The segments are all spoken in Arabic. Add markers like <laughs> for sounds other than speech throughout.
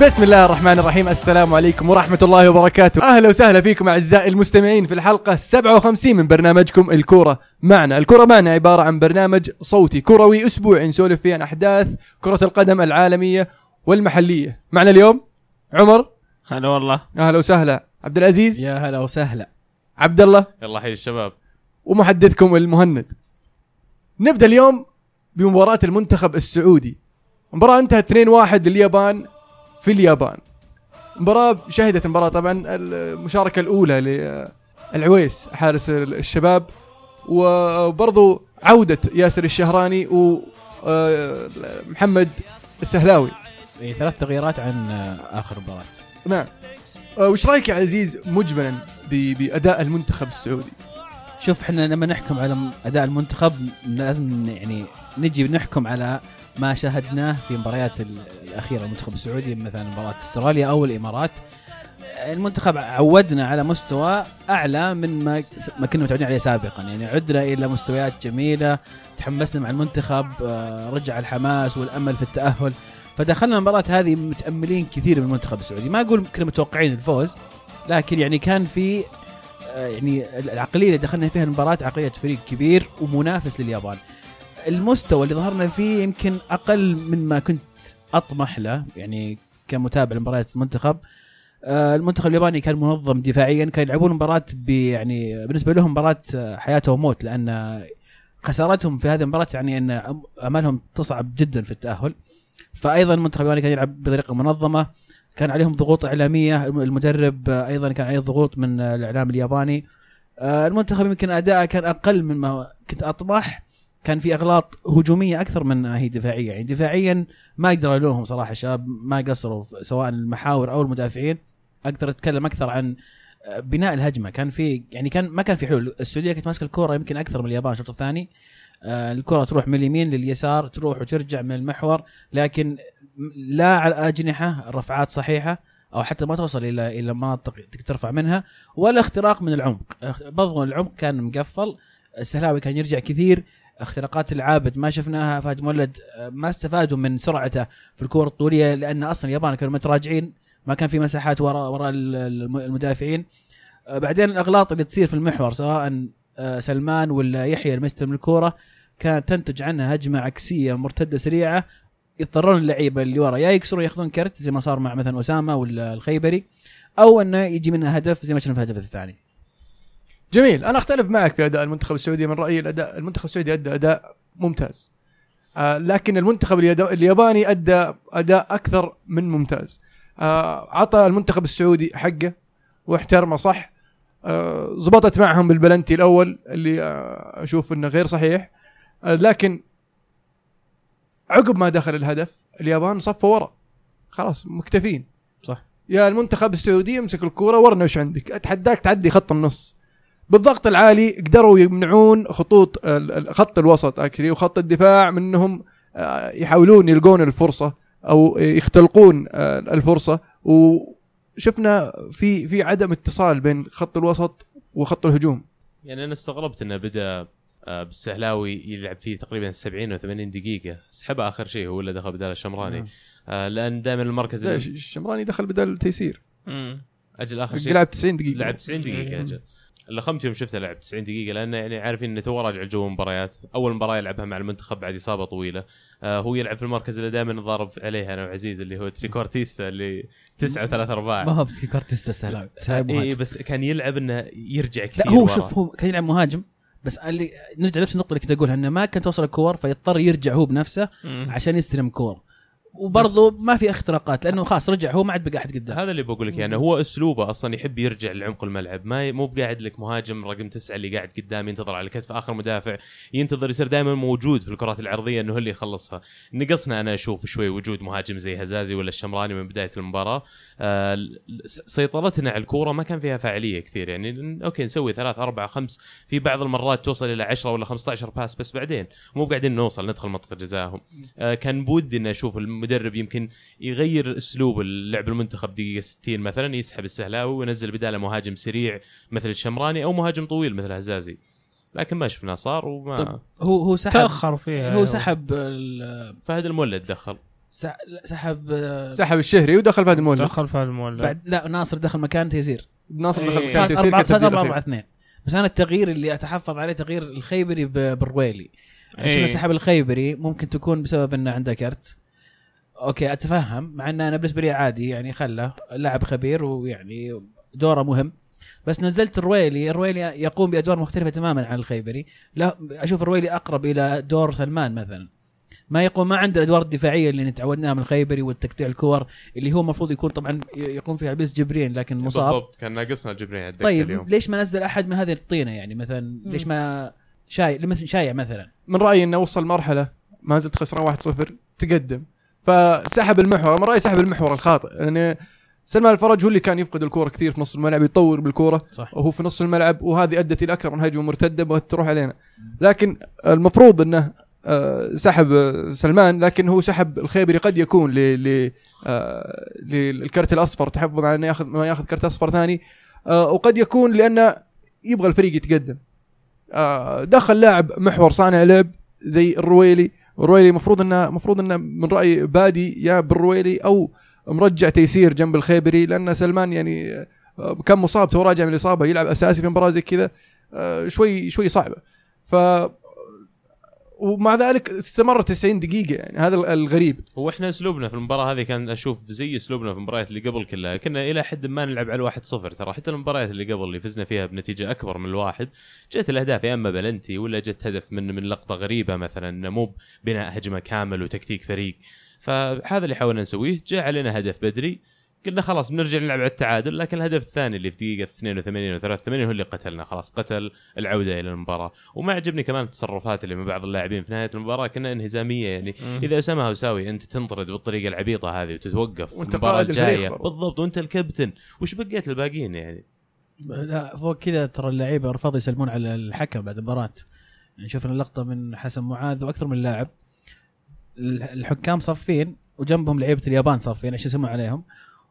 بسم الله الرحمن الرحيم. السلام عليكم ورحمة الله وبركاته. أهلا وسهلا فيكم أعزائي المستمعين في الحلقة 57 من برنامجكم الكورة معنا. الكورة معنا عبارة عن برنامج صوتي كروي أسبوعي نسولف فيه عن أحداث كرة القدم العالمية والمحلية. معنا اليوم عمر. هلا والله. أهلا وسهلا. عبد العزيز. يا هلا وسهلا. عبد الله. يلا حي الشباب. ومحدثكم المهند. نبدأ اليوم بمباراة المنتخب السعودي. مباراة انتهت 2-1 لليابان. في اليابان. مباراة شهدت المباراة طبعا المشاركة الأولى للعويس حارس الشباب وبرضو عودة ياسر الشهراني ومحمد السهلاوي. إيه ثلاث تغييرات عن آه، آخر مباراة. نعم. آه، وش رأيك يا عزيز مجملا ب- بأداء المنتخب السعودي؟ شوف إحنا لما نحكم على أداء المنتخب لازم يعني نجي نحكم على ما شاهدناه في مباريات ال- الأخيرة المنتخب السعودي مثلا مباراة أستراليا أو الإمارات. المنتخب عودنا على مستوى أعلى من ما ما كنا متعودين عليه سابقا. يعني عدنا إلى مستويات جميلة تحمسنا مع المنتخب آه، رجع الحماس والأمل في التأهل. فدخلنا المباراة هذه متأملين كثير من المنتخب السعودي. ما أقول كنا متوقعين الفوز لكن يعني كان في آه، يعني العقلية اللي دخلنا فيها المباراة عقلية فريق كبير ومنافس لليابان. المستوى اللي ظهرنا فيه يمكن أقل من ما كنت أطمح له يعني كمتابع لمباريات المنتخب. آه، المنتخب الياباني كان منظم دفاعيا كان يلعبون مباراة يعني بالنسبة لهم مباراة آه، حياه وموت لأن خسارتهم في هذه المباراة يعني أن أمالهم تصعب جدا في التأهل. فايضا المنتخب الياباني كان يلعب بطريقة منظمة كان عليهم ضغوط إعلامية المدرب آه، أيضا كان عليه ضغوط من الإعلام الياباني. المنتخب يمكن أداءه كان أقل من ما كنت أطمح. كان في أغلاط هجومية أكثر من هي دفاعية. يعني دفاعيا ما أقدر الومهم صراحة الشباب ما قصروا سواء المحاور أو المدافعين. أقدر أتكلم أكثر عن آه، بناء الهجمة. كان في يعني كان ما كان في حلول. السعودية كانت ماسكة الكوره يمكن أكثر من اليابان الشوط الثاني. آه، الكرة تروح من اليمين لليسار تروح وترجع من المحور لكن لا على اجنحه رفعات صحيحة أو حتى ما توصل إلى إلى مناطق ترفع منها ولا اختراق من العمق. برضو العمق كان مقفل السهلاوي كان يرجع كثير اختراقات العابد ما شفناها. فهد مولد آه، ما استفادوا من سرعته في الكور الطوليه لأن أصلا اليابان كانوا متراجعين ما كان في مساحات وراء وراء ال- الم- المدافعين. آه، بعدين الأغلاط اللي تصير في المحور سواء آه، سلمان ولا يحيى المستلم الكورة كانت تنتج عنها هجمة عكسية مرتدة سريعة يضطرون اللعيبة اللي ورا يا يكسرون ياخذون كرت زي ما صار مع مثلا اسامه ولا الخيبري أو إنه يجي منها هدف زي ما شفنا في الهدف الثاني. جميل أنا أختلف معك في أداء المنتخب السعودي من رأيي الاداء المنتخب السعودي أدى أداء ممتاز. آه لكن المنتخب الياباني أدى أداء أكثر من ممتاز. آه عطى المنتخب السعودي حقه واحترمه صح؟ آه، زبطت معهم بالبلنتي الأول اللي آه أشوف إنه غير صحيح. آه لكن عقب ما دخل الهدف اليابان صفوا ورا. خلاص مكتفين. صح. يا المنتخب السعودي يمسك الكورة ورنا وش عندك. أتحداك تعدي خط النص. بالضغط العالي قدروا يمنعون خطوط خط الوسط اكشلي وخط الدفاع من انهم آه، يحاولون يلقون الفرصة أو يختلقون آه، الفرصة. وشفنا في في عدم اتصال بين خط الوسط وخط الهجوم. يعني أنا استغربت إنه بدأ آه، بالسهلاوي يلعب فيه تقريبا 70 أو 80 دقيقة. سحبه آخر شيء هو اللي دخل بدال الشمراني. آه، لأن دائما المركز الشمراني دخل بدل تيسير. أجل آخر شيء. لعب 90 دقيقة. لعب 90 دقيقة أجل. لخمت يوم شفته لعب 90 دقيقة لأنه يعني عارفين إنه تو راجع جو مباريات أول مباراة يلعبها مع المنتخب بعد إصابة طويلة آه هو يلعب في المركز اللي دائما نضارب عليه أنا وعزيز اللي هو trequartista اللي 9 و3 أرباع ما هو السهلاوي سهلاوي اي. بس كان يلعب إنه يرجع كثير لا هو ورا. شوف هو كان يلعب مهاجم بس اللي نرجع نفس النقطة اللي كنت أقولها إنه ما كانت توصل الكور فيضطر يرجع هو بنفسه. عشان يستلم كور وبرضه ما في اختراقات لأنه خلاص رجع هو ما عاد بقى أحد قدام. هذا اللي بقول لك يعني هو أسلوبه أصلا يحب يرجع لعمق الملعب ما مو بقاعد لك مهاجم رقم تسعة اللي قاعد قدام ينتظر على كتف آخر مدافع ينتظر يصير دائما موجود في الكرات العرضية إنه هو اللي يخلصها. نقصنا أنا أشوف شوي وجود مهاجم زي هزازي ولا الشمراني من بداية المباراة. آه سيطرتنا على الكورة ما كان فيها فاعلية كثير يعني okay نسوي ثلاث أربع خمس في بعض المرات توصل إلى 10 ولا 15 pass بس بعدين مو قاعدين نوصل ندخل منطقه جزائهم. آه كان بودي إني أشوف المدرب يمكن يغير أسلوب اللعب المنتخب دقيقة 60 مثلا يسحب السهلاوي وينزل بداله مهاجم سريع مثل الشمراني أو مهاجم طويل مثل هزازي. لكن ما شفناه صار وما طب هو هو سحب تأخر فيها هو سحب ال- فهد المولد دخل. سح- سحب سحب الشهري ودخل فهد المولد. دخل في المولد. بعد لا ناصر دخل مكان تيسير. ناصر إيه. دخل مكان صار تيسير 4 صار 4 أخير. 2 بس أنا التغيير اللي أتحفظ عليه تغيير الخيبري بالرويلي. يعني إيه. شفنا سحب الخيبري؟ ممكن تكون بسبب انه عنده كرت okay أتفهم. مع انه أنا بالنسبة لي عادي يعني خله. لاعب خبير ويعني دوره مهم. بس نزلت الرويلي. الرويلي يقوم بأدوار مختلفة تماما عن الخيبري. لا أشوف الرويلي أقرب إلى دور سلمان مثلا. ما يقوم ما عنده الأدوار الدفاعية اللي تعودناها من الخيبري والتقطيع الكور اللي هو المفروض يكون طبعا يقوم فيها بس جبرين لكن مصاب. بالضبط كان ناقصنا الجبرين على طيب اليوم. ليش ما نزل أحد من هذه الطينة؟ يعني مثلا ليش ما شاي مثل شايع مثلا؟ من رأيي إنه وصل مرحلة ما زلت خسران 1-0 تقدم. فسحب المحور من رايي سحب المحور الخاطئ. يعني سلمان الفرج هو اللي كان يفقد الكورة كثير في نص الملعب يطور بالكورة. صح. وهو في نص الملعب وهذه أدت إلى أكثر من هجمة مرتدة بغت تروح علينا. لكن المفروض إنه آه، سحب سلمان لكن هو سحب الخيبري قد يكون ل آه، للكرت الأصفر تحفظ على إنه ياخذ ما ياخذ كرت أصفر ثاني. آه، وقد يكون لأنه يبغى الفريق يتقدم. دخل لاعب محور صانع لعب زي الرويلي. الرويلي المفروض انه المفروض إنه من رايي بادي يا بالرويلي أو مرجع تيسير جنب الخيبري لأن سلمان يعني آه، كان مصاب تو راجع من الإصابة يلعب أساسي في مباراة زي كذا آه، شوي شوي صعبة. ف ومع ذلك استمر 90 دقيقة يعني هذا الغريب. هو إحنا أسلوبنا في المباراة هذه كان أشوف زي أسلوبنا في المباريات اللي قبل كلها كنا إلى حد ما نلعب على الواحد صفر. ترى حتى المباريات اللي قبل اللي فزنا فيها بنتيجة أكبر من الواحد جت الأهداف يا أما بلنتي ولا جت هدف من من لقطة غريبة مثلا مو بناء هجمة كامل وتكتيك فريق. فهذا اللي حاولنا نسويه جاء علينا هدف بدري قلنا خلاص بنرجع نلعب على التعادل لكن الهدف الثاني اللي في دقيقة 82 و 83 هو اللي قتلنا خلاص قتل العودة إلى المباراة. وما عجبني كمان التصرفات اللي من بعض اللاعبين في نهاية المباراة كنا انهزامية يعني. إذا أسامة هوساوي أنت تنطرد بالطريقة العبيطة هذه وتتوقف وأنت المباراة الجاية. بالضبط وأنت الكابتن. وش بقيت للباقيين يعني؟ لا فوق كذا ترى اللعيبة رفضوا يسلمون على الحكم بعد المباراة. يعني شفنا اللقطه من حسن معاذ وأكثر من لاعب. الحكام صافين وجنبهم لعيبة اليابان صافين عشان يسمون عليهم؟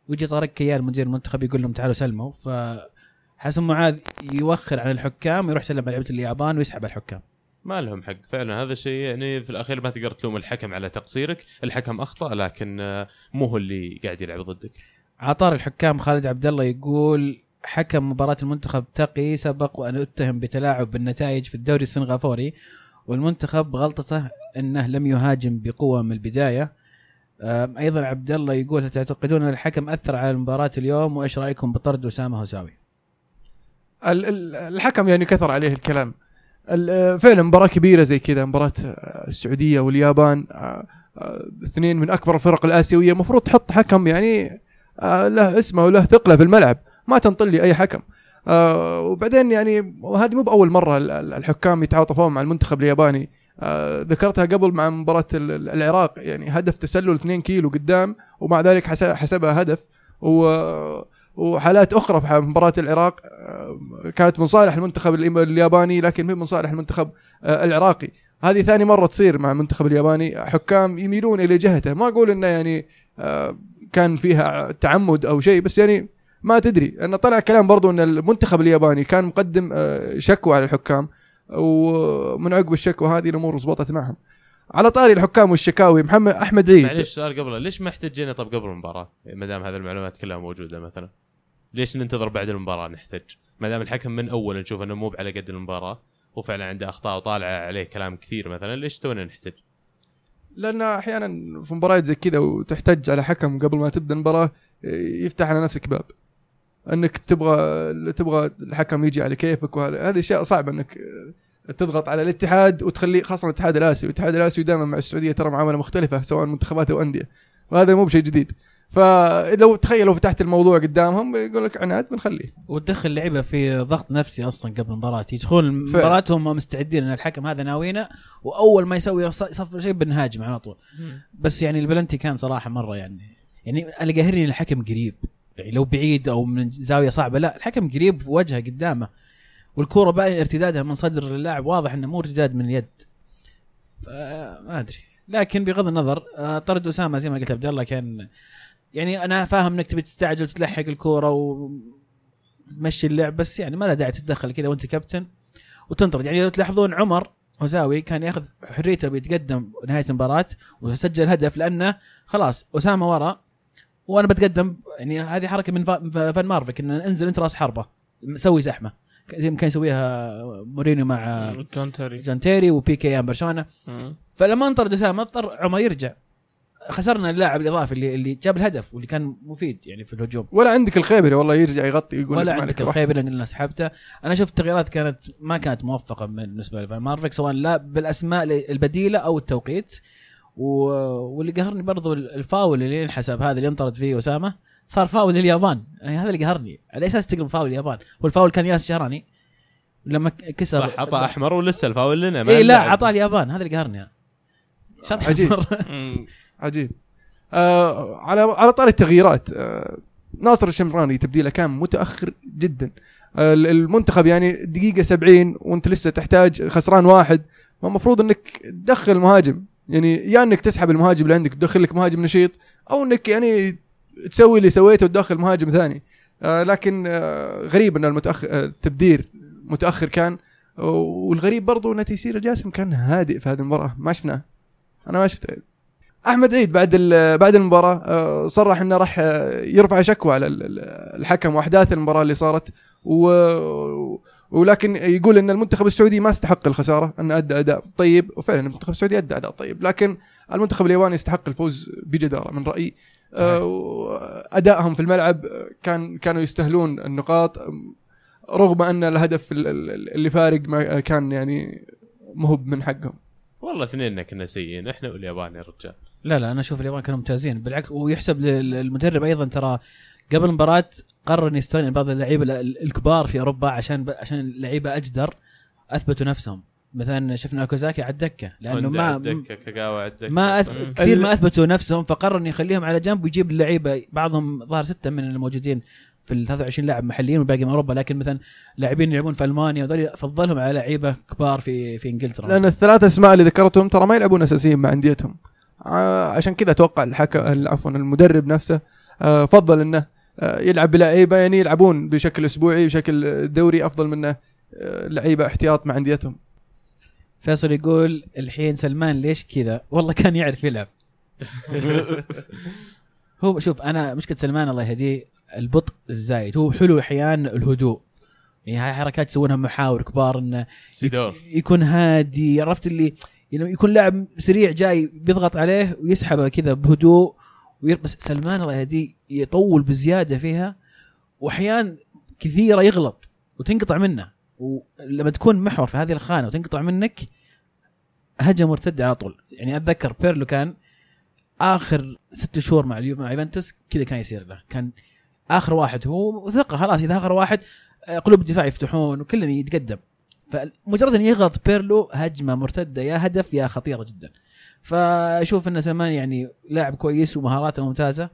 ويجي طارق كيال مدير المنتخب يقول لهم تعالوا سلموا. فحسن معاذ يوخر عن الحكام ويروح يسلم على لعيبة اليابان ويسحب على الحكام. ما لهم حق فعلا هذا الشيء يعني في الأخير ما تقدر تلوم الحكم على تقصيرك. الحكم أخطأ لكن مو هو اللي قاعد يلعب ضدك. عطار الحكام خالد عبد الله يقول حكم مباراة المنتخب تقي سبق وأن أتهم بتلاعب بالنتائج في الدوري السنغافوري والمنتخب غلطته أنه لم يهاجم بقوة من البداية. أم، أيضا عبد الله يقول تعتقدون أن الحكم أثر على المباراة اليوم؟ وإيش رأيكم بطرد ال- ال- الحكم يعني كثر عليه الكلام. ال- فعلا مباراة كبيرة زي كذا مباراة آه، السعودية واليابان آه، آه، اثنين من أكبر الفرق الآسيوية. المفروض تحط حكم يعني آه، له اسمه وله ثقله في الملعب. ما تنطل لي أي حكم. آه وبعدين يعني وهذه مو بأول مرة ال- ال- الحكام يتعاطفون مع المنتخب الياباني. آه ذكرتها قبل مع مباراة ال- ال- العراق. يعني هدف تسلل 2 كيلو قدام ومع ذلك حس- حسبها هدف. و وحالات أخرى في مباراة العراق آه، كانت من صالح المنتخب الياباني لكن مو من صالح المنتخب آه، العراقي. هذه ثاني مرة تصير مع المنتخب الياباني. حكام يميلون إلى جهته. ما أقول إنه يعني كان فيها تعمد أو شيء بس يعني ما تدري. انه طلع كلام برضو إن المنتخب الياباني كان مقدم شكوى على الحكام. ومن عقب الشكوى هذه الأمور زبطت معهم. على طاري الحكام والشكاوي محمد أحمد عيد. معليش سؤال قبله. ليش ما احتجينا طب قبل المباراة؟ ما دام هذه المعلومات كلها موجودة مثلا. ليش ننتظر بعد المباراة نحتج؟ ما دام الحكم من أول نشوف إنه مو على قد المباراة وفعلا عنده أخطاء وطالع عليه كلام كثير مثلا ليش تونا نحتج؟ لأن أحيانا في مباريات زي كذا وتحتج على حكم قبل ما تبدأ المباراة يفتح على نفسك باب انك تبغى تبغى الحكم يجي على كيفك وهذا. هذه أشياء صعبة إنك تضغط على الاتحاد وتخليه خاصة الاتحاد الآسيوي، الاتحاد الآسيوي دائما مع السعودية ترى معاملة مختلفة سواء منتخبات أو أندية. وهذا مو بشيء جديد. فلو تخيل لو فتحت الموضوع قدامهم يقول لك عناد بنخليه. وتدخل لعيبه في ضغط نفسي أصلا قبل المباراة. يدخلون المباراه هم مستعدين إن الحكم هذا ناوينا وأول ما يسوي ص- صفر شيء بنهاجم على طول. بس يعني البلنتي كان صراحة مرة يعني يعني أنا قاهرني الحكم قريب. يعني لو بعيد أو من زاوية صعبة لا الحكم قريب في وجهه قدامه. والكورة باين ارتدادها من صدر اللاعب واضح إنه مو ارتداد من اليد فما أدري. لكن بغض النظر آه، طرد أسامة زي ما قلت عبد الله كان يعني أنا فاهم إنك تبي تستعجل وتلحق الكورة وتمشي اللعب بس يعني ما له داعي تتدخل كذا وأنت كابتن وتنطرد. يعني لو تلاحظون عمر هوساوي كان ياخذ حريته بيتقدم نهاية المباراة وسجل هدف لأنه خلاص اسامه ورا وأنا بتقدم يعني هذه حركة من فا- فان مارفيك إنه انزل انت راس حربة سوي زحمة. زي ما كان يسويها مورينيو مع جون تيري. جون تيري وبيكيه أيام برشلونه مم. فلما انطرد اسامه اضطر عمر يرجع. خسرنا اللاعب الإضافي اللي اللي جاب الهدف واللي كان مفيد يعني في الهجوم. ولا عندك الخيبري والله يرجع يغطي يقول ولا عندك. الخيبري لأن سحبته أنا شفت التغييرات كانت ما كانت موفقة بالنسبة لفان مارفيك سواء لا بالأسماء البديلة أو التوقيت. و... واللي قهرني برضو الفاول اللي انحسب هذا اللي انطرد فيه اسامه صار فاول لليابان. يعني هذا اللي قهرني. على أساس تقلب فاول اليابان. هو الفاول كان ياس شهراني. لما كسر صح عطى أحمر ولسه الفاول لنا ما اي لا. عطاه اليابان. هذا اللي قهرني. شاط عجيب. <laughs> عجيب. آه على على طاري التغييرات آه ناصر الشمراني تبديله كان متأخر جدا. آه المنتخب يعني دقيقة 70 وانت لسه تحتاج خسران واحد. ما المفروض إنك تدخل مهاجم يعني يا إنك تسحب المهاجم اللي عندك تدخل لك مهاجم نشيط أو إنك يعني تسوي اللي سويته وتدخل مهاجم ثاني. آه لكن آه غريب إن المتاخر آه التبدير متأخر كان. والغريب برضو إن تيسير الجاسم كان هادئ في هذه المباراة ما شفناه. أنا ما شفته. أحمد عيد بعد بعد المباراة آه، صرح إنه راح آه، يرفع شكوى على ال- ال- الحكم وأحداث المباراة اللي صارت. و ولكن يقول إن المنتخب السعودي ما استحق الخسارة انه أدى أداء طيب وفعلا المنتخب السعودي أدى أداء طيب لكن المنتخب الياباني يستحق الفوز بجدارة من رأيي. آه، و- ادائهم في الملعب كان كانوا يستاهلون النقاط رغم أن الهدف ال- ال- اللي فارق ما كان يعني مهب من حقهم. والله اثنيننا كنا سيئين إحنا واليابان يا رجال. لا لا أنا أشوف اليابان كانوا ممتازين بالعكس ويحسب لل- للمدرب أيضا ترى قبل المباراة قرر إنه يستغني عن بعض اللعيبة ال- ال- الكبار في أوروبا عشان ب... عشان اللعيبة أجدر أثبتوا نفسهم. مثلا شفنا اوكازاكي على الدكة لأنه ما الدكة كاغاوا على الدكة. ما أث... كثير ما أثبتوا نفسهم فقرر إنه يخليهم على جنب ويجيب اللعيبة. بعضهم ظهر ستة من الموجودين في ال 23 لاعب محليين والباقي من أوروبا لكن مثلا لاعبين يلعبون في ألمانيا وذول فضلهم على لعيبة كبار في في إنجلترا. لأن الثلاث أسماء اللي ذكرتهم ترى ما يلعبون أساسيين مع أنديتهم. عشان كذا أتوقع الحكم عفوا المدرب نفسه آه، فضل إنه يلعب بلعيبه يعني يلعبون بشكل أسبوعي بشكل دوري أفضل منه آه، لعيبة احتياط مع أنديتهم. فيصل يقول الحين سلمان ليش كذا؟ والله كان يعرف يلعب. <laughs> هو شوف أنا مشكلة سلمان الله يهديه البطء الزايد. هو حلو أحيانا الهدوء. يعني هاي حركات يسوونها محاور كبار إنه سيدور. يكون هادي عرفت اللي يعني يكون لاعب سريع جاي بيضغط عليه ويسحبه كذا بهدوء. بس سلمان الله يهديه يطول بزيادة فيها وأحيان كثيرة يغلط وتنقطع منه. ولما تكون محور في هذه الخانة وتنقطع منك هجمة مرتدة على طول. يعني أتذكر بيرلو كان آخر ست شهور مع مع يوفنتوس كذا كان يصير له. كان آخر واحد هو ثقه خلاص إذا آخر واحد آه، قلوب الدفاع يفتحون وكلنا يتقدم. فمجرد أن يغلط بيرلو هجمة مرتدة يا هدف يا خطيرة جدا. فأشوف إن سلمان يعني لاعب كويس ومهاراته ممتازة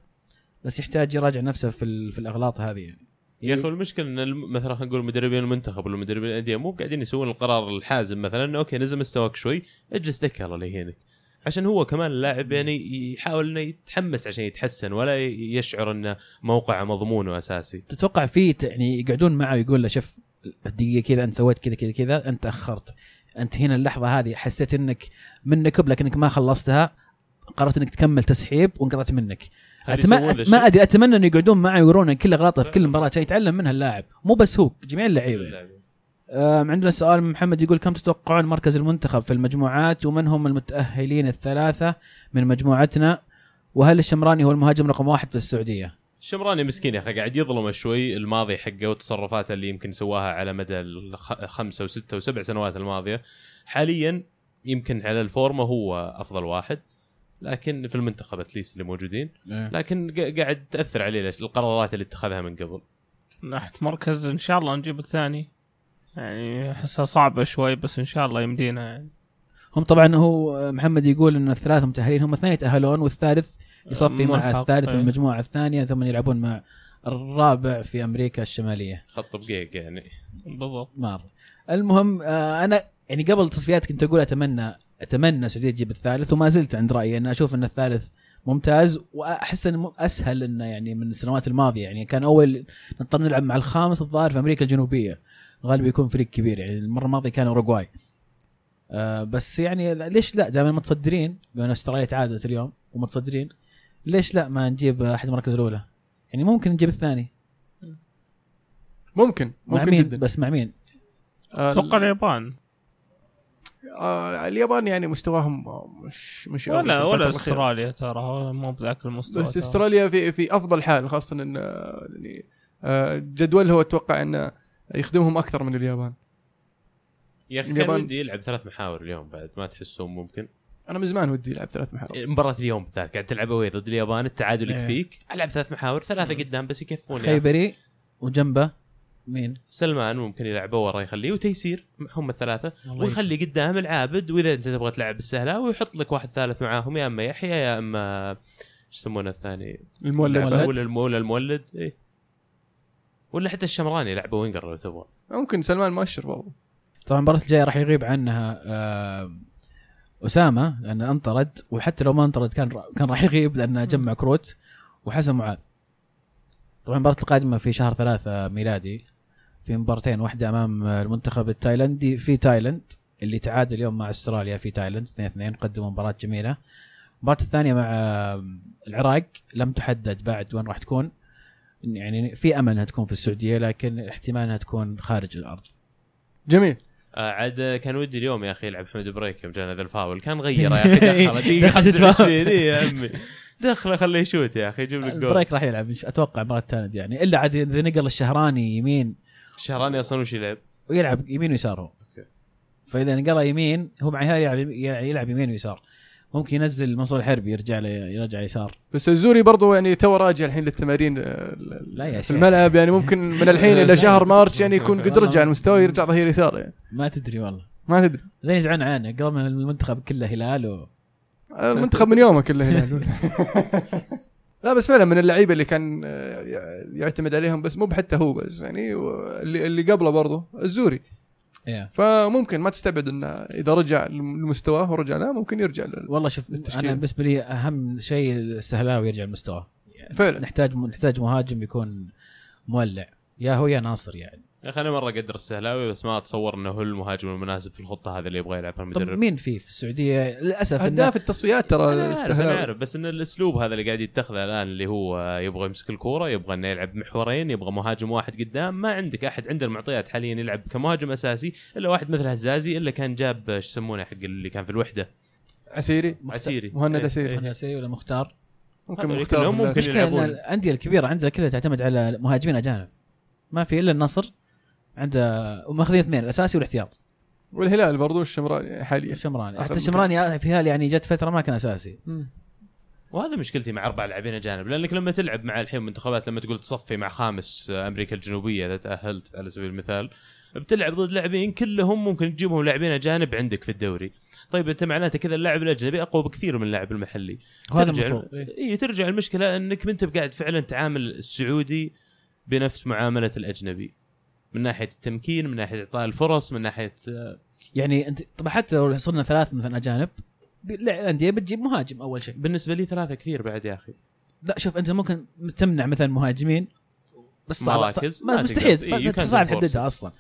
بس يحتاج يراجع نفسه في في الأغلاط هذه يعني. يا أخي المشكلة إن مثلا خلينا نقول مدربين المنتخب ولا مدربين الأندية مو قاعدين يسوون القرار الحازم مثلا إنه okay نزل مستواك شوي أجلس دكة الله يهينك. عشان هو كمان اللاعب يعني يحاول إنه يتحمس عشان يتحسن ولا يشعر إنه موقعه مضمون وأساسي. تتوقع في يعني يقعدون معه ويقول له شوف الدقيقه كذا أنت سويت كذا كذا كذا أنت أخرت. أنت هنا اللحظة هذه حسيت إنك منك لكنك ما خلصتها قررت إنك تكمل تسحيب وانقطعت منك أتم... ما؟ أدري أتمنى إنه يقعدون معه ويورونه كل اغلاطه في كل مباراة عشان يتعلم منها اللاعب مو بس هو جميع اللعيبة عندنا سؤال من محمد يقول كم تتوقعون مركز المنتخب في المجموعات ومن هم المتأهلين الثلاثة من مجموعتنا وهل الشمراني هو المهاجم رقم واحد في السعودية؟ الشمراني مسكين يا أخي قاعد يظلم شوي الماضي حقه والتصرفات اللي يمكن سواها على مدى الخمسه وسته وسبع سنوات الماضية. حاليا يمكن على الفورمة هو أفضل واحد لكن في المنتخب اتليست اللي موجودين. لكن قا- قاعد تأثر عليه القرارات اللي اتخذها من قبل. ناحيه مركز إن شاء الله نجيب الثاني. يعني أحسها صعبة شوي بس إن شاء الله يمدينا يعني. هم طبعا هو محمد يقول إن الثلاثة متأهلين هم اثنين يتأهلون والثالث يصفي مع الثالث في أي. المجموعة الثانية ثم يلعبون مع الرابع في أمريكا الشمالية. خط بقيق يعني. بالضبط. مار المهم آه أنا يعني قبل التصفيات كنت أقول أتمنى أتمنى السعوديه تجيب الثالث وما زلت عند رأيي أن أشوف أن الثالث ممتاز وأحس أنه أسهل إنه يعني من السنوات الماضية. يعني كان أول نضطر نلعب مع الخامس الظاهر في أمريكا الجنوبية. غالبا يكون فريق كبير يعني المرة الماضية كان أوروغواي. آه بس يعني ليش لا؟ دائما متصدرين بما ان أستراليا تعادلت اليوم ومتصدرين. ليش لا ما نجيب أحد المراكز الأولى؟ يعني ممكن نجيب الثاني ممكن مع ممكن مين جدا بس مع مين؟ آه، أتوقع اليابان آه اليابان يعني مستواهم مش مش ولا ولا. أستراليا ترى مو بذاك المستوى بس ترى. أستراليا في في أفضل حال خاصة إن يعني آه، جدولها أتوقع انه يخدمهم أكثر من اليابان يا أخي كان اليابان- ودي يلعب ثلاث محاور اليوم بعد ما تحسهم ممكن أنا من زمان ودي العب ثلاث محاور مباراة اليوم بالذات قاعد تلعب اوي ضد اليابان التعادل إيه. يكفيك ألعب ثلاث محاور ثلاثة قدام بس يكفون. خيبري وجنبه مين؟ سلمان ممكن يلعبه ورا يخليه وتيسير هم الثلاثة والله ويخلي قدام العابد وإذا أنت تبغى تلعب بالسهلاوي ويحط لك واحد ثالث معاهم يا أما يحيى يا أما إيش يسمونه الثاني؟ المولد المولد. ولا الم- ولا المولد إيه ولا حتى الشمراني يلعبه وينجر لو تبغى ممكن سلمان مؤشر برضه طبعا المباراة الجاية راح يغيب عنها آه أسامة لأنه انطرد وحتى لو ما انطرد كان كان راح يغيب لأنه جمع كروت وحسن معاذ. طبعا المباراة القادمة في شهر ثلاثة ميلادي في مبارتين واحدة أمام المنتخب التايلندي في تايلند اللي تعادل اليوم مع أستراليا في تايلند 2 2 قدموا مباراة جميلة. المباراة الثانية مع العراق لم تحدد بعد وين راح تكون يعني في أمل إنها تكون في السعودية لكن احتمال إنها تكون خارج الأرض. جميل. عاد كان ودي اليوم يا أخي يلعب حمد بريك يوم جانا ذا الفاول. كان غيره يا أخي. <laughs> دخله دقيقة دخل 25 اي يا عمي. دخله خليه يشوت يا أخي يجيب لك جول. البريك راح يلعب أتوقع مباراة تايلند يعني. إلا عاد إذا نقل الشهراني يمين. الشهراني أصلا وش يلعب؟ ويلعب يمين ويسار هو. فإذا نقل يمين هو مع يلعب يلعب يمين ويسار. ممكن ينزل منصور الحربي يرجع له يرجع يسار. بس الزوري برضه يعني تو راجع الحين للتمارين آه، لا يا في. الملعب. يعني ممكن من الحين إلى شهر مارس يعني يكون قد رجع المستوى يرجع ظهير يسار يعني. ما تدري والله. ما تدري. زين يزعلون عنه. قبل ما المنتخب كله هلال و... المنتخب من يومه كله هلال. لا بس فعلا من اللعيبة اللي كان آه، يعتمد عليهم بس مو حتى هو بس يعني اللي اللي قبله برضه الزوري. Yeah. فممكن ما تستبعد انه إذا رجع لمستواه ورجع لا ممكن يرجع لل- والله شوف للتشكيل. أنا بالنسبة لي أهم شيء السهلاوي يرجع لمستواه فعلا نحتاج نحتاج مهاجم يكون مولع يا هو يا ناصر يعني يا أخي أنا مرة أقدر السهلاوي بس ما أتصور إنه هو المهاجم المناسب في الخطة هذا اللي يبغى يلعبها طب المدرب. مين فيه في السعودية؟ للأسف هداف التصفيات ترى عارف أنا السهلاوي عارف بس إن الأسلوب هذا اللي قاعد يتخذه الآن اللي هو يبغى يمسك الكورة يبغى إنه يلعب محورين يبغى مهاجم واحد قدام ما عندك أحد عنده المعطيات حاليا يلعب كمهاجم أساسي إلا واحد مثل هزازي إلا كان جاب إيش يسمونه حق اللي كان في الوحدة؟ عسيري؟ عسيري. مهند إيه، عسيري. مهند عسيري ولا مختار؟ ممكن مختار. ممكن المشكلة إن يلعبون. الأندية الكبيرة عندها كلها تعتمد على مهاجمين أجانب. ما في إلا النصر عنده وماخذين اثنين الأساسي والاحتياط. والهلال برضو الشمراني حاليا. الشمراني. حتى. الشمراني في هال يعني جت فترة ما كان أساسي. وهذا مشكلتي مع أربع لاعبين اجانب لأنك لما تلعب مع الحين منتخبات لما تقول تصفي مع خامس أمريكا الجنوبية إذا تأهلت على سبيل المثال بتلعب ضد لاعبين كلهم ممكن تجيبهم لاعبين أجانب عندك في الدوري. طيب أنت معناته كذا اللاعب الأجنبي أقوى بكثير من اللاعب المحلي. وهذا ترجع المفروض إيه. اي ترجع المشكلة أنك ما أنت قاعد فعلا تعامل السعودي بنفس معاملة الأجنبي. من ناحية التمكين من ناحية إعطاء الفرص من ناحية آه، يعني انت طبعا حتى لو صرنا ثلاث مثلا أجانب الأندية بتجيب مهاجم أول شيء بالنسبة لي ثلاثة كثير بعد يا أخي لا شوف أنت ممكن تمنع مثلا مهاجمين بس صعب مراكز ما مستحيل. إيه، صعب. تحددها أصلا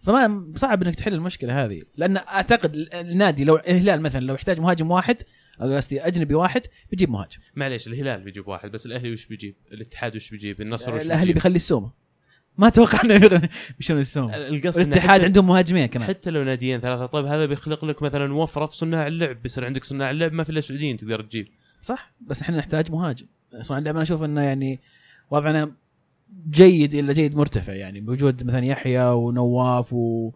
فما صعب إنك تحل المشكلة هذه لأن أعتقد النادي لو الهلال مثلا لو يحتاج مهاجم واحد أو قصدي أجنبي واحد بيجيب مهاجم معليش الهلال بيجيب واحد بس الأهلي وش بيجيب؟ الاتحاد وش بيجيب؟ النصر وش الأهلي بيجيب؟ بيخلي السومة ما أتوقع إنه بيشيلون <laughs> السومه القصد الاتحاد عندهم مهاجمين كمان. حتى لو ناديين ثلاثة طيب هذا بيخلق لك مثلا وفرة في صناع اللعب بيصير عندك صناع اللعب ما في إلا سعوديين تقدر تجيب. صح؟ بس إحنا نحتاج مهاجم. صراحة أنا أشوف إنه يعني وضعنا جيد إلى جيد مرتفع يعني بوجود مثلا يحيى ونواف و...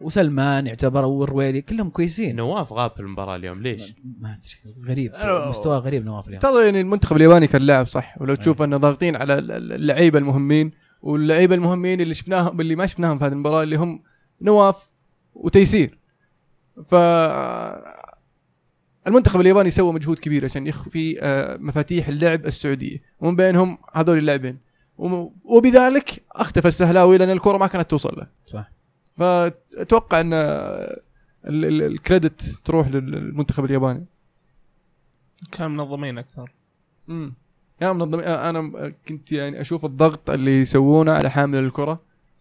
وسلمان يعتبر والرويلي كلهم كويسين. نواف غاب في المباراة اليوم ليش؟ ما أدري غريب. مستوى غريب نواف اليوم. ترى يعني المنتخب الياباني كان لاعب صح ولو تشوف إنه ضاغطين على ال- ال- اللعيبة المهمين واللعيبة المهمين اللي شفناهم اللي ما شفناهم في هذه المباراة اللي هم نواف وتيسير. ف المنتخب الياباني سوى مجهود كبير عشان يخفي آه، مفاتيح اللعب السعودية. ومن بينهم هذول اللاعبين. وبذلك أختفى السهلاوي لأن الكرة ما كانت توصل له. صح. فأتوقع أن ال- ال- الكريدت تروح للمنتخب الياباني. كان منظمين أكثر. امم يا منظم أنا كنت يعني أشوف الضغط اللي يسوونه على حامل الكرة.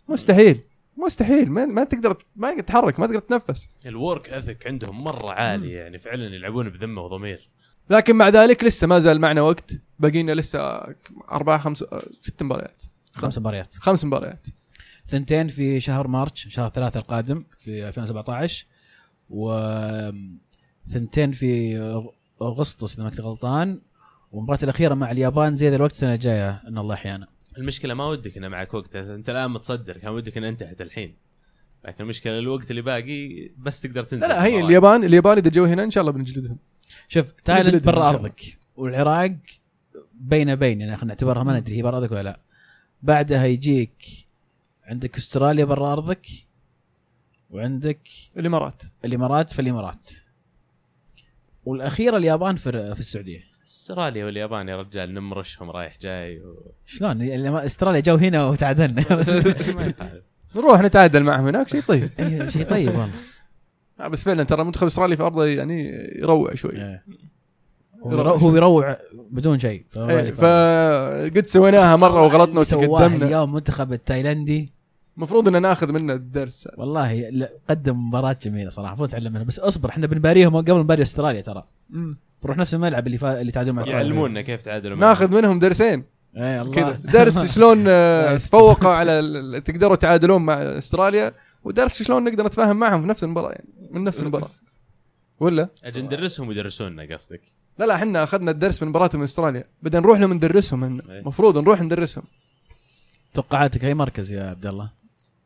مستحيل مستحيل. ما, ما تقدر ما تقدر تتحرك ما تقدر تتنفس الورك اثك عندهم مرة عالي يعني فعلا يلعبون بذمة وضمير. لكن مع ذلك لسه ما زال معنا وقت. باقي لنا لسه أربعة خمس ست مباريات. خمس مباريات. خمس مباريات. ثنتين في شهر مارتش شهر ثلاثة القادم في 2017 و ثنتين في أغسطس إذا ما كنت غلطان. والمباراة الأخيرة مع اليابان زي الوقت السنة الجاية إن الله أحيانا المشكلة ما ودك إنه معك وقت أنت الآن متصدر كان ودك انها انتهت الحين. لكن المشكلة الوقت اللي باقي بس تقدر تنزل. لا لا هي. اليابان اليابان إذا جو هنا إن شاء الله بنجلدهم. شوف تايلاند إن برا. أرضك والعراق بين بين يعني خلينا نعتبرها ما ندري هي برا أرضك ولا لا. بعدها يجيك عندك أستراليا برا أرضك وعندك الإمارات. الإمارات في الإمارات والأخيرة اليابان في في السعودية. استراليا واليابان يا رجال نمرشهم رايح جاي و... شلون؟ استراليا جو هنا وتعادلنا. <laughs> نروح نتعادل معهم هناك شيء طيب. <laughs> شيء طيب والله. بس فعلا ترى منتخب إستراليا في أرضه يعني يروع شوي. إيه. هو يرو- هو يروع بدون شيء. إيه، فقد سويناها مرة وغلطنا وتقدمنا. اليوم المنتخب التايلندي. المفروض إن ناخذ منه الدرس. والله قدم مباراة جميلة صراحة المفروض نتعلم منها بس اصبر إحنا بنباريهم قبل نباري أستراليا ترى. بنروح نفس الملعب اللي فا... اللي تعادلوا مع أستراليا. يعلمونا كيف تعادلوا. ناخذ منهم درسين. إيه الله كذا. درس <laughs> شلون آه،. تفوقوا على ال- تقدروا تعادلون مع أستراليا ودرس شلون نقدر نتفاهم معهم في نفس المباراة يعني من نفس المباراة. ولا؟ أجل ندرسهم ويدرسونا قصدك؟ لا لا إحنا أخذنا الدرس من مباراة من أستراليا. بدنا نروح لهم ندرسهم إيه. المفروض نروح ندرسهم. توقعاتك اي مركز يا عبد الله.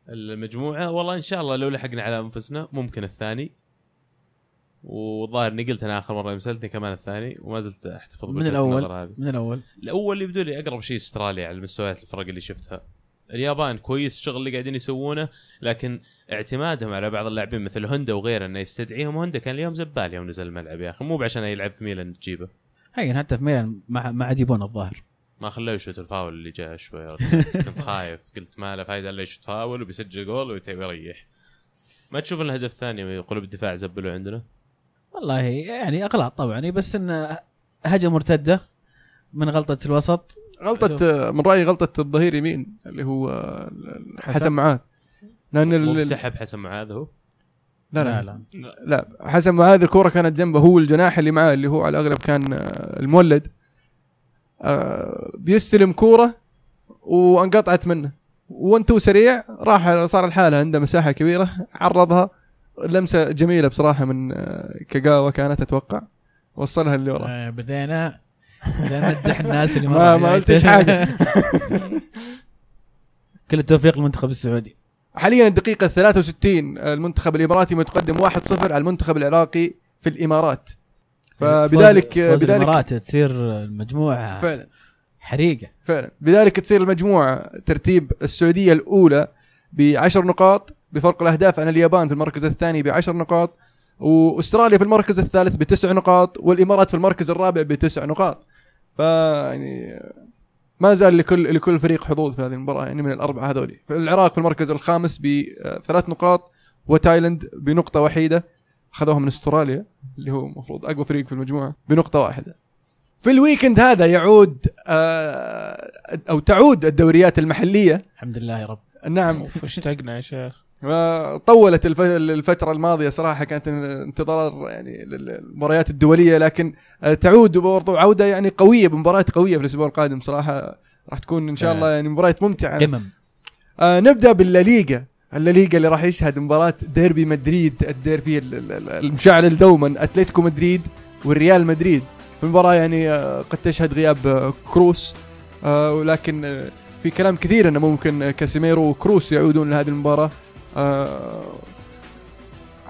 المجموعة. والله إن شاء الله لو لحقنا على أنفسنا ممكن الثاني. والظاهر إني قلت أنا آخر مرة يوم سالتني كمان الثاني وما زلت أحتفظ من. النظر هذه. من الأول؟ الأول يبدو لي أقرب شيء أستراليا على مستويات الفرق اللي شفتها. اليابان كويس الشغل اللي قاعدين يسوونه لكن اعتمادهم على بعض اللاعبين مثل هوندا وغيره إنه يستدعيهم. هوندا كان اليوم زبال يوم نزل الملعب يا أخي مو بعشان يلعب في ميلان تجيبه. هين حتى في ميلان ما ما عاد يبون الظاهر. ما خلوه يشوت الفاول اللي جاء شوي. <laughs> كنت خايف. قلت ما له فايدة إلا يشوت فاول وبيسجل جول ويريح ما تشوف ان الهدف الثاني قلوب الدفاع زبلوا عندنا؟ والله يعني اغلاط طبعا. بس انه هجمة مرتدة من غلطة الوسط. غلطة من رأيي غلطة الظهير يمين اللي هو حسن؟ معاذ. لأن بسحب حسن معاذ هو؟ لا. لا, لا. لا حسن معاذ الكورة كانت جنبه هو الجناح اللي معاه اللي هو على الأغلب كان المولد. بيستلم كورة وانقطعت منه. وانتو سريع راح صار الحاله عنده مساحة كبيرة عرضها. لمسة جميلة بصراحة من آه، كاغاوا كانت أتوقع. وصلها اللي ورا آه، بدينا. بدينا نمدح الناس اللي ما- <laughs> ما قلتش حاجة. <laughs> كل التوفيق للمنتخب السعودي. حاليا الدقيقة 63 المنتخب الإماراتي متقدم 1-0 على المنتخب العراقي في الإمارات. فبذلك فوز- فوز بذلك الامارات تصير المجموعة فعلا. حريقة. فعلا. بذلك تصير المجموعة ترتيب السعودية الأولى بعشر نقاط بفرق الأهداف عن اليابان في المركز الثاني بعشر نقاط وأستراليا في المركز الثالث بتسع نقاط والإمارات في المركز الرابع بتسع نقاط. ف يعني ما زال لكل لكل فريق حظوظ في هذه المباراة يعني من الأربعة هذول العراق في المركز الخامس بثلاث نقاط وتايلاند بنقطة وحيدة. أخذوها من أستراليا اللي هو المفروض أقوى فريق في المجموعة بنقطة واحدة. في ال weekend هذا يعود آه، أو تعود الدوريات المحلية. الحمد لله يا رب. نعم. اشتقنا يا شيخ. طولت الف- الفترة الماضية صراحة كانت انتظار يعني للمباريات الدولية لكن آه، تعود برضو عودة يعني قوية بمباريات قوية في الأسبوع القادم صراحة. راح تكون إن شاء الله يعني مباريات ممتعة. قمم آه نبدأ بالليغا. الليغا اللي راح يشهد مباراة ديربي مدريد الديربي ال- ال- ال- المشعل دوما أتلتيكو مدريد والريال مدريد. في المباراة يعني آه، قد تشهد غياب آه، كروس. آه، ولكن في كلام كثير إنه ممكن كاسيميرو وكروس يعودون لهذه المباراة. آه،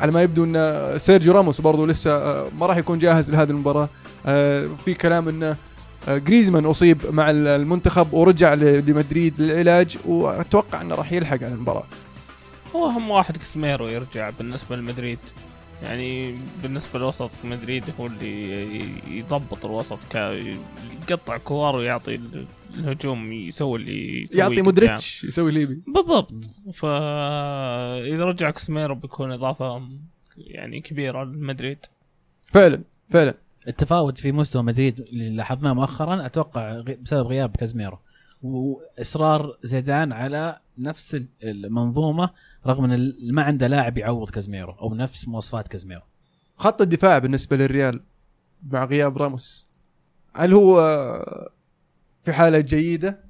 على ما يبدو إن سيرجيو راموس برضو لسه ما راح يكون جاهز لهذه المباراة. آه، في كلام إنه جريزمان أصيب مع ال- المنتخب ورجع لمدريد للعلاج وأتوقع إنه راح يلحق على المباراة. هو اهم واحد كسميرو يرجع بالنسبة لمدريد. يعني بالنسبة لوسط مدريد هو اللي يضبط الوسط يقطع كور ويعطي ال- الهجوم يسوي اللي يسويه يعطي. مودريتش يسوي ليبي بالضبط. فاذا رجع كسميرو بيكون إضافة يعني كبيرة لمدريد. فعلا فعلا. التفاوت في مستوى مدريد اللي لاحظناه مؤخرا أتوقع بسبب غياب كازميرو. وإصرار زيدان على نفس ال- المنظومة رغم إن ال- ما عنده لاعب يعوض كازميرو أو نفس مواصفات كازميرو. خط الدفاع بالنسبة للريال مع غياب راموس. هل هو في حالة جيدة؟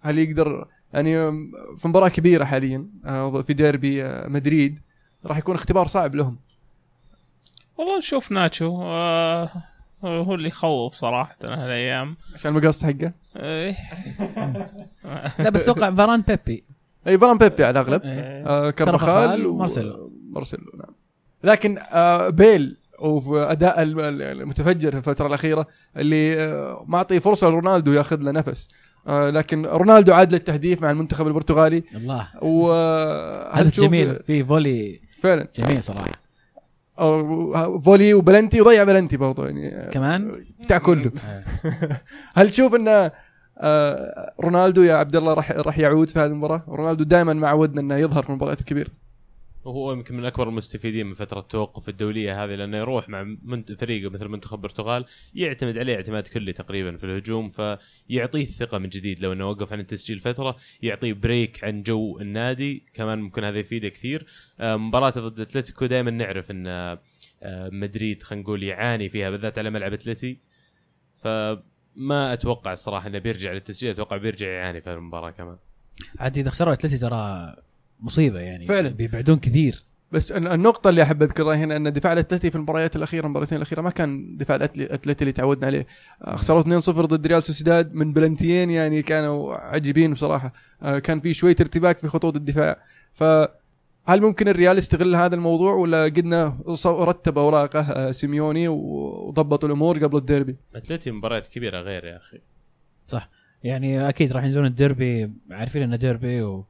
هل يقدر يعني في مباراة كبيرة حاليا آه، في ديربي آه، مدريد راح يكون اختبار صعب لهم. والله نشوف ناتشو آه هو اللي يخوف صراحة هالأيام. عشان المقص حقه؟ إيه. <laughs> لا بس أتوقع فاران بيبي. إي فان بيبي على الأغلب. إيه. آه كارفاخال كارفاخال ومارسيلو. مارسيلو. نعم. لكن آه بيل وفي أداء الم- المتفجر في الفترة الأخيرة اللي آه معطي فرصة لرونالدو ياخذ له نفس. آه لكن رونالدو عاد للتهديف مع المنتخب البرتغالي. الله. وهل هذا تشوف جميل. في volley فعلا. جميل صراحة. volley وبلنتي وضيع بلنتي برضو يعني. كمان؟ بتاع كله. <laughs> هل تشوف إن آه رونالدو يا عبد الله راح راح يعود في هذه المباراة؟ رونالدو دائما معودنا إنه يظهر في المباريات الكبيرة. وهو يمكن من أكبر المستفيدين من فترة التوقف الدولية هذه لأنه يروح مع فريقه مثل منتخب البرتغال يعتمد عليه اعتماد كلي تقريبا في الهجوم فيعطيه الثقة من جديد لو إنه وقف عن التسجيل فترة يعطيه بريك عن جو النادي كمان ممكن هذا يفيده كثير. آه، مباراته ضد أتلتيكو دائما نعرف إن آه، مدريد خلينا نقول يعاني فيها بالذات على ملعب أتلتي. فما أتوقع الصراحة إنه بيرجع للتسجيل أتوقع بيرجع يعاني في المباراة كمان. عاد إذا خسروا أتلتي ترى مصيبة يعني فعلا. بيبعدون كثير. بس ال- النقطة اللي أحب أذكرها هنا أن دفاع الأتلتي في المباريات الأخيرة المباراتين الأخيرة ما كان دفاع الأتلتي اللي تعودنا عليه. آه، خسروا 2-0 ضد ريال سوسيداد من بلنتيين يعني كانوا عجيبين بصراحة. آه، كان في شوية ارتباك في خطوط الدفاع. فهل ممكن الريال يستغل هذا الموضوع ولا قدنا رتب أوراقه آه، سيميوني وضبط الأمور قبل الديربي؟ اتلتي مباريات كبيرة غير يا أخي. يعني أكيد راح ينزلون الديربي عارفين إنه ديربي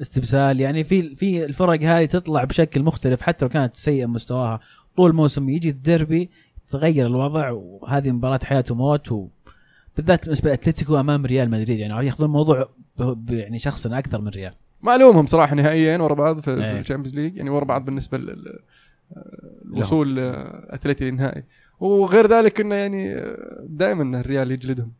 واستبسال يعني في في الفرق هذه تطلع بشكل مختلف حتى لو كانت سيئة مستواها. طول الموسم يجي الديربي تغير الوضع وهذه مباراة حياه وموت و بالذات بالنسبة لأتلتيكو أمام ريال مدريد يعني ياخذون الموضوع ب- يعني شخصا أكثر من ريال. ما ألومهم صراحة نهائيين ورا بعض في, إيه. في ال Champions League يعني ورا بعض بالنسبة لل- الوصول آه، أتلتي للنهائي. وغير ذلك إنه يعني دائما الريال يجلدهم.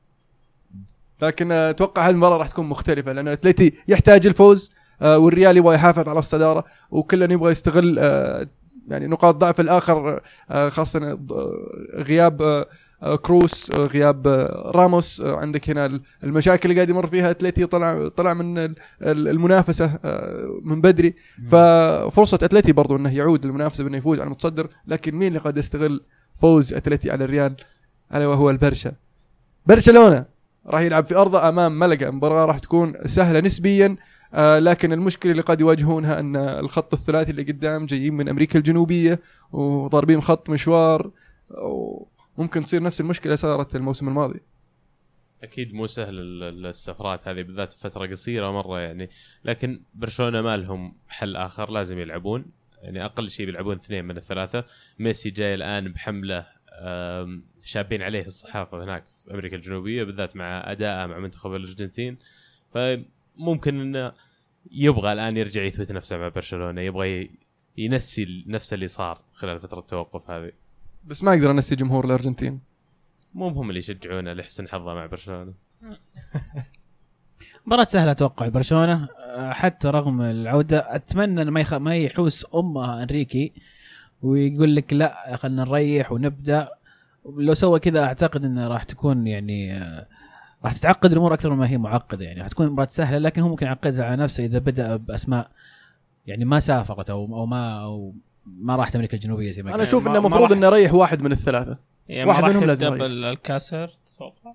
لكن آه، أتوقع هالمره راح تكون مختلفة لأن أتلتي يحتاج الفوز آه، والريال يبغى يحافظ على الصدارة وكلنا يبغى يستغل آه، يعني نقاط ضعف الآخر آه، خاصة آه، غياب آه، آه، كروس آه، غياب آه، راموس آه، عندك هنا المشاكل اللي قاعد يمر فيها اتلتي طلع طلع من ال- ال- المنافسة آه، من بدري. ففرصة اتلتي برضو إنه يعود للمنافسة بإنه يفوز على المتصدر لكن مين اللي قد يستغل فوز اتلتي على الريال؟ ألا وهو البرشا. برشلونة راح يلعب في أرضه أمام ملقا مباراة راح تكون سهلة نسبيا. آه لكن المشكلة اللي قد يواجهونها أن الخط الثلاثي اللي قدام جايين من أمريكا الجنوبية وضاربين خط مشوار وممكن تصير نفس المشكلة صارت الموسم الماضي. أكيد مو سهل ال- السفرات هذه بالذات فترة قصيرة مرة يعني. لكن برشلونة ما لهم حل آخر لازم يلعبون. يعني أقل شيء بيلعبون اثنين من الثلاثة. ميسي جاي الآن بحملة شابين عليه الصحافة هناك في أمريكا الجنوبية بالذات مع أداءه مع منتخب الأرجنتين. فممكن إنه يبغى الآن يرجع يثبت نفسه مع برشلونة يبغى ينسي نفس اللي صار خلال فترة التوقف هذه. بس ما أقدر انسي جمهور الأرجنتين. مو هم اللي يشجعونه لحسن حظه مع برشلونة. <laughs> مباراة سهلة أتوقع برشلونة حتى رغم العودة أتمنى إنه ما يخ... ما يحوس امها أنريكي ويقول لك لا خلينا نريح ونبدأ. لو سوى كذا أعتقد إنه راح تكون يعني أه، راح تتعقد الأمور أكثر مما هي معقده يعني حتكون مباراة سهلة لكن هو ممكن يعقدها على نفسه إذا بدأ بأسماء يعني ما سافرت أو أو ما أو ما راحت أمريكا الجنوبية زي ما أنا. أشوف إنه المفروض راح- إنه يريح واحد من الثلاثة. يعني واحد ما راح منهم لازم. بالكاسر تتوقع؟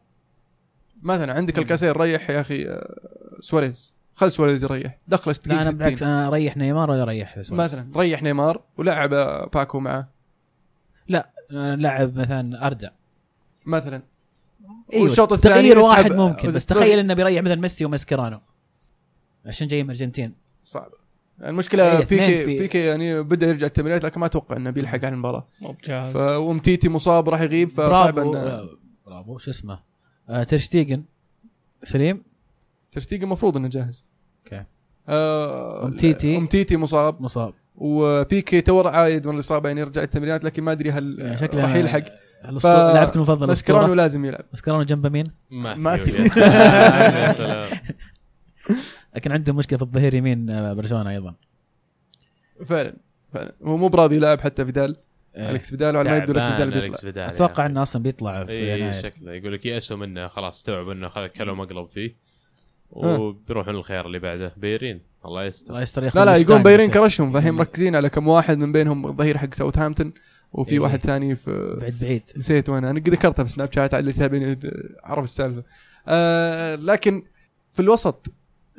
مثلا عندك الكاسير ريح يا أخي آه، سواريز. خل سواريز يريح. دخله لا أنا 60 بالعكس أنا أريح نيمار ولا أريح سواريز؟ مثلا ريح نيمار ولعب آه، باكو معه. أنا لاعب مثلا أردا. مثلا. أيوه والشوط الثاني تغيير واحد ممكن بس تخيل إنه بيريح مثلا ميسي وماسكيرانو. عشان جاي من الارجنتين صعب. المشكلة اثنين بيكي في- بيكي يعني بدا يرجع التمرينات لكن ما أتوقع إنه بيلحق على المباراة. مو بجاهز ف وأومتيتي مصاب راح يغيب فصعب برافو آه، برافو. شو اسمه. آه ترشتيجن سليم؟ ترشتيجن المفروض إنه جاهز. أوكي. آه أومتيتي. أومتيتي مصاب. مصاب. وبيكي تو عايد من الإصابة يعني يرجع التمرينات لكن ما أدري هل يعني شكله راح يلحق. الأسطورة- لاعبك المفضل الأسطورة. لازم يلعب ماسكرانو جنبه مين؟ ما. في يا <laughs> سلام <laughs> لكن عنده مشكلة في الظهير يمين آه، برشلونة أيضا فعلا فعلا هو مو براضي يلعب حتى فيدال إيه. الكس فيدال وعلى ما يبدو الكس فيدال بيطلع أتوقع يعني. إنه أصلا بيطلع في اي يناير شكله يقول لك يأسوا منه خلاص استوعبوا انه خذ كلوا مقلب فيه. وبيروحون الخيار اللي بعده بيرين الله يستر الله يستر لا لا بايرين شيء. كرشهم فالحين. مركزين على كم واحد من بينهم الظهير حق ساوثهامبتون وفي إيه. واحد ثاني في بعيد بعيد نسيت وين أنا قد ذكرتها في سناب شات على اللي يتابعني عرف السالفة آه لكن في الوسط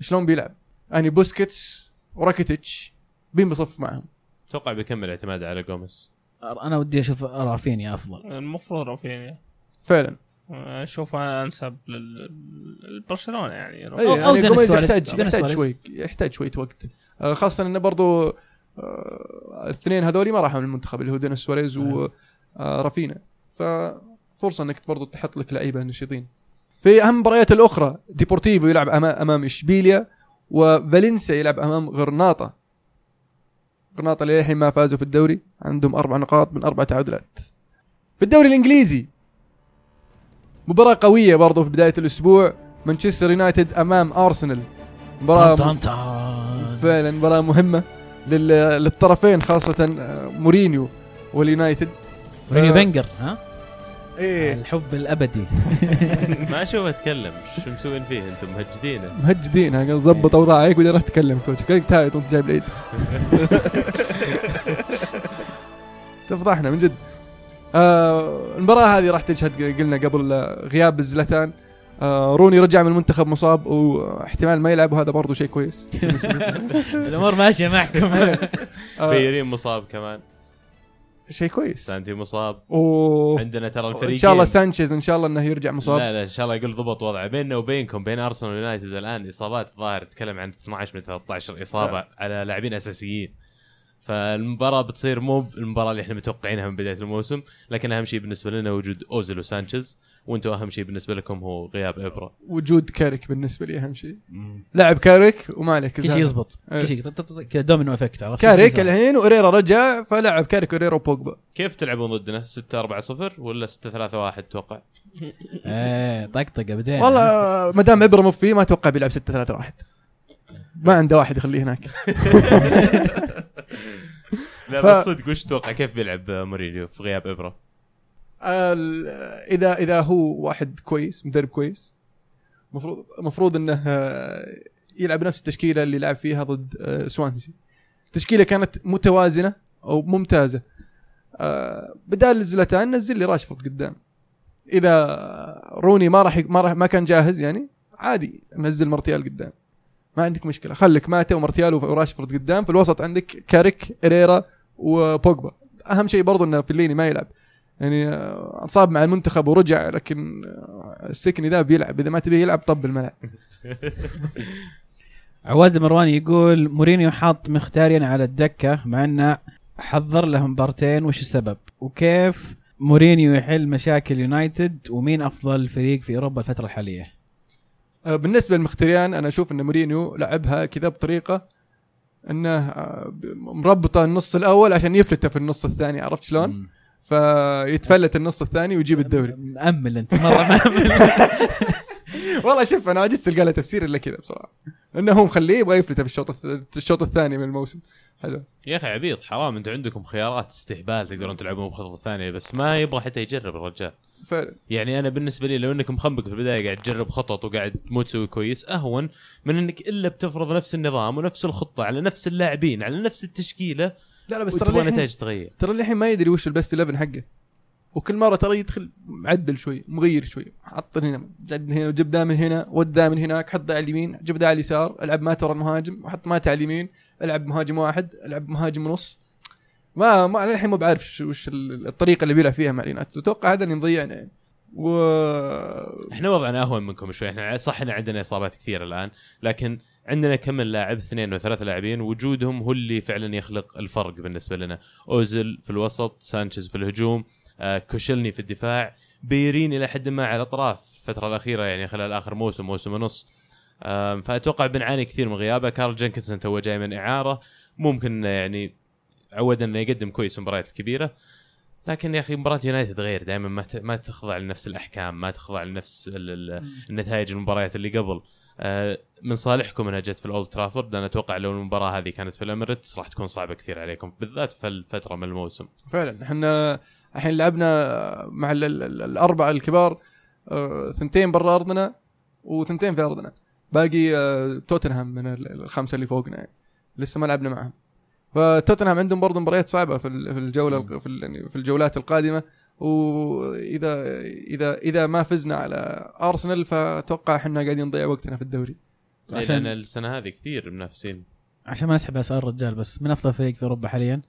شلون بيلعب؟ يعني بوسكيتس وراكيتيتش مين بصف معهم؟ أتوقع بيكمل اعتماد على جوميز أنا ودي أشوف رافينيا أفضل المفروض رافينيا فعلا اشوفها أنسب لل- لبرشلونة يعني أو- يعني أو دينيس. يحتاج يحتاج. شوي يحتاج شوية وقت آه خاصة إنه برضو آه الاثنين هذولي ما راحوا من المنتخب اللي هو دينيس سواريز ورافينا ففرصة إنك برضو تحط لك لعيبة نشيطين. في أهم المباريات الأخرى ديبورتيفو يلعب أمام إشبيليا وفالنسيا يلعب أمام غرناطة. غرناطة للحين ما فازوا في الدوري. عندهم أربع نقاط من أربع تعادلات. في الدوري الإنجليزي مباراة قوية برضو في بداية الأسبوع. مانشستر يونايتد أمام أرسنال. مباراة طن. فعلا مباراة مهمة. للطرفين خاصة آه، مورينيو واليونايتد. مورينيو. فينجر ها؟ إيه. الحب الأبدي. <laughs> ما أشوف أتكلم. شو مسوين فيه أنتم؟ مهجدينه. مهجدين ها، قال ظبط أوضاعك بعدين راح تكلم توجه قال تايت وأنت جايب العيد؟ <laughs> تفضحنا من جد. آه المباراة هذه راح تشهد قلنا قبل آه، غياب زلتان آه روني رجع من المنتخب مصاب واحتمال ما يلعب وهذا برضو شيء كويس. <laughs> الأمور ماشية معكم. <laughs> آه بيرين مصاب كمان. شيء كويس. سانتي مصاب. و عندنا ترى الفريقين. ان شاء الله سانشيز إن شاء الله إنه يرجع مصاب. لا لا إن شاء الله يقول ضبط وضعه. بيننا وبينكم بين أرسنال ويونايتد الآن إصابات ظاهر تتكلم عن 12 من 13 إصابة على لاعبين أساسيين. فالمباراة بتصير مو المباراة اللي إحنا متوقعينها من بداية الموسم لكن أهم شيء بالنسبة لنا وجود اوزيل وسانشيز وأنتم اهم شيء بالنسبة لكم هو غياب إبرا. وجود كاريك بالنسبة لي أهم شيء لعب كاريك وما عليك كل شيء. يزبط. إيه. كل شيء طط- كذا domino effect عرفت كاريك شو الحين وهيريرا رجع فلعب كاريك وهيريرا وبوجبا. كيف تلعبون ضدنا؟ 6 4 0 ولا 6 3 1 تتوقع إيه طقطقه بدينا والله ما دام ابرموف فيه ما أتوقع بيلعب 6 3 1 ما عنده واحد يخليه هناك. <laughs> لا ف- بس صدق وش تتوقع كيف بيلعب مورينيو في غياب إبرة؟ اذا إذا هو واحد كويس مدرب كويس المفروض المفروض إنه آه، يلعب نفس التشكيلة اللي لعب فيها ضد آه، سوانسي. التشكيله كانت متوازنة أو ممتازة. آه، بدال زلتان نزل لي راشفورد قدام. إذا روني ما راح ما راح ما كان جاهز يعني عادي نزل مرتيال قدام. ما عندك مشكلة. خليك ماتا ومرتيال وراشفورد قدام. في الوسط عندك كاريك هيريرا وبوجبا أهم شيء برضو إنه فيليني ما يلعب. يعني آه، انصاب مع المنتخب ورجع لكن آه، السكني ذا بيلعب. إذا ما تبيه يلعب طب الملعب <laughs> عواد المرواني يقول مورينيو حاط مخيتاريان على الدكة مع إنه حضر له مبارتين وش السبب؟ وكيف مورينيو يحل مشاكل يونايتد؟ ومين أفضل فريق في أوروبا الفترة الحالية؟ آه، بالنسبة لمخيتاريان أنا أشوف إن مورينيو لعبها كذا بطريقة إنه آه، مربطه النص الأول عشان يفلته في النص الثاني عرفت شلون؟ فيتفلت النص الثاني ويجيب الدوري. مأمل أنت مرة مأمل. <laughs> والله شوف أنا عجزت القى له تفسير إلا كذا بصراحة. إنه هو مخليه يبغى يفلته في الشوط الث- الشوط الثاني من الموسم. حلو. يا أخي عبيط حرام. أنتم عندكم خيارات استهبال تقدرون تلعبون بخطط ثانية بس ما يبغى حتى يجرب الرجال. فعلا. يعني أنا بالنسبة لي لو إنك مخنبق في البداية قاعد تجرب خطط وقاعد مو تسوي كويس أهون من إنك إلا بتفرض نفس النظام ونفس الخطة على نفس اللاعبين على نفس التشكيلة لا لا بس ترى وتبغى الحين نتائج تتغير ترى الحين ما يدري وش البست 11 حقه. وكل مرة ترى يدخل معدل شوي مغير شوي. حط هنا جد هنا جب ذا من هنا ود ذا من هناك حط ذا على اليمين جب ذا على اليسار العب ماتا ورا المهاجم وحط ماتا على اليمين العب مهاجم واحد العب مهاجم ونص ما ما الحين مو بعارف وش- وش ال- الطريقة اللي بيلعب فيها مع اليونايتد. أتوقع هذا اللي مضيعنا يعني. و إحنا وضعنا أهون منكم شوي. إحنا صح إن عندنا إصابات كثيرة الآن لكن عندنا كم من لاعب اثنين وثلاث لاعبين وجودهم هو اللي فعلا يخلق الفرق بالنسبة لنا. اوزل في الوسط سانشيز في الهجوم آه كوشيلني في الدفاع بييرين إلى حد ما على الأطراف الفترة الأخيرة يعني خلال آخر موسم موسم ونص. آم، فأتوقع بنعاني كثير من غيابه. كارل جينكينسون تو جاي من إعارة. ممكن يعني عودنا إنه يقدم كويس المباريات الكبيرة. لكن يا أخي مباراة يونايتد غير دائما ما ت- ما تخضع لنفس الأحكام ما تخضع لنفس ال- ال- النتائج المباريات اللي قبل. آه، من صالحكم إنها جت في الأولد ترافورد لأن أتوقع لو المباراة هذه كانت في الإميريتس راح تكون صعبة كثير عليكم بالذات في الفترة من الموسم. فعلا إحنا الحين لعبنا مع ال- ال- ال- الأربعة الكبار آه، ثنتين برا أرضنا وثنتين في أرضنا. باقي آه، توتنهام من ال- الخمسة اللي فوقنا يعني. لسه ما لعبنا معهم. فتوتنهام عندهم برضه مباريات صعبة في ال- في الجولة الق- في يعني في الجولات القادمة واذا اذا إذا ما فزنا على أرسنال فأتوقع إحنا قاعدين نضيع وقتنا في الدوري عشان عشان- السنة هذه كثير منافسين عشان ما على سؤال الرجال بس من أفضل فريق في أوروبا حاليا؟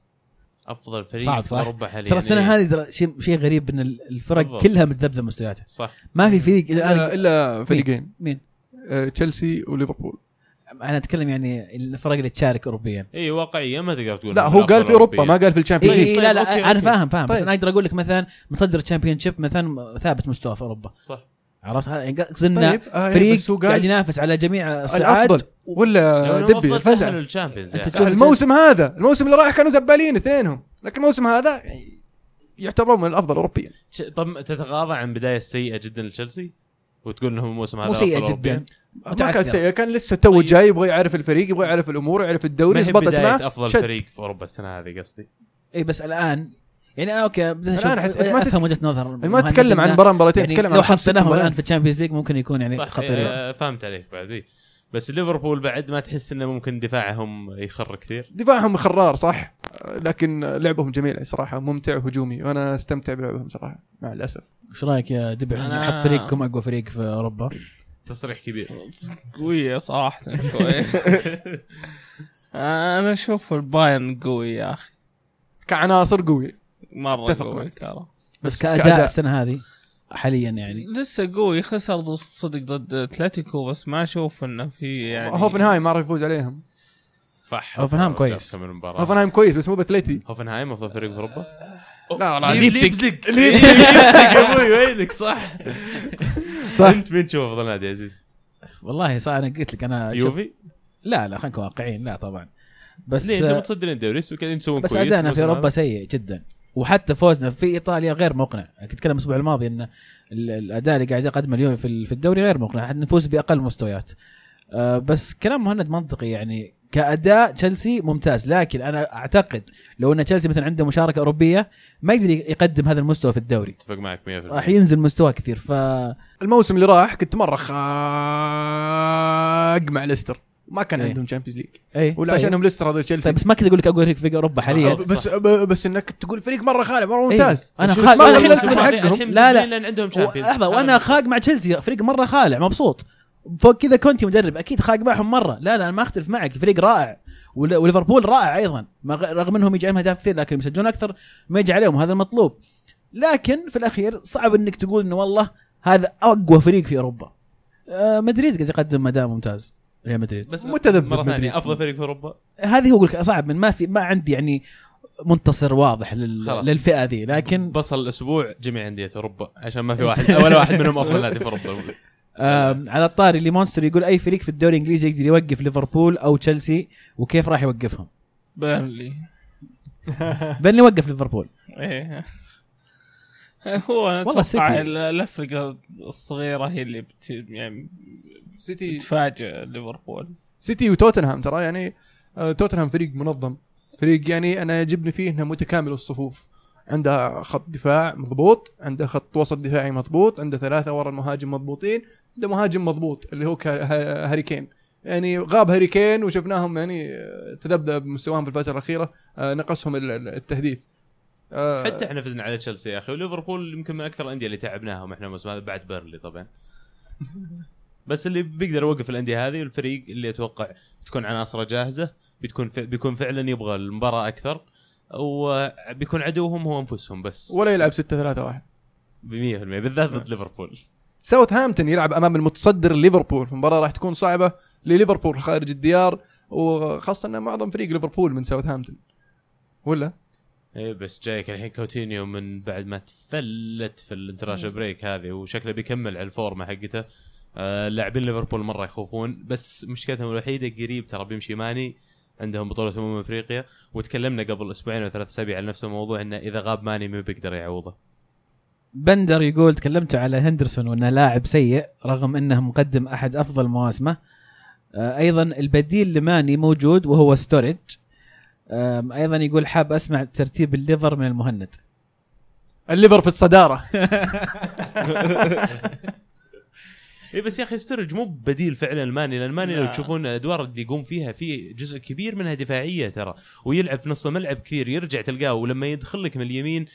أفضل فريق صعب، في صح؟ أوروبا حاليا ترى السنة إيه. هذه ترى شيء شيء غريب ان ال- الفرق بالضبط. كلها متذبذبة مستوياتها صح ما في فريق الا, إلا فريقين مين؟ آه، تشيلسي وليفربول أنا اتكلم يعني الفرق اللي تشارك اوروبيا. إي واقعيه ما تقدر تقول لا من هو قال في أوروبا. ما قال في إي الشامبيونز إيه ليج طيب، لا لا أوكي، أنا. فاهم فاهم. بس طيب. أنا أقدر أقول لك مثلا متصدر الشامبيون شيب مثلا ثابت مستوى في أوروبا. صح. عرفت؟ هذا يعني قصدي انه طيب آه فريق بس هو قاعد ينافس على جميع الصعاد الأفضل ولا إنهم دبي؟ الفزع أخي. تشوف- الموسم هذا الموسم اللي راح كانوا زبالين اثنينهم. لكن الموسم هذا يعتبرون من الأفضل اوروبيا. طب تتغاضى عن بداية سيئة جدا لتشيلسي؟ وتقول انهم الموسم هذا سيئة أفضل جدا. أوروبياً؟ ما. كانت سيئه كان لسه تو طيب. جاي يبغى يعرف الفريق يبغى يعرف الأمور يعرف الدوري بداية معه أفضل شد. فريق في أوروبا السنة هذه قصدي؟ اي بس الآن يعني أنا أوكي نشوف حت- ما أفهم وجهة نظر ما تتكلم عن مباراه مباراتين يعني تتكلم لو حطيناهم الآن في الشامبيونز ليج ممكن يكون يعني صح خطير آه، فهمت عليك بعد. بس ليفربول بعد ما تحس إنه ممكن دفاعهم يخر كثير؟ دفاعهم خرار صح؟ لكن لعبهم جميل صراحة ممتع وهجومي. وأنا أستمتع بلعبهم صراحة مع الأسف. إيش رأيك يا دبع أنا- نحط فريقكم أقوى فريق في أوروبا. تصريح كبير. قوية صراحة شوي. أنا أشوف البايرن قوي يا أخي. كعناصر قوي. مرة أتفق قوي. ترى. بس كأداء كأداء. السنة هذه حاليا يعني. لسه قوي خسر ضد- صدق ضد أتلتيكو بس ما أشوف إنه في يعني هوفنهايم ما راح يفوز عليهم. فح هوفنهايم كويس. هوفنهايم كويس بس مو بأتليتي. هوفنهايم أفضل فريق في أوروبا؟ لا ليبزيج. ليبزيج. ليبزيج. <laughs> يا أبوي وينك؟ صح. صح. انت مين تشوف افضل نادي يا عزيز؟ والله صح أنا قلت لك أنا يوفي؟ لا لا خلينا نكون واقعيين لا طبعا بس ليه أنتم متصدرين الدوري وقاعدين تسوون بس ادائنا في أوروبا؟ سيء جدا وحتى فوزنا في إيطاليا غير مقنع كنت اتكلم الأسبوع الماضي إن ال- الأداء اللي قاعد يقدمه اليوم في ال- في الدوري غير مقنع نفوز بأقل مستويات آه، بس كلام مهند منطقي يعني كأداء تشيلسي ممتاز. لكن أنا أعتقد لو أن تشيلسي مثلا عنده مشاركة أوروبية ما يقدر يقدم هذا المستوى في الدوري. أتفق معك 100% راح ينزل مستواه كثير. ف الموسم اللي راح كنت مرة خاق مع ليستر. ما كان إيه. عندهم تشامبيونز ليج اي ولا عشانهم ليستر هذا تشيلسي طيب بس ما كنت أقول لك اقوى فريق في أوروبا حاليا. آه، بس بس إنك تقول فريق مرة خالع مرة إيه. ممتاز. أنا بس خالع- خلصت خالع- من حقهم. الحين لا، لا. لأن عندهم و- شامبيونز لحظة وأنا خاق مع تشيلسي فريق مرة خالع مبسوط. فوق كذا كونتي مدرب أكيد خاق معهم مرة. لا لا أنا ما أختلف معك. فريق رائع. ول- وليفربول رائع أيضا. رغم إنهم يجي عليهم أهداف كثير لكن يسجلون أكثر ما يجي عليهم هذا المطلوب. لكن في الأخير صعب إنك تقول إنه والله هذا أقوى فريق في أوروبا. آه مدريد قاعد يقدم أداء ممتاز. ريال مدريد. بس متذبذب مرة. ثانية أفضل فريق في أوروبا؟ هذه هو صعب. من ما في ما عندي يعني منتصر واضح لل... للفئة ذي. لكن بصل الأسبوع جميع أندية أوروبا عشان ما في <laughs> واحد ولا واحد منهم أفضل نادي في أوروبا. على الطاري اللي مونستر يقول أي فريق في الدوري الإنجليزي يقدر يوقف ليفربول أو تشيلسي وكيف راح يوقفهم؟ بيرلي <laughs> بني وقف ليفربول. إيه. هو أنا والله أتوقع الأفرقة الصغيرة هي اللي بت يعني سيتي تفاجئ ليفربول. سيتي وتوتنهام ترى يعني آه، توتنهام فريق منظم. فريق يعني أنا يعجبني فيه إنه متكامل الصفوف. عنده خط دفاع مضبوط عنده خط وسط دفاعي مضبوط عنده ثلاثة ورا المهاجم مضبوطين عنده مهاجم مضبوط اللي هو هاري كين. يعني غاب هاري كين وشفناهم يعني آه، تذبذب مستواهم في الفترة الأخيرة آه، نقصهم ال- ال- التهديف. آه، حتى إحنا فزنا على تشيلسي يا أخي وليفربول يمكن من أكثر الأندية اللي تعبناهم إحنا الموسم هذا بعد بيرنلي طبعا. <laughs> بس اللي بيقدر يوقف الأندية هذه الفريق اللي أتوقع تكون عناصره جاهزة بتكون. بيكون فعلا يبغى المباراة أكثر. وبيكون عدوهم هو أنفسهم بس. ولا يلعب 6 3 1 ب 100% بالذات ضد ليفربول. ساوثهامبتون يلعب أمام المتصدر ليفربول. المباراة راح تكون صعبة لليفربول خارج الديار وخاصة إن معظم فريق ليفربول من ساوثهامبتون. ولا؟ إيه بس جايك الحين كوتينيو من بعد ما تفلت في ال international break هذه وشكله بيكمل على الفورمة حقته. آه لاعبين ليفربول مرة يخوفون بس مشكلتهم الوحيدة قريب ترى بيمشي ماني. عندهم بطولة أمم أفريقيا وتكلمنا قبل أسبوعين أو ثلاث أسابيع على نفس الموضوع إنه إذا غاب ماني ما بيقدر يعوضه. بندر يقول تكلمتوا على هندرسون وإنه لاعب سيء رغم إنه مقدم أحد أفضل مواسمه. آه، أيضا البديل لماني موجود وهو ستورج أيضا يقول حاب أسمع ترتيب الليفر من المهند. الليفر في الصدارة. <laughs> اي بس يا أخي ستورج مو بديل فعلا لماني لأن الماني لو. تشوفون الادوار اللي يقوم فيها في جزء كبير منها دفاعية ترى ويلعب في نص الملعب كثير يرجع تلقاه ولما يدخل لك من اليمين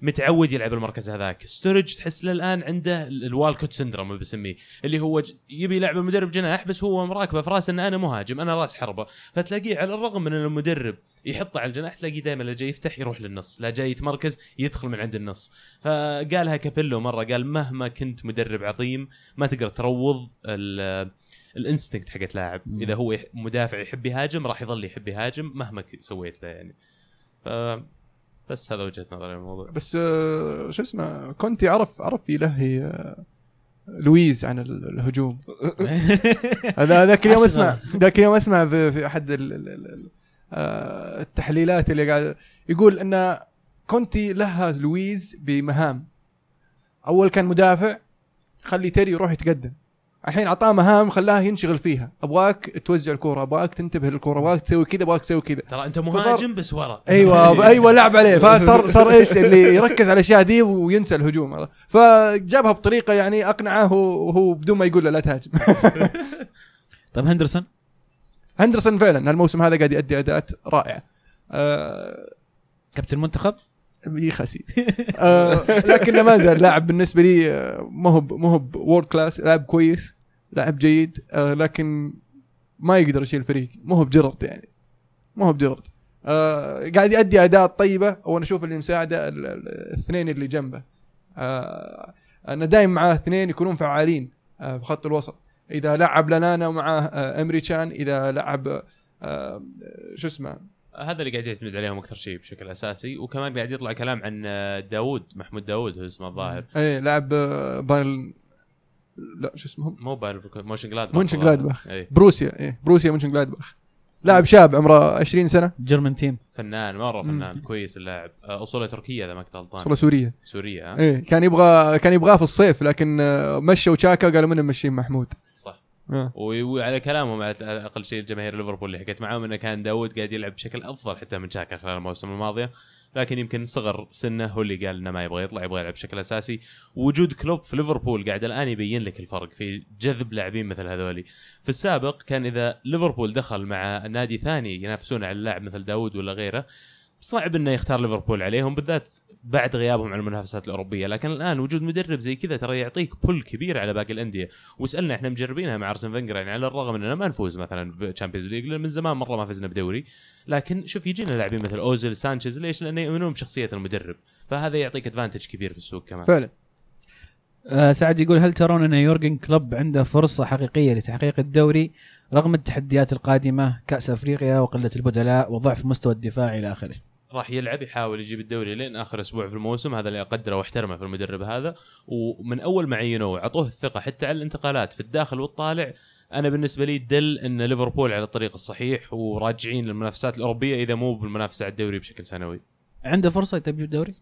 متعود يلعب المركز هذاك. ستورج تحس له الان عنده ال- الوالكوت syndrome بسميه اللي هو يبي يلعب المدرب جناح بس هو مو راكبة في رأسه إن أنا مهاجم أنا راس حربة. فتلاقيه على الرغم من إن المدرب يحطه على الجناح تلاقيه دائما لا جاي يفتح يروح للنص. لا جاي يتمركز يدخل من عند النص. فقالها كابيلو مرة قال مهما كنت مدرب عظيم ما تقدر تروض ال- ال instinct حقت لاعب. إذا هو مدافع يحب يهاجم راح يظل يحب يهاجم مهما سويت له يعني. بس هذا وجهة نظري الموضوع. بس آه، شو اسمه كونتي عرف عرف يلهي آه، لويز عن ال- الهجوم. <laughs> هذا ذاك اليوم. اسمع ذاك اليوم اسمع في, في أحد ال- ال- ال- ال- آه، التحليلات اللي قاعد يقول إن كونتي لها لويز بمهام. أول كان مدافع خلي تيري يروح يتقدم. الحين اعطاه مهام خلاه ينشغل فيها. أبغاك توزع الكورة أبغاك تنتبه للكورة أبغاك تسوي كذا أبغاك تسوي كذا. ترى أنت مهاجم بس ورا. أيوه <laughs> أيوه لعب عليه. فصار صار إيش اللي يركز على الأشياء دي وينسى الهجوم. فجابها بطريقة يعني أقنعه وهو بدون ما يقول له لا تهاجم. <laughs> طيب هندرسون؟ هندرسون فعلا هالموسم هذا قاعد يؤدي أداءات رائعة. آه كابتن المنتخب رجسي <laughs> آه لكنه ما زال لاعب بالنسبة لي آه، ما هو ما هو world class لاعب كويس لاعب جيد آه لكن ما يقدر يشيل الفريق مو هو بجيرارد يعني. مو هو بجيرارد آه قاعد يؤدي اداء طيبة. وأنا أشوف اللي مساعده ال- ال- الاثنين اللي جنبه. آه أنا دايم معاه اثنين يكونون فعالين آه في خط الوسط. إذا لعب لالانا ومعاه آه إمري تشان إذا لعب آه شو اسمه هذا اللي قاعد يعتمد عليهم أكثر شيء بشكل أساسي وكمان قاعد يطلع كلام عن داوود محمود داوود هو اسمه الظاهر. إيه لاعب آه، بايرن لا شو اسمهم؟ مو بايرن مونشن جلاد مونشن جلادباخ. اي بروسيا إيه بروسيا مونشن جلادباخ لاعب شاب عمره 20 سنة. German team. فنان مرة مم. فنان كويس اللاعب. آه، أصولة تركية إذا ما كنت غلطان. اصله سورية. سوريا ها؟ إيه كان يبغى كان يبغاه في الصيف لكن آه، مشوا تشاكا قالوا من مشين محمود. صح. آه. وعلى كلامهم على أقل شيء الجماهير ليفربول اللي حكيت معاهم انه كان داوود قاعد يلعب بشكل أفضل حتى من شاكا خلال الموسم الماضيه لكن يمكن صغر سنه هو اللي قال إنه ما يبغى يطلع يبغى يلعب بشكل أساسي. وجود كلوب في ليفربول قاعد الآن يبين لك الفرق في جذب لاعبين مثل هذولي. في السابق كان إذا ليفربول دخل مع نادي ثاني ينافسون على اللاعب مثل داوود ولا غيره صعب إنه يختار ليفربول عليهم بالذات بعد غيابهم عن المنافسات الأوروبية. لكن الآن وجود مدرب زي كذا ترى يعطيك pull كبير على باقي الأندية. واسالنا إحنا مجربينها مع أرسن فنجر يعني على الرغم إننا ما نفوز مثلا ب Champions League من زمان مرة ما فزنا بدوري. لكن شوف يجينا لاعبين مثل أوزيل سانشيز ليش؟ لأنه يؤمنون بشخصية المدرب. فهذا يعطيك advantage كبير في السوق كمان. فعلا. آه سعد يقول هل ترون أن يورجن كلوب عنده فرصة حقيقية لتحقيق الدوري رغم التحديات القادمة كأس أفريقيا وقلة البدلاء وضعف مستوى الدفاع إلى آخره؟ راح يلعب يحاول يجيب الدوري لين آخر أسبوع في الموسم هذا اللي أقدره واحترمه في المدرب هذا. ومن أول ما عينوه وعطوه الثقة حتى على الانتقالات في الداخل والطالع أنا بالنسبة لي دل أن ليفربول على الطريق الصحيح وراجعين للمنافسات الأوروبية إذا مو بالمنافسة على الدوري بشكل سنوي. عنده فرصة يجيب الدوري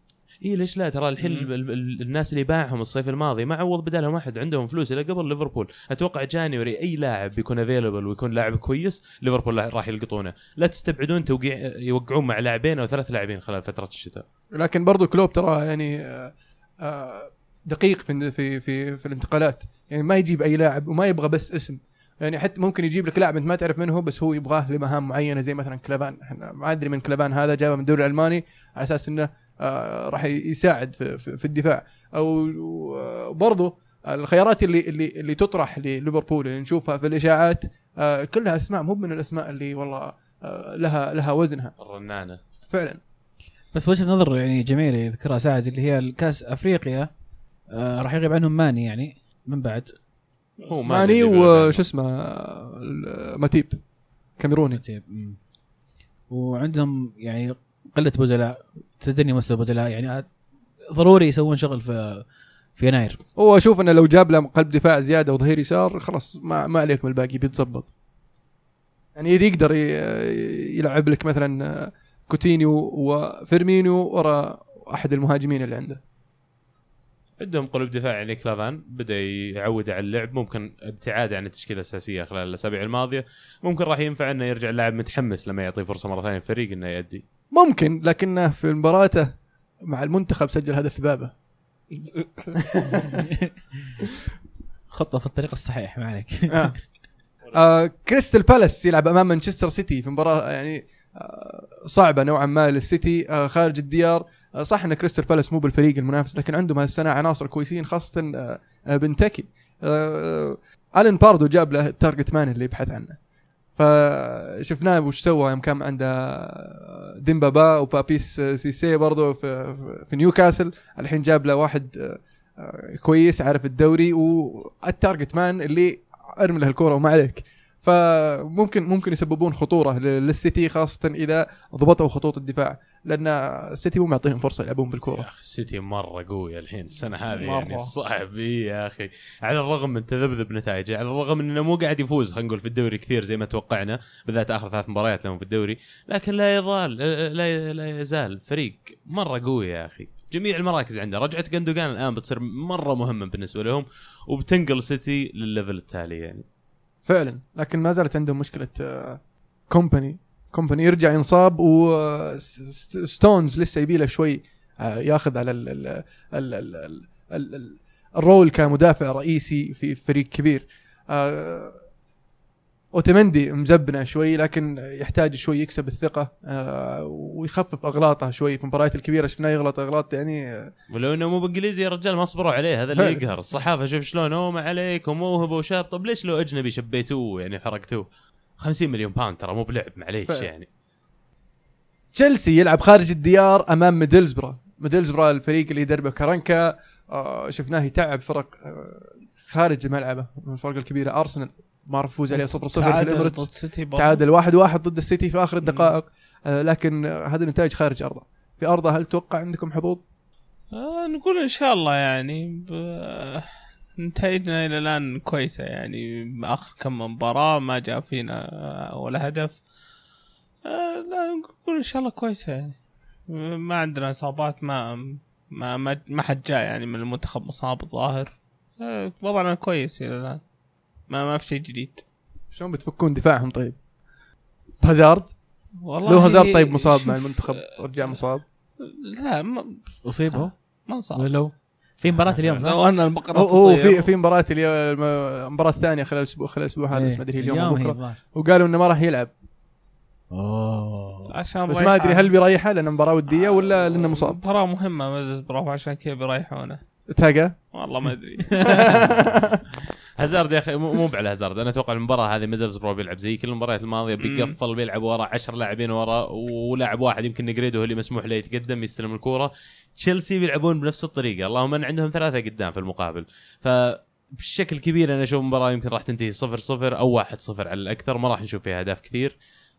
اي ليش لا؟ ترى الحين ال- ال- ال- الناس اللي باعهم الصيف الماضي ما عوض بدالهم احد عندهم فلوس إلى قبل ليفربول. أتوقع January أي لاعب بيكون available ويكون لاعب كويس ليفربول راح يلقطونه. لا تستبعدون توقيع يوقعون مع لاعبين أو ثلاث لاعبين خلال فترة الشتاء. لكن برضو كلوب ترى يعني آه، آه، دقيق في في في, في الانتقالات. يعني ما يجيب أي لاعب وما يبغى بس اسم. يعني حتى ممكن يجيب لك لاعب أنت ما تعرف منه هو بس هو يبغاه لمهام معينة زي مثلا كلافان. إحنا ما أدري من كلافان هذا جابه من الدوري الألماني على أساس إنه راح يساعد في, الدفاع. أو آه، برضو الخيارات اللي اللي اللي تطرح لليفربول اللي نشوفها في الإشاعات آه كلها أسماء مو من الأسماء اللي والله آه لها لها وزنها. الرنانة. فعلا. بس وجهة نظر يعني جميلة يذكرها سعد اللي هي الكاس أفريقيا آه راح يغيب عنهم ماني يعني من بعد. هو ما ماني وش اسمه آه، ماتيب كاميروني. مم. وعندهم يعني قله بدلاء تدني مستوى بدلاء يعني ضروري يسوون شغل في في يناير. هو أشوف إنه لو جاب له قلب دفاع زيادة وظهير يسار خلاص ما ما عليك من الباقي بيتظبط يعني يقدر يلعب لك مثلا آه، كوتينيو وفيرمينو ورا أحد المهاجمين اللي عنده. عندهم قلب دفاع يعني كلافان بدأ يعود على اللعب. ممكن ابتعاد عن التشكيلة الأساسية خلال الأسابيع الماضية. ممكن راح ينفع إنه يرجع اللاعب متحمس لما يعطيه فرصة مرة ثانية الفريق إنه يأدي. ممكن لكنه في مباراته مع المنتخب سجل هدف يا به <laughs> خطة في الطريق الصحيح ما عليك. آه. آه كريستال بالاس يلعب أمام مانشستر سيتي في مباراة يعني آه صعبة نوعا ما للسيتي. آه خارج الديار. آه صح إن كريستال بالاس مو بالفريق المنافس لكن عندهم هالسنه عناصر كويسين خاصة آه آه بنتكي آه ألان باردو جاب له ال target man اللي يبحث عنه. فشفناه وش سوى يوم كان عنده ديمبابا وبابيس سيسيه برضو في, في- نيوكاسل. الحين جاب له واحد آه، كويس عارف الدوري وال target man اللي أرمي له الكورة وما عليك. فممكن ممكن يسببون خطورة للسيتي خاصة إذا ضبطوا خطوط الدفاع لأن السيتي مو معطيهم فرصة يلعبون يا بالكوره أخي السيتي مرة قوي الحين السنة هذه مرة. يعني صعب يا أخي. على الرغم من تذبذب نتائجه على الرغم إنه مو قاعد يفوز خلينا نقول في الدوري كثير زي ما توقعنا بالذات آخر ثلاث مباريات لهم في الدوري لكن لا يزال لا لا يزال. فريق مرة قوي يا أخي. جميع المراكز عنده. رجعة جندوجان الآن بتصير مرة مهمة بالنسبة لهم وبتنقل سيتي للل level التالي يعني. فعلا. لكن ما زالت عندهم مشكلة آه، كومباني كومباني يرجع ينصاب وستونز آه، لسه يبي له شوي آه، ياخذ على ال ال ال ال ال ال ال role كمدافع رئيسي في فريق كبير. اوتمندي مو زبنة شوي لكن يحتاج شوي يكسب الثقة آه، ويخفف أغلاطه شوي في المباريات الكبيرة. شفناه يغلط أغلاط يعني آه، ولو إنه مو بانجليزي يا رجال ما صبروا عليه هذا اللي. يقهر. الصحافة شوف شلون أوه ما عليك وموهبه وشاب طب ليش لو أجنبي شبيتوه يعني حرقتوه 50 مليون باوند ترى مو بلعب معليش. يعني. تشيلسي يلعب خارج الديار أمام ميدلزبرة. ميدلزبرة الفريق اللي يدربه كارانكا آه شفناه يتعب فرق خارج ملعبه من الفرق الكبيرة أرسنال. ما عرف يفوز عليه 0 0 في تعادل ضد الإمارات. تعادل 1 1 ضد السيتي في آخر الدقائق. آه لكن هذا النتائج خارج أرضه. في أرضه هل توقع عندكم حظوظ؟ آه نقول إن شاء الله يعني. نتائجنا إلى الآن كويسة يعني. آخر كم مباراة ما جاء فينا آه، ولا هدف. آه لا نقول إن شاء الله كويسة يعني. ما عندنا إصابات ما ما ما, ما حد جاء يعني من المنتخب مصاب الظاهر. آه وضعنا كويس إلى الآن. ما ما في شيء جديد شلون بتفكون دفاعهم طيب؟ هازارد والله لو هازارد طيب مصاب مع المنتخب آه، رجع مصاب لا ما اصيب هو ما صار لو في مباراة اليوم صح؟ لو أن البقرة هو هو تطير. في في مباراة اليوم المباراه الثانية خلال الأسبوع خلال الأسبوع هذا. بس ما أدري هي اليوم الظاهر. وقالوا إنه ما راح يلعب أوه عشان بس ما أدري. هل بيريحه لأنه مباراه ودية ولا لأنه مصاب مباراة مهمة ميدلسبرو عشان كذا بيريحونه تاقى والله ما أدري <laughs> هازارد يا أخي مو على هازارد أنا أتوقع المباراة هذه ميدلزبرو بيلعب زي كل المباريات الماضية بيقفل بيلعب ورا 10 لاعبين ورا ولاعب واحد يمكن نيجريدو هو اللي مسموح له يتقدم يستلم الكورة. تشيلسي بيلعبون بنفس الطريقة. اللهم أن عندهم ثلاثة قدام في المقابل. ف بشكل كبير أنا أشوف المباراة يمكن راح تنتهي 0 0 أو 1 0 على الأكثر. ما راح نشوف فيها أهداف كثير.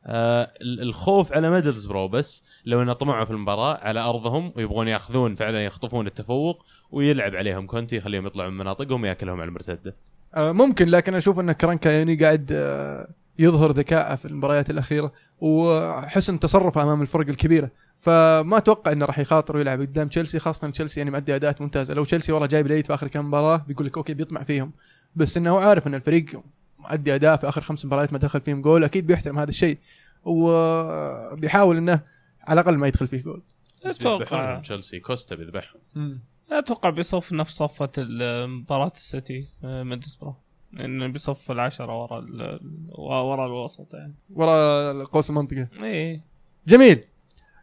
آه ال- الخوف على ميدلزبرو بس لو انه طمعوا في المباراة على أرضهم ويبغون ياخذون فعلا يخطفون التفوق ويلعب عليهم كونتي يخليهم يطلعوا من مناطقهم ويأكلهم على المرتدة. ممكن لكن أشوف أن كرانكا يعني قاعد آه، يظهر ذكاءه في المباريات الأخيرة وحسن تصرفه أمام الفرق الكبيرة. فما أتوقع أنه راح يخاطر ويلعب قدام تشيلسي خاصة تشيلسي يعني مؤدي أداءات ممتازة. لو تشيلسي والله جايب العيد في آخر كم مباراة بيقول لك okay بيطمع فيهم. بس أنه هو عارف أن الفريق مؤدي أداء في آخر خمس مباريات ما دخل فيهم جول أكيد بيحترم هذا الشيء. وبيحاول أنه على الأقل ما يدخل فيه جول. أتوقع. تشيلسي كوستا بيذبحهم. أتوقع بيصف نفس صفة ال- مباراة السيتي آه، ميدلسبرو لأنه بيصف العشرة ورا ال- ورا الوسط يعني. ورا قوس المنطقة. إيه. جميل.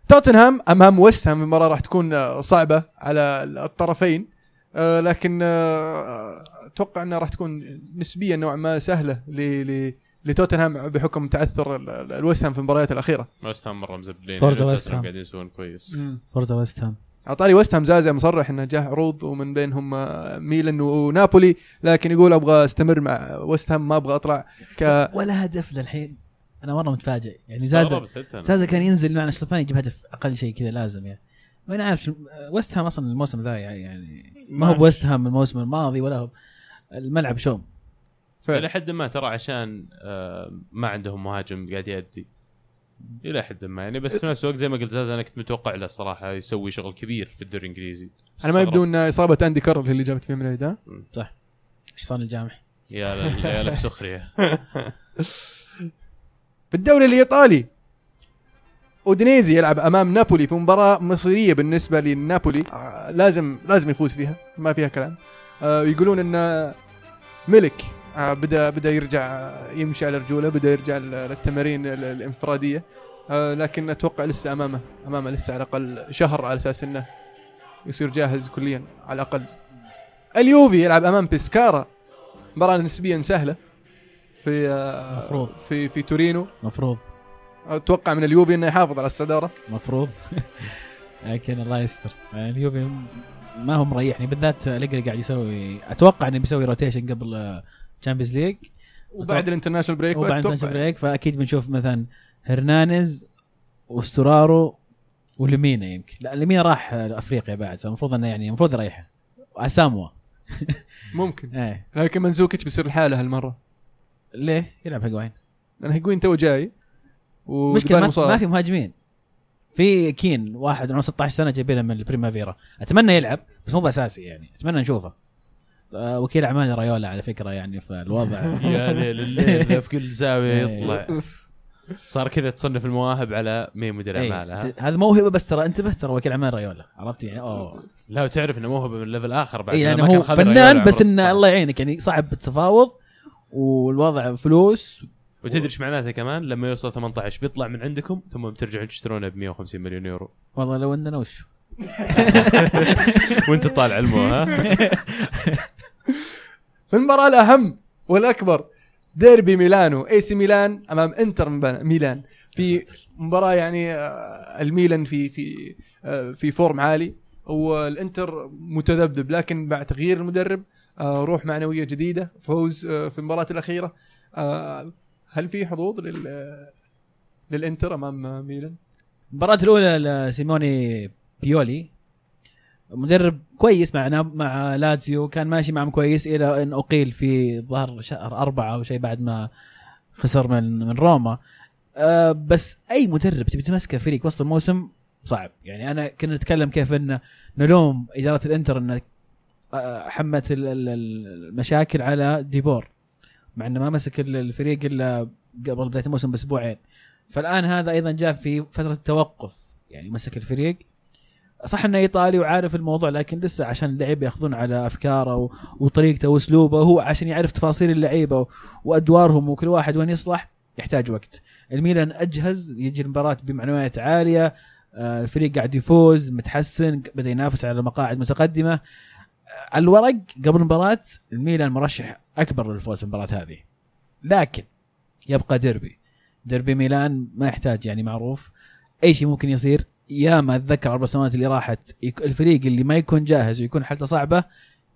توتنهام امام ويست هام المباراه راح تكون آه، صعبة على الطرفين آه، لكن آه، أتوقع إنها راح تكون نسبيا نوعا ما سهلة ل ل لتوتنهام بحكم تعثر ال- ال- الويست هام في المباريات الأخيرة. ويست هام مرة مزبلين. forza يعني ويست هام. قاعدين يسوون كويس. forza ويست هام أعطاني ويست هام زازا مصرح إنه جاه عروض ومن بينهم آه، ميلان ونابولي لكن يقول أبغى أستمر مع ويست هام ما أبغى أطلع ك <laughs> ولا هدف للحين أنا مره متفاجئ يعني زازا. زازا كان ينزل معنا الشوط الثاني يجيب هدف أقل شيء كذا لازم يعني وأنا عارف شو- ويست هام أصلا الموسم ذا يعني ما هو. بويست هام الموسم الماضي ولا هو الملعب شوم فعلا. إلى حد ما ترى عشان آه، ما عندهم مهاجم قاعد يأدي إلى حد ما. يعني بس في نفس الوقت زي ما قلت زازا أنا كنت متوقع له صراحة يسوي شغل كبير في الدوري الإنجليزي. أنا ما يبدو ان إصابة أندي كارول هي اللي جابت فيهم العيد ها حصان الجامح. يا لل- يا للسخريه <laughs> في الدوري الإيطالي أودينيزي يلعب أمام نابولي في مباراة مصيرية بالنسبة لنابولي. آه، لازم لازم يفوز فيها ما فيها كلام. آه، يقولون إن ملك بدا بدا يرجع آه، يمشي على رجوله بدا يرجع للتمارين ال- الانفرادية. آه، لكن أتوقع لسه أمامه أمامه لسه على الأقل شهر على أساس إنه يصير جاهز كليا على الأقل. اليوفي يلعب أمام بيسكارا. مباراة نسبيا سهلة في آه، مفروض. في في تورينو. مفروض. أتوقع من اليوفي إنه يحافظ على الصدارة. مفروض. لكن الله يستر. يعني اليوفي ما هو مريحني بالذات اليجري قاعد يسوي أتوقع إنه بيسوي rotation قبل Champions League وبعد ال international break وبعد ال international break فأكيد بنشوف مثلا هرنانيز وستورارو ولمينا يمكن. لا لمينا راح أفريقيا بعد فالمفروض إنه يعني المفروض يريحه اساموا <laughs> ممكن. إيه. لكن منزوكيتش بيصير لحاله هالمرة. ليه؟ يلعب هيجوين. لأن هيجوين تو جاي مشكلة ما, ما في مهاجمين. في كين واحد عمره 16 سنة جايبينه من ال Primavera. أتمنى يلعب بس مو بأساسي يعني. أتمنى نشوفه. وكيل اعمال رايولا على فكرة يعني فالوضع <laughs> يا <laughs> ليل الليل في كل زاوية إيه. يطلع. صار كذا تصنف المواهب على مين مدير إيه، اعمالها هذا موهبة بس ترى انتبه ترى وكيل اعمال رايولا عرفت يعني؟ أوه. لا وتعرف إنه موهبة من level آخر بعد يعني ما هو فنان بس انه 16. الله يعينك يعني صعب التفاوض والوضع فلوس. وتدري إيش معناته كمان؟ لما يوصل 18 بيطلع من عندكم ثم بترجعون تشترونه ب 150 مليون يورو. والله لو اننا وش <laughs> وأنت طالع المو ها <laughs> في المباراة الأهم والأكبر ديربي ميلانو إي سي ميلان أمام إنتر ميلان. في مباراة يعني آه، الميلان في في آه، في form عالي والإنتر متذبذب لكن بعد تغيير المدرب آه، روح معنوية جديدة فوز في المباراة الأخيرة. هل في حظوظ لل للإنتر أمام ميلان؟ المباراة الأولى لسيموني بيولي. مدرب كويس مع ناب- مع لاتزيو كان ماشي معهم كويس إلى أن أقيل في ظهر شهر أربعة أو شيء بعد ما خسر من من روما. أه بس أي مدرب تبي تمسكه فريق وسط الموسم صعب. يعني أنا كنا نتكلم كيف أن نلوم إدارة الإنتر أن آه، حمت ال- ال- ال- المشاكل على ديبور مع أنه ما مسك ال- الفريق إلا قبل بداية الموسم بأسبوعين. فالآن هذا أيضا جاء في فترة التوقف يعني مسك الفريق صح إنه إيطالي وعارف الموضوع لكن لسه عشان اللعيبة ياخذون على أفكاره وطريقته وأسلوبه هو عشان يعرف تفاصيل اللعيبة وأدوارهم وكل واحد وين يصلح يحتاج وقت. الميلان أجهز يجي المباراة بمعنويات عالية آه، الفريق قاعد يفوز متحسن بدأ ينافس على مقاعد متقدمة. آه، على الورق قبل المباراة الميلان مرشح أكبر للفوز المباراة هذه. لكن يبقى ديربي. ديربي ميلان ما يحتاج يعني معروف. أي شيء ممكن يصير يا ما أتذكر أربع سنوات اللي راحت الفريق اللي ما يكون جاهز ويكون حالته صعبة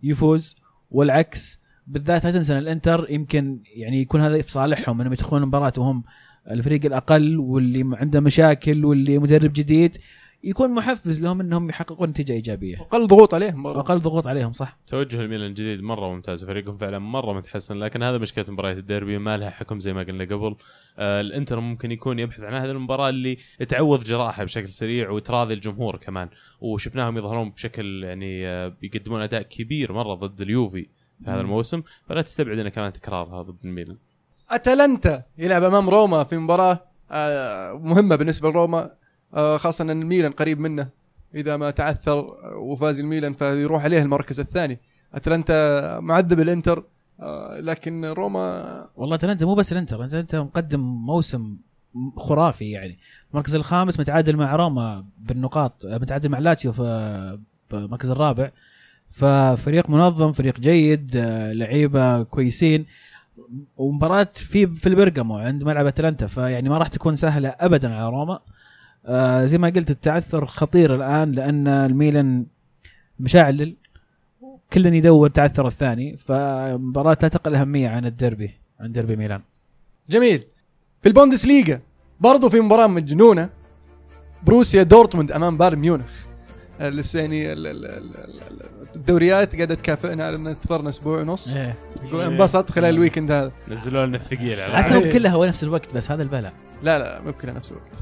يفوز والعكس بالذات لا تنسى إن الإنتر يمكن يعني يكون هذا في صالحهم إنهم يدخلون المباراه وهم الفريق الأقل واللي عنده مشاكل واللي مدرب جديد يكون محفز لهم إنهم يحققون نتيجة إيجابية. أقل ضغوط عليهم برضه. واقل ضغوط عليهم صح. توجه الميلان الجديد مرة ممتاز وفريقهم فعلا مرة متحسن لكن هذا مشكلة مباريات الديربي ما لها حكم زي ما قلنا قبل. آه الإنتر ممكن يكون يبحث عن هذه المباراة اللي تعوض جراحة بشكل سريع وتراضي الجمهور كمان. وشفناهم يظهرون بشكل يعني آه بيقدمون أداء كبير مرة ضد اليوفي في هذا. الموسم. فلا تستبعد انه كمان تكرارها ضد الميلان. أتلانتا يلعب أمام روما في مباراة آه، مهمة بالنسبة لروما. خاصة أن الميلان قريب منه. إذا ما تعثر وفاز الميلان فيروح عليه المركز الثاني. أتلانتا معذب الإنتر آه، لكن روما والله أتلانتا مو بس الإنتر أتلانتا مقدم موسم خرافي يعني. المركز الخامس متعادل مع روما بالنقاط متعادل مع لاتسيو في المركز الرابع. ففريق منظم فريق جيد آه، لعيبة كويسين. ومباراة في في البرجامو عند ملعب أتلانتا فيعني ما راح تكون سهلة ابدا على روما. آه زي ما قلت التعثر خطير الآن لأن الميلان مشعلل كل يدور تعثر الثاني فمباراة لا تقل أهمية عن الديربي عن ديربي ميلان. جميل. في البوندسليغا برضو في مباراة مجنونة بروسيا دورتموند أمام بايرن ميونخ. آه، لسه يعني ال- ال- ال- ال- الدوريات قاعدة تكافئنا على ان انتظرنا أسبوع ونص. إيه. يقول انبسط خلال ال weekend هذا. نزلوا لنا الثقيل على إيه. كلها هو نفس الوقت بس هذا البلاء. لا لا مو كلها نفس الوقت.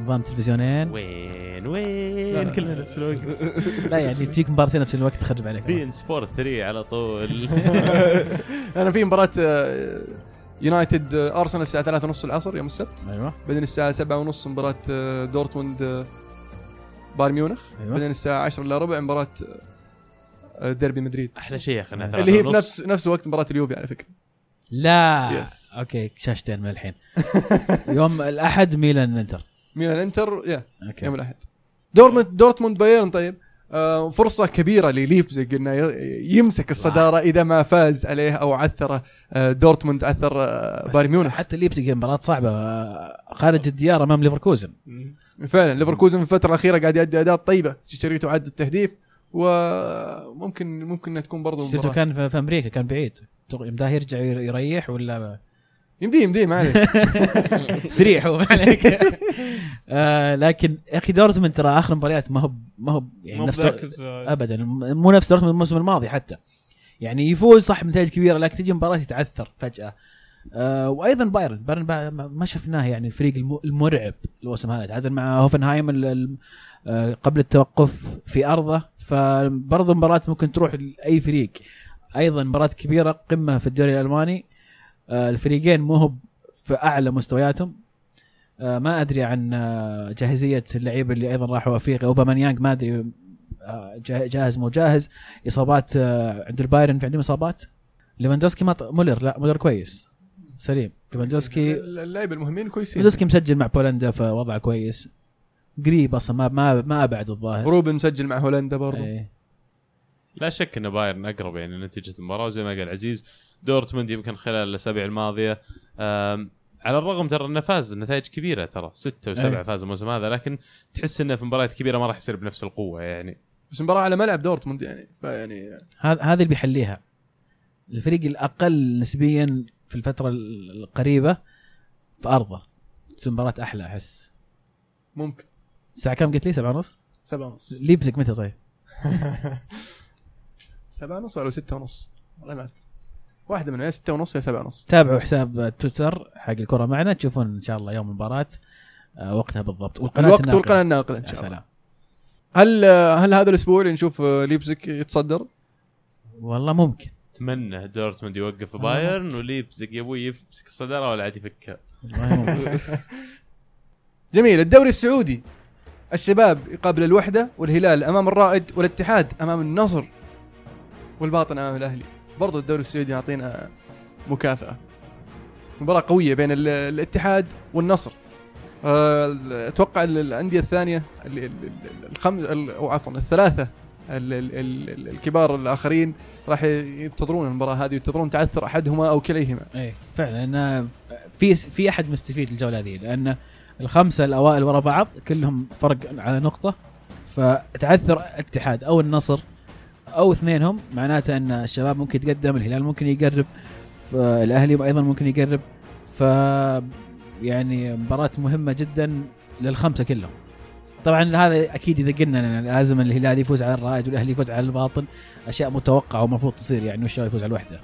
نظام تلفزيونين. وين. وين؟ كلنا نفس الوقت. لا يعني تجيك مباراتين نفس الوقت تخرب عليك. بي إن سبورت 3 على طول. <laughs> أنا في مباراة آه، يونايتد آه، أرسنال الساعة 3 ونص العصر يوم السبت. أيوه. بعدين الساعة 7 ونص مباراة آه، دورتموند بايرن ميونخ. أيوه. بعدين الساعة 10 الا ربع مباراة ديربي مدريد. أحلى شيء يا أخي اللي هي في نفس نفس وقت مباراة اليوفي على فكرة. لا. yes. okay شاشتين من الحين. <laughs> يوم الأحد ميلان إنتر. ميلان انتر يا okay. يوم الأحد. دورتموند دورتموند بايرن طيب. آه فرصة كبيرة لليبزيج إنه يمسك الصدارة إذا ما فاز عليه أو عثر آه دورتموند عثر آه بايرن ميونخ. حتى ليبزيج مباراة صعبة. خارج الديار أمام ليفركوزن. فعلا ليفركوزن في الفترة الأخيرة قاعد يؤدي أداء طيبة. تشيتشاريتو عاد التهديف وممكن ممكن إنها تكون برضو شفته كان في أمريكا كان بعيد. يمداه يرجع ير- يريح ولا؟ يمديه يمديه ما عليه <laughs> سريع هو ما عليك. <laughs> آه لكن يا أخي دورتموند ترى آخر مباريات ما هو ما هو يعني مو نفس. ابدا. مو نفس دورتموند الموسم الماضي حتى. يعني يفوز صح بنتائج كبيرة لكن تجي مباراة يتعثر فجأة. آه وأيضا بايرن. بايرن با- ما شفناه يعني الفريق الم- المرعب الموسم هذا. تعادل مع هوفنهايم آه، قبل التوقف في أرضه. فبرضه مباراة ممكن تروح لأي فريق. أيضا مباراة كبيرة قمة في الدوري الألماني. الفريقين مو هو في أعلى مستوياتهم. آه، ما أدري عن آه، جاهزية اللعيبه اللي أيضا راحوا افريقيا اوبامانيانج ما أدري آه، جا- جاهز مو جاهز. إصابات آه، عند البايرن في عندهم إصابات. ليفاندوسكي ما ط- مولر لا مولر كويس. سليم. ليفاندوسكي اللعيبة المهمين كويسين. ليفاندوسكي مسجل مع بولندا فوضعه كويس. قريب أصلا ما ما ما أبعد الظاهر. روبن مسجل مع هولندا برضو. إيه. لا شك إن بايرن أقرب يعني نتيجه المباراة وزي ما قال عزيز دورتموند يمكن خلال الأسابيع الماضية على الرغم ترى إنه فاز نتائج كبيرة ترى ستة وسبعة أي. فاز الموسم هذا لكن تحس إنه في مباريات كبيرة ما راح يصير بنفس القوة يعني. بس المباراه على ملعب دورتموند يعني فيعني هذا هذا اللي بيحليها. الفريق الأقل نسبيا في الفترة ال- القريبة في أرضه. تصير مباراة أحلى أحس. ممكن. الساعة كم قلت لي؟ سبعة ونص؟ سبعة ونص. ليبزك متى طيب؟ <laughs> سبعة ونص ولا ستة ونص؟ والله ما أذكر. واحدة منهم يا ستة ونص يا سبعة ونص. تابعوا حساب تويتر حق الكرة معنا تشوفون إن شاء الله يوم المباراة آه، وقتها بالضبط. والقناة الوقت الناقلة. والقناة الناقلة إن شاء الله. سلام. هل هل هذا الأسبوع اللي نشوف ليبزك يتصدر؟ والله ممكن. أتمنى دورتموند يوقف بايرن وليبزيج يا أبوي يمسك الصدارة ولا عاد يفكها <laughs> جميل الدوري السعودي. الشباب يقابل الوحدة والهلال أمام الرائد والاتحاد أمام النصر والباطن أمام الأهلي. برضو الدوري السعودي يعطينا مكافأة. مباراة قوية بين ال- الاتحاد والنصر. آه، أتوقع ال- الأندية الثانية ال- ال- ال- الخمس ال- أو عفوا الثلاثة ال- ال- ال- الكبار الآخرين راح ينتظرون المباراة هذه ينتظرون تعثر أحدهما أو كليهما. إيه فعلا في في أحد مستفيد الجوله هذه لأن الخمسة الأوائل ورا بعض كلهم فرق على نقطة فتعثر الاتحاد أو النصر أو اثنينهم معناته أن الشباب ممكن يتقدم الهلال ممكن يقرب الأهلي أيضا ممكن يقرب. ف يعني مباراة مهمة جدا للخمسة كلهم. طبعا هذا أكيد إذا قلنا لازم الهلال يفوز على الرائد والأهلي يفوز على الباطن أشياء متوقعة ومفروض تصير يعني والشباب يفوز على الوحدة.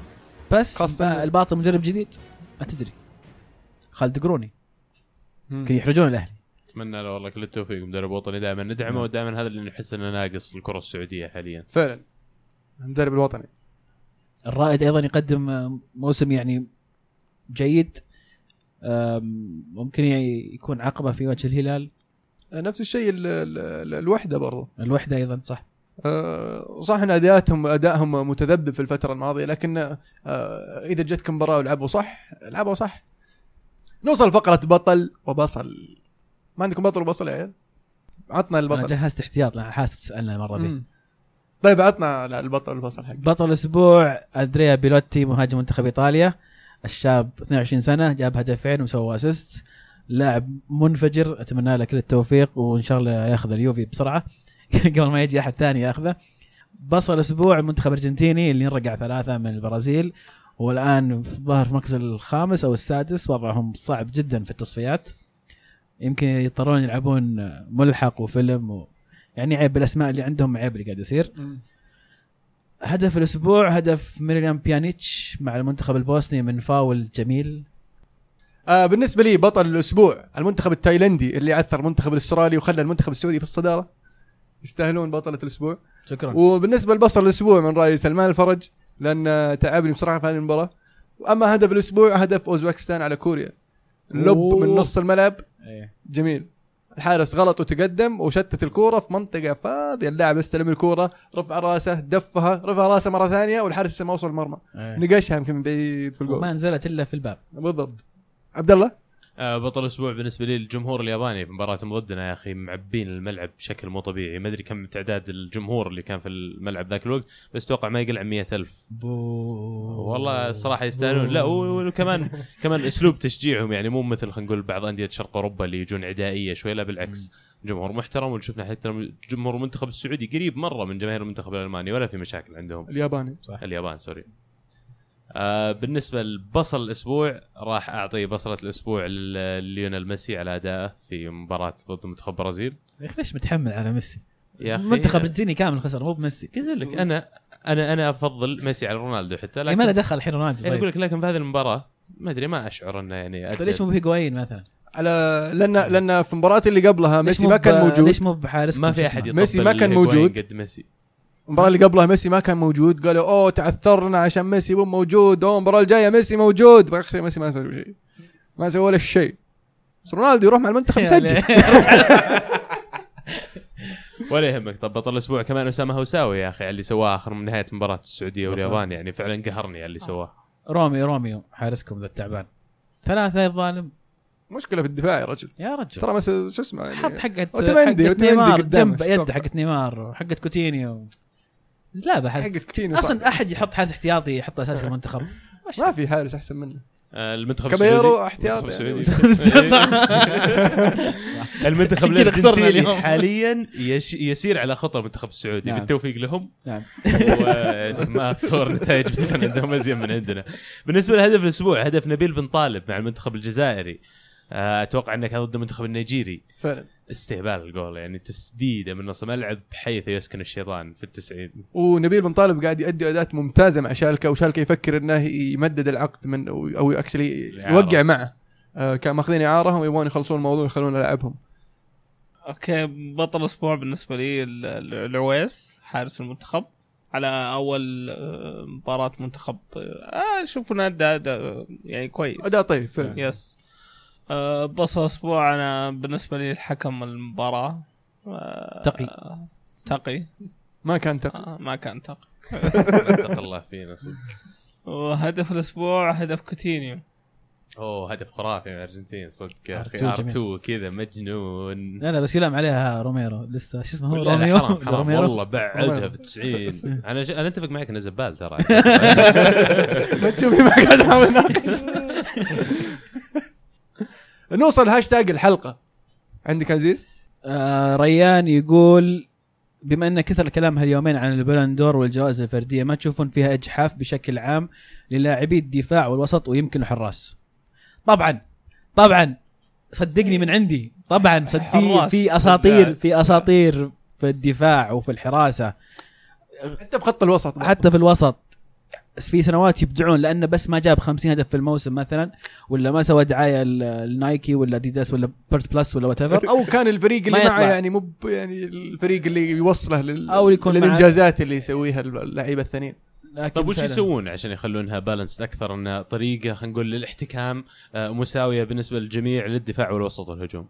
بس الباطن مدرب جديد؟ ما تدري. خالد قروني. يمكن يحرجون الأهلي. أتمنى له والله كل التوفيق مدرب وطني دائما. ندعمه ودائما هذا اللي نحس إنه ناقص الكرة السعودية حاليا. فعلا. المدرب الوطني. الرائد أيضا يقدم آه، موسم يعني جيد. ممكن يكون عقبة في وجه الهلال. نفس الشيء ال- ال- ال- الوحدة برضو. الوحدة أيضا صح. آه، صح إن اداءاتهم ادائهم متذبذب في الفترة الماضية لكن آه، إذا جتك مباراة ولعبوا صح لعبوا صح. نوصل فقرة بطل وبصل. ما عندكم بطل وبصل يا عيال؟ عطنا أنا البطل جهزت احتياط لأن حاسب تسألنا المرة دي. طيب عطنا البطل والبصل حق بطل الأسبوع ادريا بيلوتي مهاجم منتخب إيطاليا. الشاب 22 سنة جاب هدفين وسوى اسيست لاعب منفجر أتمنى له كل التوفيق وإن شاء الله يأخذ اليوفي بسرعة. <laughs> قبل ما يجي أحد ثاني يأخذه. بصل الأسبوع المنتخب الأرجنتيني اللي انرقع ثلاثة من البرازيل. والآن في الظاهر في المركز الخامس أو السادس وضعهم صعب جدا في التصفيات. يمكن يضطرون يلعبون ملحق وفيلم. يعني عيب بالأسماء اللي عندهم عيب اللي قاعد يصير. هدف الأسبوع هدف ميريام بيانيتش مع المنتخب البوسني من فاول جميل. آه بالنسبة لي بطل الأسبوع المنتخب التايلندي اللي عثر المنتخب الأسترالي وخلى المنتخب السعودي في الصدارة. يستاهلون بطلة الأسبوع. شكرا. وبالنسبة لبصل الأسبوع من رايي سلمان الفرج لأن تعبني بصراحة في هذه المباراة. وأما هدف الأسبوع هدف أوزبكستان على كوريا. لب. من نص الملعب. إيه. جميل. الحارس غلط وتقدم وشتت الكورة في منطقة فاضية. اللاعب استلم الكورة رفع راسه دفها رفع راسه مرة ثانية والحارس لسه ما وصل المرمى. إيه. نقشها يمكن من بعيد في الجول. وما نزلت إلا في الباب. بالضبط. عبد الله؟ بطل الأسبوع بالنسبة لي الجمهور الياباني في مباراتهم ضدنا يا أخي معبين الملعب بشكل مو طبيعي. ما أدري كم تعداد الجمهور اللي كان في الملعب ذاك الوقت بس أتوقع ما يقل عن مئة ألف. بو. والله الصراحه يستاهلون. لا وكمان <laughs> كمان أسلوب تشجيعهم يعني مو مثل خلينا نقول بعض أندية شرق أوروبا اللي يجون عدائية شوي لا بالعكس. جمهور محترم واللي شفنا حتى جمهور المنتخب السعودي قريب مرة من جماهير المنتخب الألماني ولا في مشاكل عندهم. الياباني اليابان sorry. آه بالنسبة لبصل الأسبوع راح أعطي بصلة الأسبوع لليونيل ميسي على ادائه في مباراة ضد منتخب البرازيل يا أخي ليش متحمل على ميسي؟ يا أخي المنتخب الارجنتيني كامل خسر مو بميسي. قلت لك أنا أنا أنا أفضل ميسي على رونالدو حتى يعني لكن ما له دخل الحين رونالدو يعني أقول طيب لك لكن في هذه المباراة ما أدري ما أشعر إنه يعني ليش مو بهيجوايين مثلا؟ على لأن لأن في المباراه اللي قبلها ميسي ما كان موجود. ليش مو بحارس ما في أحد ميسي ما كان موجود. قد ميسي. المباراة اللي قبلها ميسي ما كان موجود. قالوا أوه تعثرنا عشان ميسي مو موجود. أوه المباراة الجاية ميسي موجود. في الأخير ميسي ما سوى شيء. ما سوى ولا شيء. بس رونالدو يروح مع المنتخب يسجل. <laughs> ولا يهمك. طب بطل الأسبوع كمان أسامة هوساوي يا أخي على اللي سواه آخر من نهاية مباراة السعودية واليابان. يعني فعلا قهرني على اللي سواه. رومي روميو حارسكم ذا التعبان. ثلاثة يا الظالم. مشكلة في الدفاع يا رجل. يا رجل. ترى شو اسمه يعني؟ حط حقت وتمندي- حقت نيمار جنب يد؟ حقت نيمار وحقت كوتينيو. حق حقت كوتينيو صعب. أصلا أحد يحط حارس احتياطي يحط أساس المنتخب. ما في حارس أحسن منه. آه، المنتخب كابيرو السعودي. احتياط المنتخب يعني. الارجنتيني. <laughs> <laughs> حاليا يش يسير على خطى المنتخب السعودي نعم. بالتوفيق لهم. نعم. <laughs> وما أتصور نتائج بتصير عندهم ازين من عندنا. بالنسبة لهدف الأسبوع هدف نبيل بن طالب مع المنتخب الجزائري. آه، أتوقع إنه كان ضد المنتخب النيجيري. فعلا. استهبال الجول يعني تسديدة من نص الملعب بحيث يسكن الشيطان في التسعين. ونبيل بن طالب قاعد يؤدي أداءات ممتازة مع شالكة وشالكة يفكر إنه يمدد العقد من أو actually. يوقع معه. آه كان ماخذين اعاره ويبغون يخلصون الموضوع ويخلون لاعبهم. okay بطل الأسبوع بالنسبة لي ال- ال- العويس حارس المنتخب. على أول آه، مباراة منتخب آه، أشوف انه ادى اداء يعني كويس. أداء طيب فعلا. yes آه، بصل الأسبوع أنا بالنسبة لي الحكم المباراة. آه، تقي. تقي. ما كان تقي. آه، ما كان تقي. اتق الله فينا صدق. وهدف الأسبوع هدف كوتينيو. أوه هدف خرافي من الأرجنتين صدق يا أخي. R2 آر جميل. 2 كذا مجنون. لا لا بس يلام عليها روميرو. لسه شو اسمه هو؟ روميو؟ حرام حرام. روميرو؟ والله بعدها روميرو. في التسعين <laughs> أنا ج... أنا أتفق معك إنه زبال ترى. <laughs> ما تشوفي ما قاعد احاول اناقش <laughs> نوصل هاشتاج الحلقة. عندك عزيز؟ آه ريان يقول بما أن كثر الكلام هاليومين عن البلندور والجوائز الفردية ما تشوفون فيها إجحاف بشكل عام للاعبي الدفاع والوسط ويمكن الحراس؟ طبعا طبعا. صدقني من عندي. طبعا صد في في أساطير. في أساطير في الدفاع وفي الحراسة. حتى بخط الوسط حتى في الوسط. في سنوات يبدعون لأنه بس ما جاب 50 هدف في الموسم مثلا ولا ما سوى دعاية ال- النايكي ولا اديداس ولا Pert Plus ولا whatever أو كان الفريق اللي معه. يعني مو يعني الفريق اللي يوصله لل أو يكون للإنجازات اللي يسويها اللعيبة الثانيين. طيب وش يسوون عشان يخلونها balance أكثر؟ انها طريقة خلينا نقول للاحتكام آه، مساوية بالنسبة للجميع للدفاع والوسط والهجوم.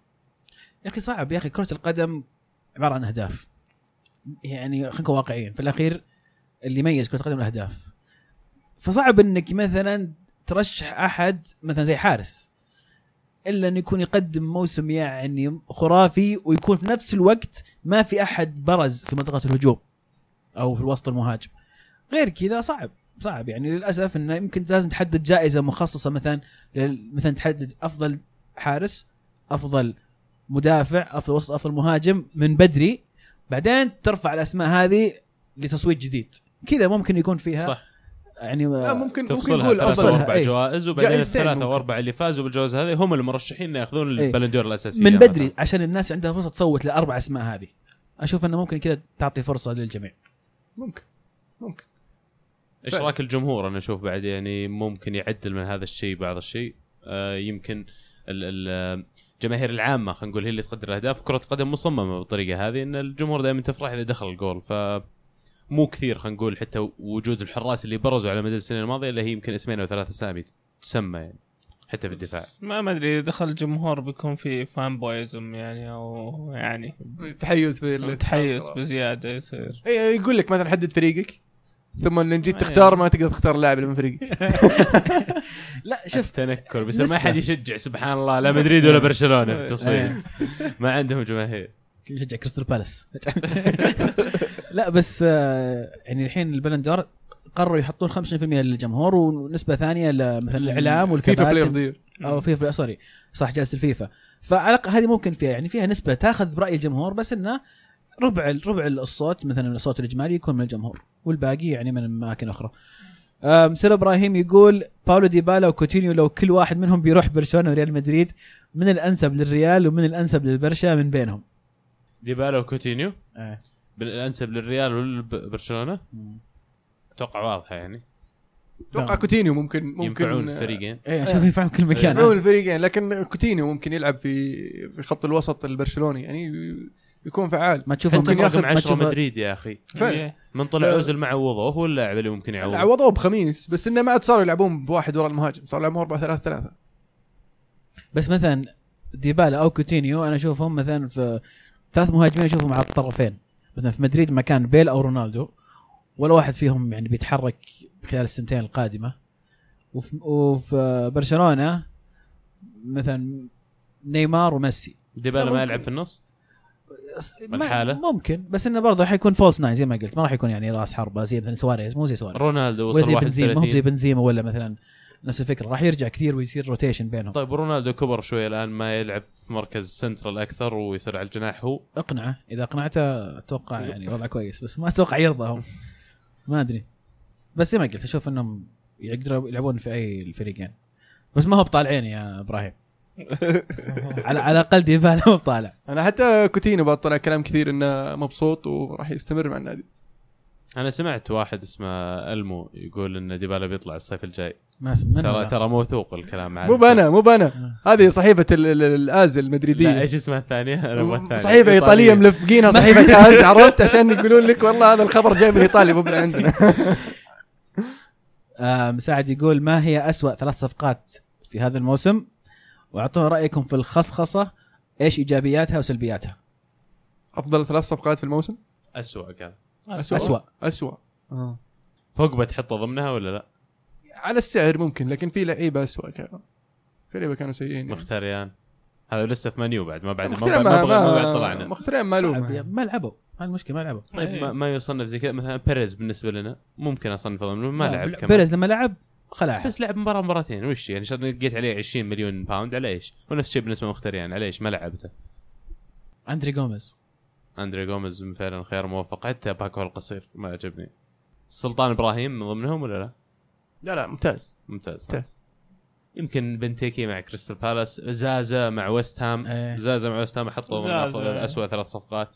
يا أخي صعب يا أخي كرة القدم عبارة عن أهداف. يعني خلينا نكون واقعيين. في الأخير اللي يميز كرة القدم الأهداف. فصعب إنك مثلا ترشح أحد مثلا زي حارس إلا إنه يكون يقدم موسم يعني خرافي ويكون في نفس الوقت ما في أحد برز في منطقة الهجوم أو في الوسط المهاجم. غير كذا صعب صعب يعني للأسف إنه يمكن لازم تحدد جائزة مخصصة مثلا مثلا تحدد أفضل حارس أفضل مدافع أفضل وسط أفضل مهاجم من بدري بعدين ترفع الأسماء هذه لتصويت جديد. كذا ممكن يكون فيها صح. يعني لا ممكن ممكن تفصلها نقول ثلاثة أفضل وأربع أي. جوائز وبعدين ممكن. وأربع اللي فازوا بالجوائز هذه هم المرشحين انه ياخذون أي. البلندور الاساسيه من مثلاً. بدري عشان الناس عندها فرصة تصوت لأربع أسماء هذه أشوف إنه ممكن كذا تعطي فرصة للجميع ممكن ممكن اشراك الجمهور أنا أشوف بعد يعني ممكن يعدل من هذا الشيء بعض الشيء آه يمكن ال- ال- الجماهير العامة خلينا نقول هي اللي تقدر الأهداف كرة قدم مصممة بالطريقة هذه إن الجمهور دائما تفرح إذا دخل الجول ف مو كثير خلينا نقول حتى وجود الحراس اللي برزوا على مدى السنين الماضية الا هي يمكن اسمين أو ثلاث اسامي تسمى يعني حتى في الدفاع. ما ما أدري إذا دخل الجمهور بيكون في فان بويزم يعني أو يعني تحيز في تحيز بزيادة يصير. إيه، يقول لك مثلا حدد فريقك ثم لما جيت. تختار ما تقدر تختار اللاعب اللي من فريقك. <laughs> لا شوف التنكر. بس ما. حد يشجع سبحان الله لا مدريد ولا برشلونة في التصويت إيه. ما عندهم جماهير. يشجع كريستال بالاس. <laughs> لا بس آه، يعني الحين البلندور قرروا يحطون 5% للجمهور ونسبة ثانية مثلا الإعلام فيفا دير أو فيفا sorry صح جائزة الفيفا. فعلى هذه ممكن فيها يعني فيها نسبة تاخذ برأي الجمهور بس إنه ربع ربع الصوت مثلا الصوت الإجمالي يكون من الجمهور والباقي يعني من أماكن أخرى. سير إبراهيم يقول باولو ديبالا وكوتينيو لو كل واحد منهم بيروح برشلونة وريال مدريد من الأنسب للريال ومن الأنسب للبرشا من بينهم؟ ديبالا وكوتينيو. الانسب للريال والبرشلونه أتوقع واضحة يعني. أتوقع نعم. كوتينيو ممكن ممكن ينفعون الفريقين إيه شوف ينفعهم كل مكان. ينفعون الفريقين لكن كوتينيو ممكن يلعب في في خط الوسط البرشلوني يعني يكون فعال. ما تشوفهم ممكن ياخذ ياخذ ما 10 تشوف- مدريد يا أخي. فعلا. إيه. من طلع. اوزل مع وضوه هو اللاعب اللي ممكن يعوض. عوضوه بخميس بس إنه ما عاد صاروا يلعبون بواحد ورا المهاجم صاروا يلعبون 4 3 3 بس مثلا ديبالا أو كوتينيو أنا أشوفهم مثلا في ثلاث مهاجمين أشوفهم على الطرفين. مثلا في مدريد مكان بيل أو رونالدو ولا واحد فيهم يعني بيتحرك خلال السنتين القادمة. وفي, وفي برشلونة مثلا نيمار وميسي. ديبالا لا، ما. يلعب في النص؟ ما- الحالة؟ ممكن. بس إنه برضه حيكون false nine زي ما قلت. ما راح يكون يعني راس حربة زي مثلا سواريز مو زي سواريز. رونالدو ولا وصل زي بنزيما مو زي 31 بنزيما ولا مثلا نفس الفكرة راح يرجع كثير ويصير rotation بينهم. طيب رونالدو كبر شوي الآن ما يلعب في مركز سنترال أكثر ويصير على الجناح هو. اقنعه إذا اقنعته أتوقع يعني وضعه كويس بس ما أتوقع يرضى هم. ما أدري. بس زي ما قلت أشوف إنهم يقدروا يلعبون في أي الفريقين. بس ما هو بطالعين يا إبراهيم. <laughs> على على الأقل ديبالا مو بطالع. أنا حتى كوتينيو بعد طلع كلام كثير إنه مبسوط وراح يستمر مع النادي. أنا سمعت واحد اسمه ألمو يقول إن ديبالا بيطلع الصيف الجاي. ما ترى؟ ترى موثوق الكلام مو بانا مو بانا هذه صحيفة ال- ال- الازل لا المدريدية. إيش اسمها الثانية؟ الثانية. صحيفة إيطالية. ملفقينها <laughs> صحيفة آز عرفت؟ عشان يقولون لك والله هذا الخبر جاي من إيطاليا مو من عندنا. <laughs> آه مساعد يقول ما هي أسوأ ثلاث صفقات في هذا الموسم؟ واعطونا رأيكم في الخصخصة إيش إيجابياتها وسلبياتها؟ أفضل ثلاث صفقات في الموسم؟ اسوء كان. اسوء أسوأ. اسوء آه. بوجبا تحطه ضمنها ولا لا؟ على السعر ممكن لكن في لعيبة اسوء كانوا في لعيبة كانوا سيئين يعني. مخيتاريان هذا لسه في منيو بعد ما بعد ما بعد ما, ما, ما, بعد ما, طلعنا صعب مالومه يا- ما لعبوا. هذه المشكلة ما لعبوا. طيب ما, ما يصنف زي كذا مثلا بيريز بالنسبة لنا ممكن اصنفه ضمن ما لعب بل- كمان. بيريز لما لعب خلاها بس لعب مباراة مباراتين وش يعني؟ عشان لقيت عليه 20 مليون pound على إيش؟ ونفس الشيء بالنسبة لمخيتاريان على إيش؟ ما لعبته. أندري جوميز. أندري جوميز فعلا خيار موفق حتى باكو ألكاسير ما عجبني. سلطان إبراهيم من ضمنهم ولا لا؟ لا لا ممتاز. ممتاز. ممتاز. يمكن بنتيكي مع كريستال بالاس زازا مع ويست هام. إيه. زازا مع ويست هام احطه ضمن زازا. أفضل- اسوء ثلاث صفقات.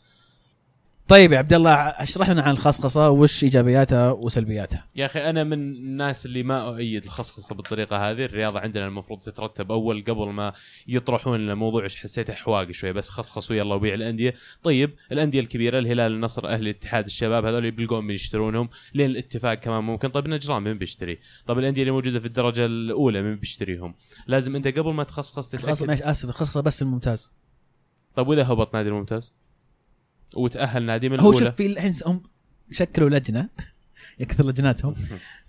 طيب يا عبد الله اشرح لنا عن الخصخصة وش إيجابياتها وسلبياتها؟ يا أخي أنا من الناس اللي ما أؤيد الخصخصة بالطريقة هذه. الرياضة عندنا المفروض تترتب أول قبل ما يطرحون لنا موضوع حسيته حواقي شوي بس خصخصوا يلا وبيع الأندية. طيب الأندية الكبيرة الهلال النصر أهلي اتحاد الشباب هذول بيلقون من يشترونهم لين الاتفاق كمان ممكن طيب نجران من بيشتري؟ طيب الأندية اللي موجودة في الدرجة الأولى من بيشتريهم؟ لازم أنت قبل ما تخصخص تتأكد. آسف الخصخصه بس الممتاز. طيب وإذا هبط نادي الممتاز؟ وتأهل نادي من هو شوف في الحين هم شكلوا لجنة <laughs> يكثر لجناتهم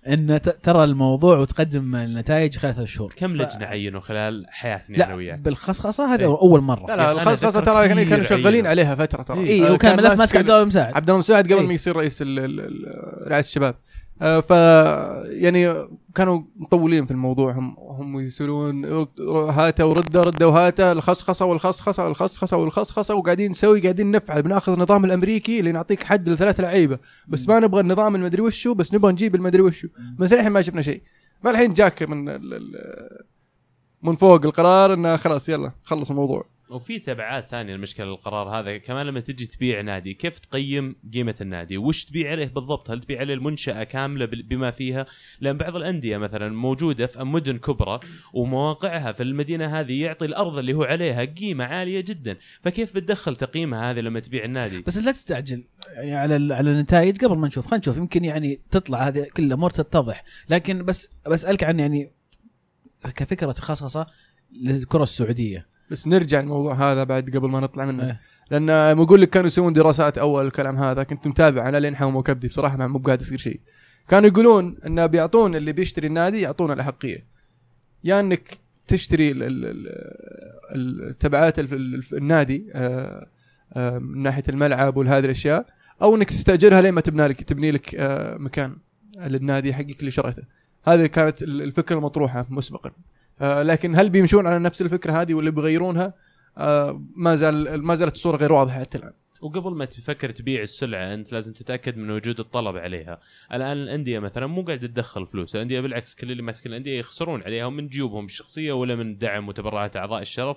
إن ت- ترى الموضوع وتقدم النتائج خلال ثلاث شهور. كم ف- لجنة عينوا خلال حياتنا أنا لا وياك بالخصخصة هذا إيه. أول مرة. لا لا أنا الخصخصة ترى كانوا كثير كانوا شغالين. عليها فترة ترى. اي آه، وكان كان ملف ماسك عبد الله المساعد عبد الله مساعد قبل إيه. ما يصير رئيس ال- ال- ال- رعايه الشباب. ف يعني كانوا مطولين في الموضوع. هم هم يسالون رد- هاته ورده رده وهاته الخصخصة والخصخصة والخصخصه والخصخصة. وقاعدين نسوي قاعدين نفعل. بناخذ النظام الأمريكي اللي نعطيك حد لثلاث لعيبة. بس ما نبغى النظام المدري وشو بس نبغى نجيب المدري وشو. بس إلحين ما شفنا شيء. فالحين جاك من من فوق القرار إنه خلاص يلا خلص الموضوع. وفي تبعات ثانية المشكلة للقرار هذا كمان لما تجي تبيع نادي كيف تقيم قيمة النادي؟ وش تبيع عليه بالضبط؟ هل تبيع عليه المنشأة كاملة بما فيها؟ لأن بعض الأندية مثلا موجودة في مدن كبرى ومواقعها في المدينة هذه يعطي الأرض اللي هو عليها قيمة عالية جدا. فكيف بتدخل تقييمها هذه لما تبيع النادي؟ بس لا تستعجل. يعني على على النتائج قبل ما نشوف. خلينا نشوف. يمكن يعني تطلع هذه كل الأمور تتضح. لكن بس بسألك عن يعني كفكرة خصخصه للكرة السعودية. بس نرجع الموضوع هذا بعد قبل ما نطلع منه. إيه. لأن بقول لك كانوا يسوون دراسات أول الكلام هذا كنت متابع أنا لين حوم كبدي بصراحة ما- مو بقاعد يصير شيء. كانوا يقولون انه بيعطون اللي بيشتري النادي يعطونه الاحقيه يا إنك تشتري ال- ال- ال- التبعات النادي آه، آه، من ناحية الملعب وهذه الأشياء أو إنك تستأجرها لين ما تبنى لك تبني لك آه، مكان للنادي حقك اللي شريته. هذه كانت ال- الفكرة المطروحة مسبقا. آه، لكن هل بيمشون على نفس الفكرة هذه ولا بيغيرونها؟ آه، ما زال ما زالت الصورة غير واضحة حتى الآن. وقبل ما تفكر تبيع السلعة أنت لازم تتأكد من وجود الطلب عليها. الآن الأندية مثلا مو قاعدة تدخل فلوس الأندية بالعكس كل اللي ماسكين الأندية يخسرون عليها من جيوبهم الشخصية ولا من دعم وتبرعات أعضاء الشرف.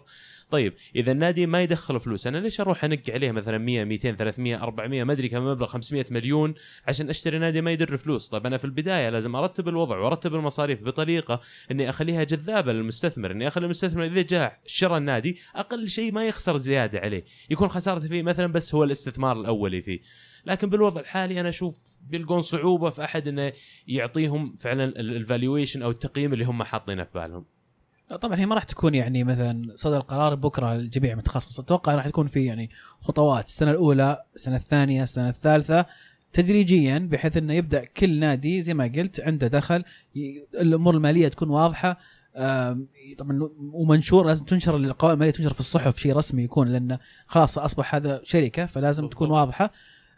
طيب إذا النادي ما يدخل فلوس أنا ليش أروح انق عليه مثلا 100 200 300 400 ما أدري كم مبلغ 500 مليون عشان أشتري نادي ما يدر فلوس؟ طيب أنا في البداية لازم أرتب الوضع وأرتب المصاريف بطريقة إني أخليها جذابة للمستثمر إني أخلي المستثمر إذا جاء شرى النادي أقل شيء ما يخسر زيادة عليه يكون خسارته فيه مثلا بس هو الاستثمار الأولي فيه. لكن بالوضع الحالي أنا أشوف بيلقون صعوبة في أحد إنه يعطيهم فعلا الفالويشن أو التقييم اللي هم حاطينه في بالهم. طبعا هي ما راح تكون يعني مثلا صدر قرار بكرة الجميع متخصص. أتوقع راح تكون في يعني خطوات. السنة الأولى السنة الثانية السنة الثالثة تدريجيا بحيث إنه يبدأ كل نادي زي ما قلت عنده دخل الأمور المالية تكون واضحة. طبعا ومنشور لازم تنشر القوائم المالية تنشر في الصحف شيء رسمي يكون لأن خلاص أصبح هذا شركة فلازم تكون. واضحة.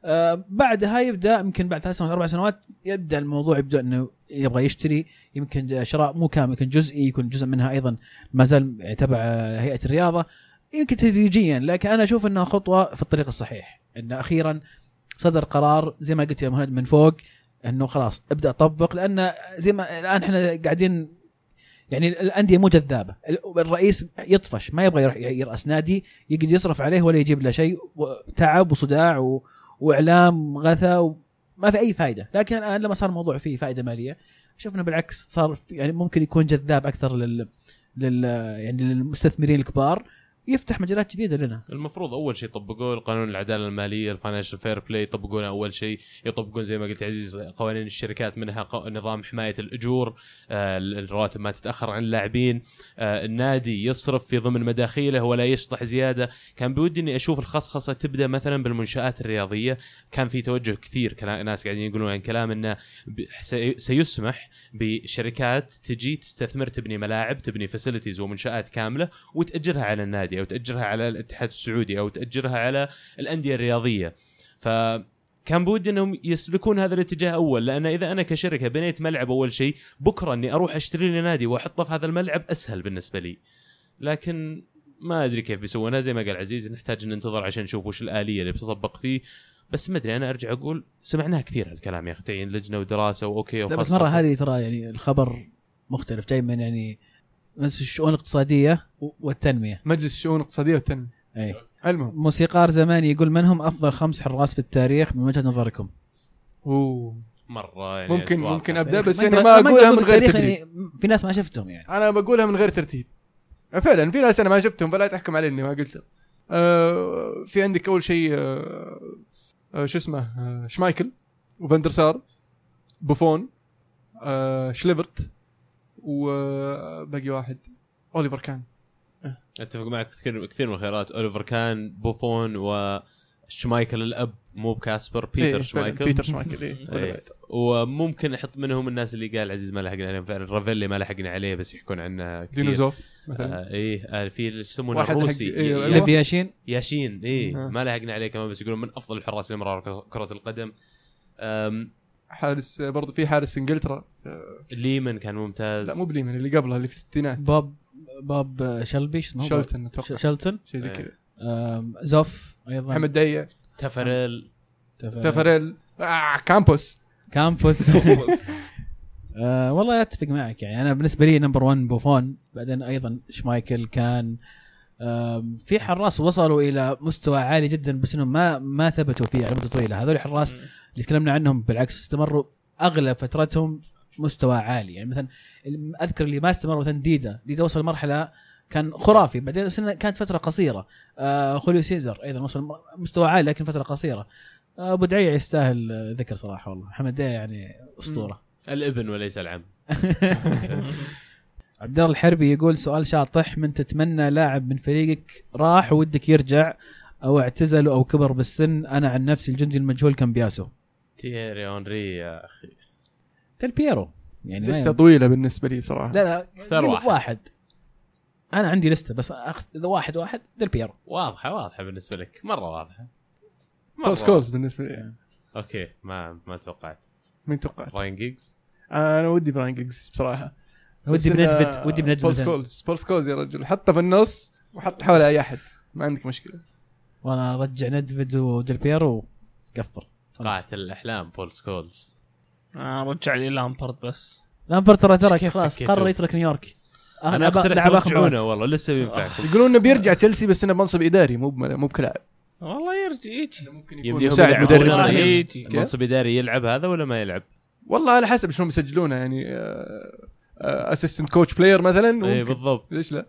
آه، بعدها يبدأ يمكن بعد ثلاث سنوات أربع سنوات يبدأ الموضوع يبدأ إنه يبغى يشتري. يمكن شراء مو كامل يمكن جزئي يكون جزء منها أيضا ما زال تبع هيئة الرياضة. يمكن تدريجيا لكن أنا أشوف إنها خطوة في الطريق الصحيح. إن أخيرا صدر قرار زي ما قلت يا مهند من فوق إنه خلاص ابدأ طبق لأن زي ما الآن إحنا قاعدين يعني الأندية مو جذابة. الرئيس يطفش ما يبغى يروح يرأس نادي يقعد يصرف عليه ولا يجيب له شيء تعب وصداع و... وإعلام غثى وما في أي فائده لكن الآن لما صار الموضوع فيه فائده مالية شفنا بالعكس صار يعني ممكن يكون جذاب أكثر لل, لل... يعني للمستثمرين الكبار. يفتح مجالات جديدة لنا. المفروض أول شيء يطبقون القانون العدالة المالية ال financial fair play يطبقون أول شيء. يطبقون زي ما قلت عزيز قوانين الشركات منها نظام حماية الأجور آه، الرواتب ما تتأخر عن اللاعبين. آه، النادي يصرف في ضمن مداخيله ولا يشطح زيادة. كان بودي إني أشوف الخصخصة تبدأ مثلا بالمنشآت الرياضية. كان في توجه كثير ناس قاعدين يقولون عن كلام إنه سيسمح بشركات تجي تستثمر تبني ملاعب تبني facilities ومنشآت كاملة وتأجرها على النادي. أو تاجرها على الاتحاد السعودي أو تأجرها على الأندية الرياضية. ف كان بودي أنهم يسلكون هذا الاتجاه أول لأن إذا أنا كشركة بنيت ملعب أول شيء بكرة إني أروح أشتري لي نادي وأحطه في هذا الملعب أسهل بالنسبة لي. لكن ما أدري كيف بيسوونها زي ما قال عزيز نحتاج ننتظر عشان نشوف وش الآلية اللي بتطبق فيه. بس ما أدري أنا أرجع أقول سمعناها كثير هالكلام يا أخي تعيين لجنة ودراسة وأوكي لا بس وخلاص مرة. هذه ترى يعني الخبر مختلف. جاي من يعني من الشؤون الاقتصادية والتنمية. مجلس الشؤون الاقتصادية والتنمية. أي. المهم. موسيقار زماني يقول من هم أفضل خمس حراس في التاريخ من وجهة نظركم؟ أوه. مرة يعني ممكن. ممكن أبدأ بس يعني ما أقولها من غير تدريب. يعني في ناس ما شفتهم يعني. أنا بقولها من غير ترتيب. فعلا في ناس أنا ما شفتهم فلا تحكم علي إني ما قلتهم آه في عندك أول شيء آه آه شو اسمه آه شمايكل وفاندر سار بوفون آه تشيلافيرت. وباقي واحد. أوليفر كان. أتفق معك في كثير كثير من الخيارات. أوليفر كان بوفون وشمايكل الأب مو بكاسبر بيتر إيه، شمايكل. بيتر شمايكل إيه. <laughs> إيه. وممكن أحط منهم الناس اللي قال عزيز ما لحقنا عليهم. فعلا رافيلي ما لحقنا عليه بس يحكون عنه كثير. دينو زوف مثلا. آه إيه آه في اللي يسمونه الروسي. إيه، ي- أيوة. ليف ياشين ياشين إيه آه. ما لحقنا عليه كمان بس يقولون من أفضل الحراس اللي مروا كرة القدم. حارس برضو في حارس إنجلترا. آه، ليمن كان ممتاز. لا مو بليمن اللي قبله اللي في الستينات. بوب بوب شلبي شو اسمه شلتن أتوقع. ش- شلتون شيء زي إيه. كذا. زوف أيضا. محمد دعيع تافاريل. تف- تافاريل آه كامبوس. كامبوس. <laughs> <laughs> آه والله أتفق معك يعني. أنا بالنسبة لي number 1 بوفون بعدين أيضا شمايكل كان. في حراس وصلوا إلى مستوى عالي جدا بس إنهم ما ما ثبتوا فيه على مدة طويلة. هذول الحراس اللي تكلمنا عنهم بالعكس استمروا اغلب فترتهم مستوى عالي. يعني مثلا أذكر اللي ما استمر مثلا ديدا. ديدا وصل مرحلة كان خرافي. بعدين بس كانت فترة قصيرة. آه خوليو سيزر أيضا وصل مستوى عالي لكن فترة قصيرة. آه، أبو دعيع يستاهل ذكر صراحة والله. محمد دعيع يعني أسطورة. الابن وليس العم. <laughs> عبد الله الحربي يقول سؤال شاطح. من تتمنى لاعب من فريقك راح ودك يرجع أو اعتزل أو كبر بالسن؟ أنا عن نفسي الجندي المجهول كامبياسو. تييري هنري يا أخي. ديل بيرو. يعني لستة طويلة بالنسبة لي بصراحة. لا لا قل واحد. واحد. أنا عندي لستة بس أخ... إذا واحد واحد ديل بيرو. واضحة واضحة بالنسبة لك. مرة واضحة. مرة سكولز بالنسبة لي. okay ما ما توقعت. مين توقعت؟ راين جيجز أنا ودي براين جيجز بصراحة. ودي بندفد ودي بندفد بول. سكولز بول سكولز يا رجل. حطه في النص وحط حوله أي أحد. ما عندك مشكلة. وأنا أرجع ندفد وديل بيرو قفل خلاص. قاتل الأحلام بول سكولز آه رجع لي لامبارد بس. لامبارد ترى ترك كيف خلاص؟ قرر يترك نيويورك. أنا اقترح ترجعونه. والله لسه ينفعكم <laughs> يقولون إنه بيرجع تشيلسي بس إنه منصب إداري مو مو بكلاعب. والله يرجع يجي. ممكن يكون مساعد مدرب. يجي. منصب إداري يلعب هذا ولا ما يلعب؟ والله على حسب شلون بيسجلونه يعني assistant coach player مثلا اي بالضبط. ليش لا؟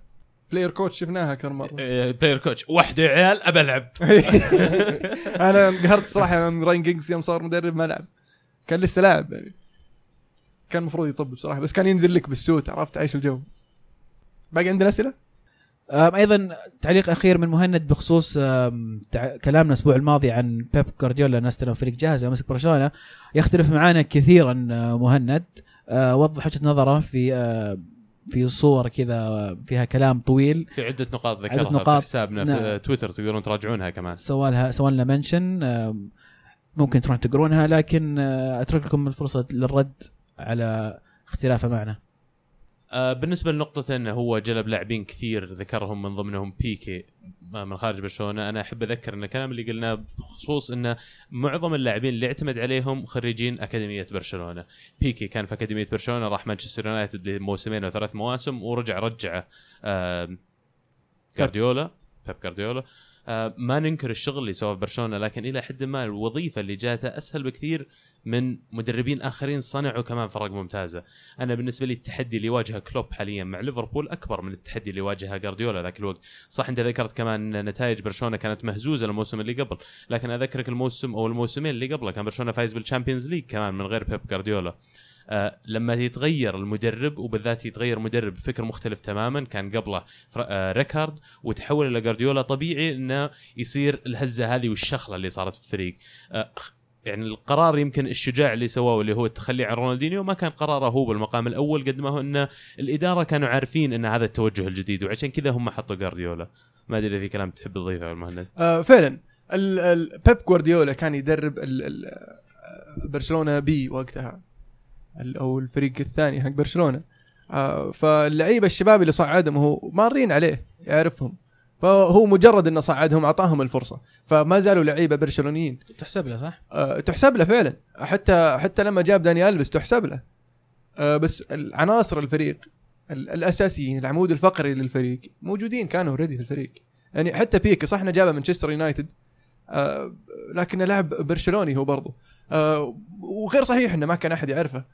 player coach شفناها أكثر مرة. player coach. وحدة يا عيال أبى ألعب. <laughs> أنا انقهرت صراحة من راين جيجز يوم صار مدرب ما لعب. كان لسه لاعب يعني. كان المفروض يطب بصراحة بس كان ينزل لك بالسوت عرفت؟ عايش الجو. باقي عندنا أسئلة؟ أيضا تعليق أخير من مهند بخصوص كلامنا الأسبوع الماضي عن بيب جوارديولا ناس ترى فريق جاهز ومسك برشلونة. يختلف معنا كثيرا آه، مهند. آه، وضح وجهة نظره في آه، في صور كذا فيها كلام طويل في عدة نقاط ذكرها عدة نقاط. في حسابنا في نعم. تويتر تقدرون تراجعونها كمان سوى لها سوى لنا منشن ممكن تروحون تقرونها لكن آه، أترك لكم الفرصة للرد على اختلافه معنا بالنسبة لنقطة إنه هو جلب لاعبين كثير ذكرهم من ضمنهم بيكي آه، من خارج برشلونة. أنا أحب أذكر إن الكلام اللي قلناه بخصوص إنه معظم اللاعبين اللي اعتمد عليهم خريجين أكاديمية برشلونة. بيكي كان في أكاديمية برشلونة راح مانشستر يونايتد لموسمين أو ثلاث مواسم ورجع رجعه آه جارديولا بيب جارديولا. آه ما ننكر الشغل اللي سواه برشلونة لكن إلى حد ما الوظيفة اللي جاته أسهل بكثير من مدربين آخرين صنعوا كمان فرق ممتازة. أنا بالنسبة لي التحدي اللي يواجهه كلوب حاليا مع ليفربول أكبر من التحدي اللي واجهه جارديولا ذاك الوقت. صح أنت ذكرت كمان إن نتائج برشلونة كانت مهزوزة الموسم اللي قبل لكن أذكرك الموسم أو الموسمين اللي قبله كان برشلونة فايز بال Champions League كمان من غير بيب جارديولا آه لما يتغير المدرب وبالذات يتغير مدرب بفكر مختلف تماما كان قبله آه ريكارد وتحول إلى جارديولا طبيعي إنه يصير الهزة هذه والشخلة اللي صارت في الفريق. آه يعني القرار يمكن الشجاع اللي سواه اللي هو التخلي عن رونالدينيو ما كان قراره هو بالمقام الأول. قد ما هو إن الإدارة كانوا عارفين إن هذا التوجه الجديد وعشان كذا هم حطوا جارديولا ما أدري إذا في كلام تحب تضيفه يا المهند آه فعلا. بيب جوارديولا كان يدرب برشلونة B وقتها. أو الفريق الثاني حق برشلونة. آه فاللعيبة الشباب اللي صعدهم هو مارين عليه يعرفهم. فهو مجرد إنه صعدهم أعطاهم الفرصة. فما زالوا لعيبة برشلونيين. تحسب له صح؟ آه، تحسب له فعلا. حتى حتى لما جاب داني ألفيس تحسب له. آه، بس عناصر الفريق ال- الأساسيين العمود الفقري للفريق موجودين كانوا already في الفريق. يعني حتى بيكي صح إنه جابه مانشستر يونايتد آه، لكنه لاعب برشلوني هو برضه آه، وغير صحيح إنه ما كان أحد يعرفه.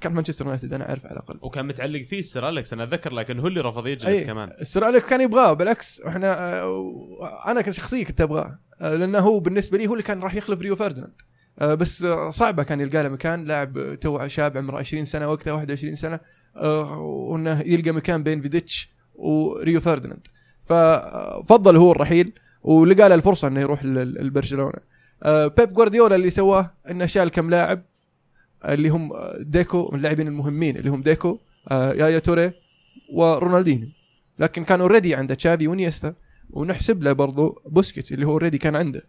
كان مانشستر يونايتد أنا اعرفه على الأقل. وكان متعلق فيه السير أليكس. أنا اتذكر لكن هو اللي رفض يجلس أي. كمان. السير أليكس كان يبغاه بالعكس إحنا آه، أنا كشخصية كنت أبغاه آه، لأنه هو بالنسبة لي هو اللي كان راح يخلف ريو فرديناند. آه، بس آه، صعبة كان يلقى له مكان لاعب توه شاب عمره 20 سنة وقتها 21 سنة آه، وإنه يلقى مكان بين فيديتش وريو فرديناند. ففضل هو الرحيل ولقى له الفرصة إنه يروح لبرشلونه آه، بيب جوارديولا اللي سواه إنه شال كم لاعب اللي هم ديكو من اللاعبين المهمين اللي هم ديكو آه، يايا توري ورونالدينيو. لكن كان already عنده تشافي وإنيستا ونحسب له برضو بوسكيتس اللي هو already كان عنده.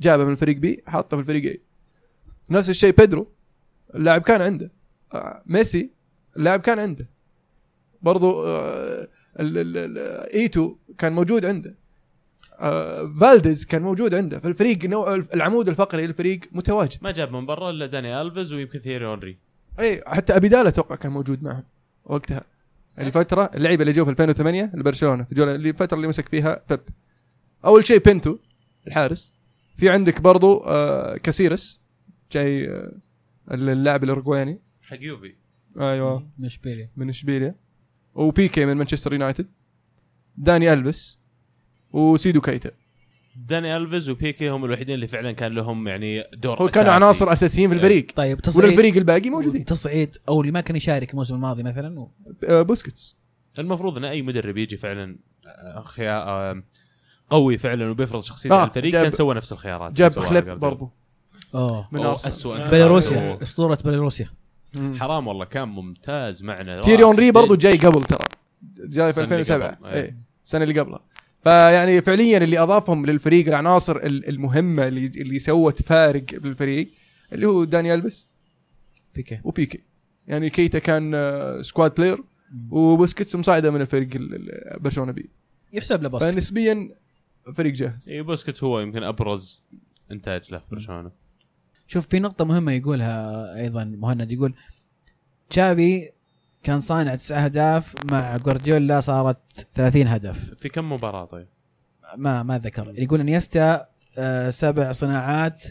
جابه من الفريق B حاطه في الفريق اي نفس الشيء بيدرو اللاعب كان عنده. آه، ميسي اللاعب كان عنده. برضو آه، إيتو كان موجود عنده. آه، فالديز كان موجود عنده. فالفريق نوع العمود الفقري للفريق متواجد. ما جاب من برا إلا داني ألفيز ويمكن ثيري أونري. إي حتى أبيدال أتوقع كان موجود معهم وقتها. يعني فترة اللعيبة اللي جو في 2008 لبرشلونه في اللي الفترة اللي مسك فيها بيب. أول شيء بنتو الحارس. في عندك برضو آه كاسيرس جاي آه اللاعب الاورجواني حق يوفي. أيوه. مش بيلي من إشبيليا. وبيكي من مانشستر يونايتد. داني الفيس وسيدو كايتا داني ألفيز وبيكي هم الوحيدين اللي فعلا كان لهم يعني دور هو كانوا. عناصر أساسيين في الفريق طيب تصعيد والفريق الباقي موجودين تصعيد أو اللي ما كان يشارك الموسم الماضي مثلا و... آه بوسكيتس المفروض إن أي مدرب يجي فعلا خيار آه، قوي فعلا وبيفرض شخصيته آه، على الفريق كان سوى نفس الخيارات جاب خليب. برضو أوه من. أسوأ آه. بيلاروسيا. أسطورة بيلاروسيا حرام والله كان ممتاز معنا تيري اونري واحد. برضو جاي قبل ترى جاي في السنة اللي 2007 قبل، إيه. إيه السنة اللي قبلها فيعني فعليا اللي أضافهم للفريق العناصر ال- المهمة اللي اللي سوت فارق بالفريق اللي هو داني ألفيس بيكي. وبيكي. يعني كيتا كان آه، squad player وبوسكيتس مصعده من الفريق ال- ال- برشلونة B. يحسب له بوسكيتس فنسبيا فريق جاهز. اي بوسكيت هو يمكن أبرز إنتاج له في برشلونة. شوف في نقطة مهمة يقولها أيضا مهند. يقول تشافي كان صانع تسعة أهداف مع جوارديولا صارت 30 هدف. في كم مباراة طيب؟ ما ما ذكر يقول إنيستا آه، سبع صناعات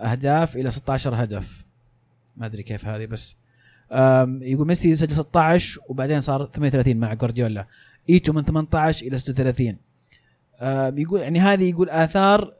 أهداف إلى 16 هدف. ما أدري كيف هذه بس يقول ميسي سجل 16 وبعدين صار 38 مع جوارديولا. إيتو من 18 إلى 36 آم، يقول يعني هذه يقول آثار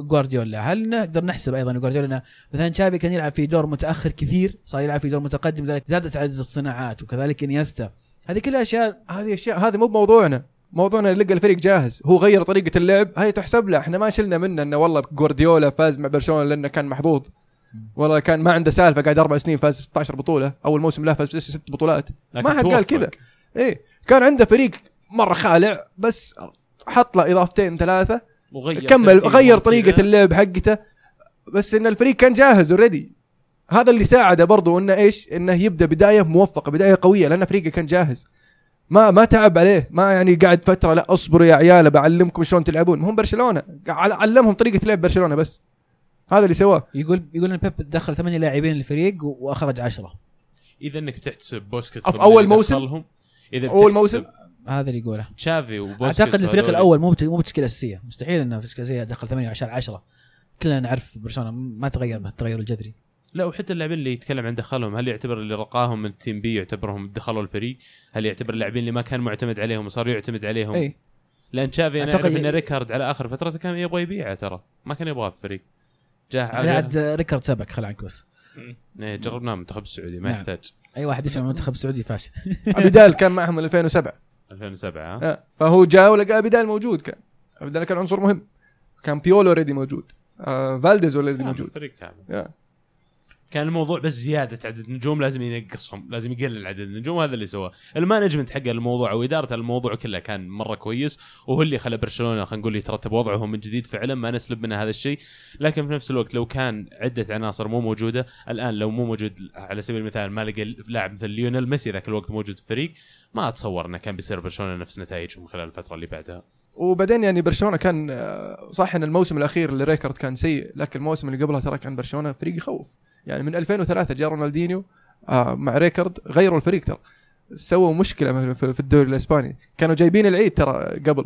جوارديولا. هل نقدر نحسب أيضا جوارديولا إنه مثلا تشافي كان يلعب في دور متأخر كثير صار يلعب في دور متقدم لذلك زادت عدد الصناعات وكذلك إنيستا. هذه كلها أشياء هذه أشياء هذه مو بموضوعنا. موضوعنا لقى الفريق جاهز هو غير طريقة اللعب هاي تحسب له. إحنا ما شلنا منه إنه والله جوارديولا فاز مع برشلونة لأنه كان محظوظ. والله كان ما عنده سالفة قاعد أربع سنين فاز 16 بطولة. أول موسم له فاز ست بطولات. ما حد قال. كذا. إيه كان عنده فريق مرة خالع بس حط له إضافتين ثلاثة. وغير كمل غير. طريقة اللعب حقته. بس إن الفريق كان جاهز اوريدي هذا اللي ساعده برضو إنه إيش؟ إنه يبدأ بداية موفقة بداية قوية لأن فريقه كان جاهز. ما ما تعب عليه ما يعني قاعد فترة لا اصبروا يا عيال بعلمكم شلون تلعبون. هم برشلونة علمهم طريقة لعب برشلونة بس. هذا اللي سواه. يقول يقول إن بيب دخل ثمانية لاعبين الفريق وأخرج عشرة. إذا إنك بتحتسب بوسكيت في أول موسم؟ إذا أول بتحتسب موسم؟ هذا اللي يقوله. تشافي وبوسكيت أعتقد الفريق الأول مو بت- مو بتشكيلة أساسية. مستحيل انه في تشكيله أساسية دخل ثمانية عشان عشرة. كلنا نعرف برشلونة ما تغير بالتغير الجذري. لا وحتى اللاعبين اللي يتكلم عن دخلهم هل يعتبر اللي رقاهم من team B يعتبرهم دخلوا الفريق؟ هل يعتبر اللاعبين اللي ما كان معتمد عليهم وصار يعتمد عليهم؟ إي. لأن تشافي أنا أعرف ي- ان ريكارد على آخر فترته كان يبغى يبيعه ترى. ما كان يبغاه في الفريق. جاه عاد عاد ريكارد سبك خل عنك بس إيه، جربناه المنتخب السعودي ما نعم. يحتاج. أي واحد يفهم المنتخب السعودي فاشل. ابيدال كان معهم من 2007 2007 ها؟ آه، فهو جاء ولقى أبيدال موجود كان. أبيدال كان عنصر مهم. كان بويول already موجود. آه فالديز already موجود. فريق كامل. يا. كان الموضوع بس زيادة عدد نجوم لازم ينقصهم لازم يقلل عدد النجوم هذا اللي سواه. ال management حق الموضوع أو إدارة الموضوع كله كان مرة كويس وهو اللي خلى برشلونة خلينا نقول يترتب وضعهم من جديد فعلا ما نسلب منه هذا الشيء. لكن في نفس الوقت لو كان عدة عناصر مو موجودة الآن لو مو موجود على سبيل المثال ما لقى لاعب مثل ليونيل ميسي ذاك الوقت موجود في الفريق ما اتصور إنه كان بيصير برشلونة نفس نتائجهم خلال الفترة اللي بعدها. وبعدين يعني برشلونة كان آه، صح إن الموسم الأخير اللي ريكارد كان سيء لكن الموسم اللي قبلها ترى كان برشلونة فريق يخوف. يعني من 2003 جاء رونالدينيو آه، مع ريكارد غيروا الفريق ترى. سووا مشكلة في الدوري الإسباني. كانوا جايبين العيد ترى قبل.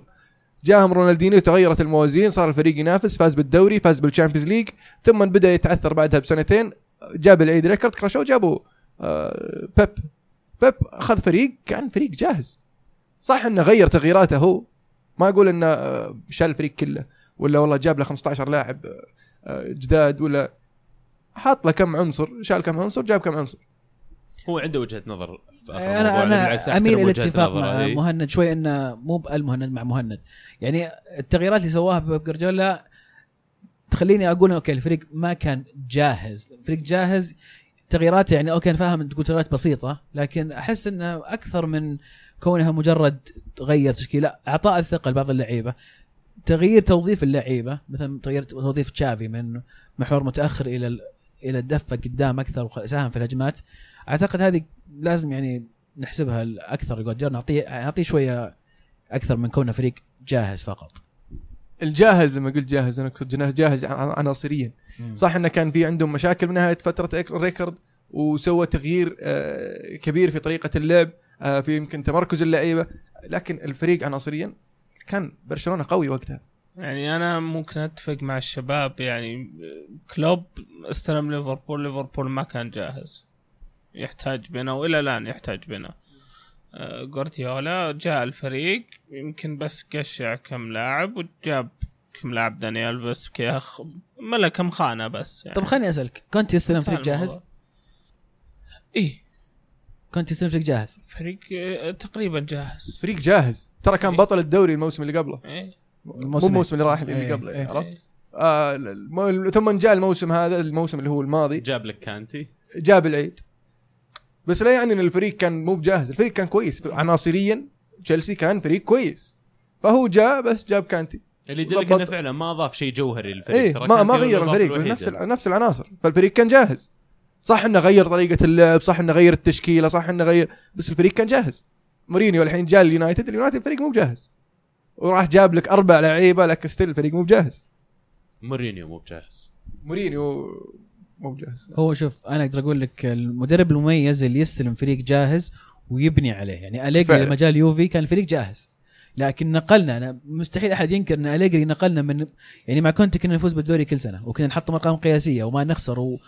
جاهم رونالدينيو تغيرت الموازين صار الفريق ينافس فاز بالدوري فاز بال Champions League ثم بدأ يتعثر بعدها بسنتين. جاب العيد ريكارد كراشو جابوا آه، بيب. بيب أخذ فريق كان فريق جاهز. صح إنه غير تغييراته هو. ما أقول إنه آه، شال الفريق كله ولا والله جاب له 15 لاعب جداد ولا حط له كم عنصر شال كم عنصر جاب كم عنصر. هو عنده وجهة نظر في أنا أنا أميل أحترم إلى وجهة اتفاق نظره، مع إيه. مهند شوي إنه مو بالمهند مع مهند. يعني التغييرات اللي سواها بيب جوارديولا تخليني أقول okay الفريق ما كان جاهز. الفريق جاهز تغييرات يعني okay أنا فاهم تقول تغييرات بسيطة لكن أحس انها أكثر من كونها مجرد غير تشكيلة. إعطاء الثقة لبعض اللعيبة تغيير توظيف اللعيبة مثلا تغيير توظيف تشافي من محور متأخر إلى ال- إلى الدفة قدام أكثر وساهم في الهجمات. أعتقد هذه لازم يعني نحسبها أكثر جوارديولا نعطيه نعطيه شوية أكثر من كونه فريق جاهز فقط. الجاهز لما قلت جاهز أنا أقصد جاهز جاهز عن- عناصريا. صح إنه كان في عندهم مشاكل من نهاية فترة ريكارد وسوى تغيير آه، كبير في طريقة اللعب آه في يمكن تمركز اللعيبة. لكن الفريق عناصريا كان برشلونة قوي وقتها. يعني أنا ممكن أتفق مع الشباب يعني كلوب استلم ليفربول ليفربول ما كان جاهز. يحتاج بنا وإلى الآن يحتاج بنا آه، جوارديولا جاء الفريق يمكن بس قشع كم لاعب وجاب كم لاعب دانيال بس كيخ ملا كم خانة بس يعني. طب خليني أسألك كنت يستلم فريق جاهز؟ إيه كنت يستلم فريق جاهز؟ فريق آه، تقريبا جاهز. فريق جاهز. ترى كان إيه. بطل الدوري الموسم اللي قبله. إيه مو الموسم الموسم اللي راح اللي إيه، قبله إيه. عرفت؟ إيه. آه الم- ثم جاء الموسم هذا الموسم اللي هو الماضي. جاب لك كانتي. جاب العيد. بس لا يعني إن الفريق كان مو بجاهز. الفريق كان كويس. عناصريا تشيلسي كان فريق كويس. فهو جاء بس جاب كانتي. اللي يدلك. إنه فعلا ما اضاف شيء جوهري للفريق. إيه ترى ما ما غير الفريق. نفس ال- نفس العناصر. فالفريق كان جاهز. صح إنه غير طريقة اللعب صح إنه غير التشكيلة صح إنه غير بس الفريق كان جاهز. مورينيو الحين جاء اليونايتد. اليونايتد الفريق مو بجاهز وراح جاب لك أربع لعيبة لكن still الفريق مو بجاهز. مورينيو مو بجاهز. مورينيو مو بجاهز. هو شوف أنا أقدر أقول لك المدرب المميز اللي يستلم فريق جاهز ويبني عليه. يعني أليجري. لما جاء اليوفي كان الفريق جاهز. لكن نقلنا أنا مستحيل أحد ينكر إن أليجري نقلنا من يعني مع كونتي كنا نفوز بالدوري كل سنة وكنا نحط ارقام قياسية وما نخسر و...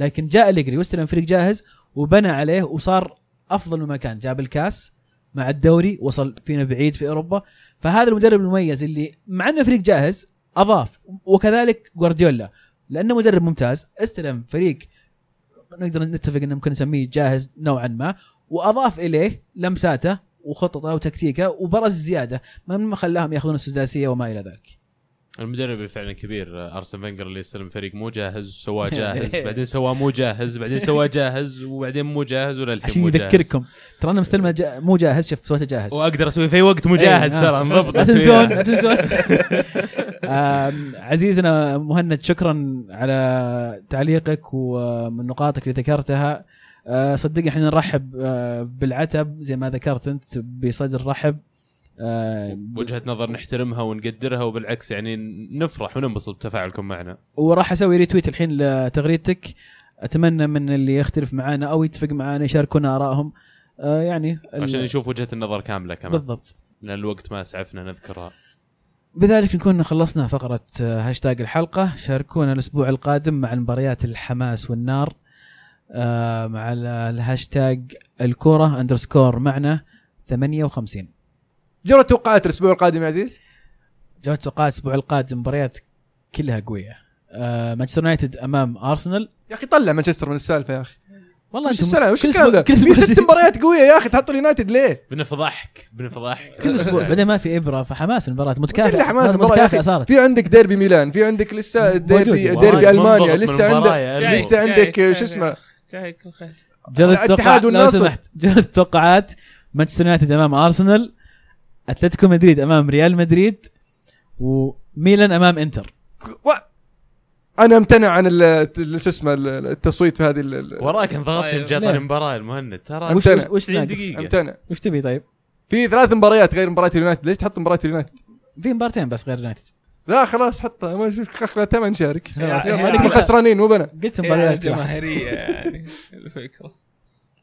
لكن جاء أليجري واستلم فريق جاهز وبنى عليه وصار أفضل مما كان. جاب الكاس مع الدوري وصل فينا بعيد في أوروبا. فهذا المدرب المميز اللي مع إنه فريق جاهز أضاف. وكذلك جوارديولا. لأنه مدرب ممتاز استلم فريق نقدر نتفق إنه ممكن نسميه جاهز نوعا ما. وأضاف إليه لمساته وخططه وتكتيكه وبرز زيادة. ما خلاهم يأخذون السداسية وما إلى ذلك. المدرب الفعلا كبير آه، أرسن فينجر اللي استلم فريق مو جاهز سواه <laughs> جاهز بعدين سواه مو جاهز بعدين سواه جاهز وبعدين مو جاهز ولا الحين عشان جاهز. يذكركم ترى أنا مستلمه جا مو جاهز شوف سويته جاهز. وأقدر أسوي في وقت مو جاهز إيه، ترى آه. نضبط لا تنسون لا تنسون. <laughs> <laughs> عزيزنا مهند شكرا على تعليقك ومن نقاطك اللي ذكرتها. آه، صدقني إحنا نرحب بالعتب زي ما ذكرت أنت بصدر رحب. آه، وجهة نظر نحترمها ونقدرها وبالعكس يعني نفرح وننبسط بتفاعلكم معنا. وراح أسوي retweet الحين لتغريدتك. أتمنى من اللي يختلف معنا أو يتفق معنا يشاركونا آرائهم. آه، يعني عشان نشوف وجهة النظر كاملة كمان. بالضبط. لأن الوقت ما أسعفنا نذكرها. بذلك نكون خلصنا فقرة آه، هاشتاج الحلقة. شاركونا الأسبوع القادم مع المباريات الحماس والنار. آه، مع ال- الهاشتاج الكورة underscore معنا 58 جرى توقعات الأسبوع القادم يا عزيز؟ جوة توقعات الأسبوع القادم مباريات كلها قوية. آه، مانشستر يونايتد أمام أرسنال. يا أخي طلع مانشستر من السالفة يا أخي. والله أنتم السلام وش كل الكلام كل في أسبوع ست مباريات قوية يا أخي تحط اليونايتد ليه؟ بنفضحك بنفضحك. كل أسبوع بعدين ما في إبرة فحماس المباراة متكافئة. حماس متكافئة أخي؟ صارت. في عندك ديربي ميلان في عندك لسه ديربي. ديربي ألمانيا لسه عندك لسه. عندك جاي- شو اسمه؟ جايك الخير جلد الاتحاد التوقعات لو والنصر. سمحت. جلد التوقعات مانشستر يونايتد أمام أرسنال. أتلتيكو مدريد أمام ريال مدريد وميلان أمام إنتر. و... أنا امتنع عن شو اسمه ال- التصويت في هذه وراك انضغطت طيب. ليه؟ المباراة المهند. ترى وش- وش وش 90 ناقص؟ دقيقة. أمتنع. وش تبي طيب؟ في ثلاث مباريات غير مباراة اليونايتد. ليش تحط مباراة اليونايتد؟ في مبارتين بس غير يونايتد لا خلاص حطها ما شوف اخر تم نشارك خلاص يلا خسرانين مو بنا. قلت مباريات الجماهيريه يعني الفكرة.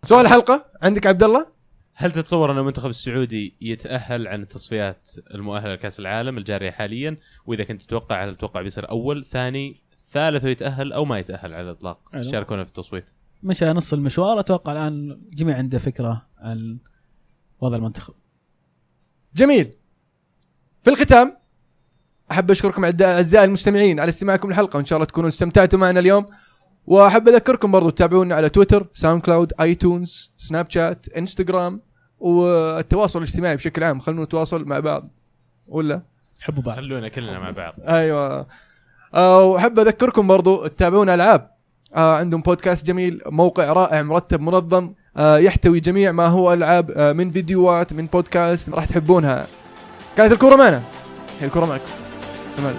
سؤال الحلقة عندك عبد الله؟ هل تتصور أن المنتخب السعودي يتأهل عن التصفيات المؤهله لكأس العالم الجارية حاليا؟ وإذا كنت تتوقع هل تتوقع بيصير أول ثاني ثالث ويتأهل أو ما يتأهل على الإطلاق؟ حلو. شاركونا في التصويت. مشى نص المشوار. أتوقع الآن الجميع عنده فكرة عن وضع المنتخب. جميل. في الختام أحب أشكركم أعزائي المستمعين على استماعكم للحلقة وإن شاء الله تكونوا استمتعتوا معنا اليوم. وأحب أذكركم برضو تتابعونا على تويتر ساوند كلاود آيتونز سناب شات إنستغرام. والتواصل الاجتماعي بشكل عام خلونا نتواصل مع بعض. ولا؟ حبوا بعض. خلونا كلنا مع بعض. أيوه. آه وأحب أذكركم برضو تتابعون ألعاب. آه عندهم بودكاست جميل موقع رائع مرتب منظم. آه يحتوي جميع ما هو ألعاب آه من فيديوهات من بودكاست راح تحبونها. كانت الكورة معنا. هي الكورة معكم. تمام.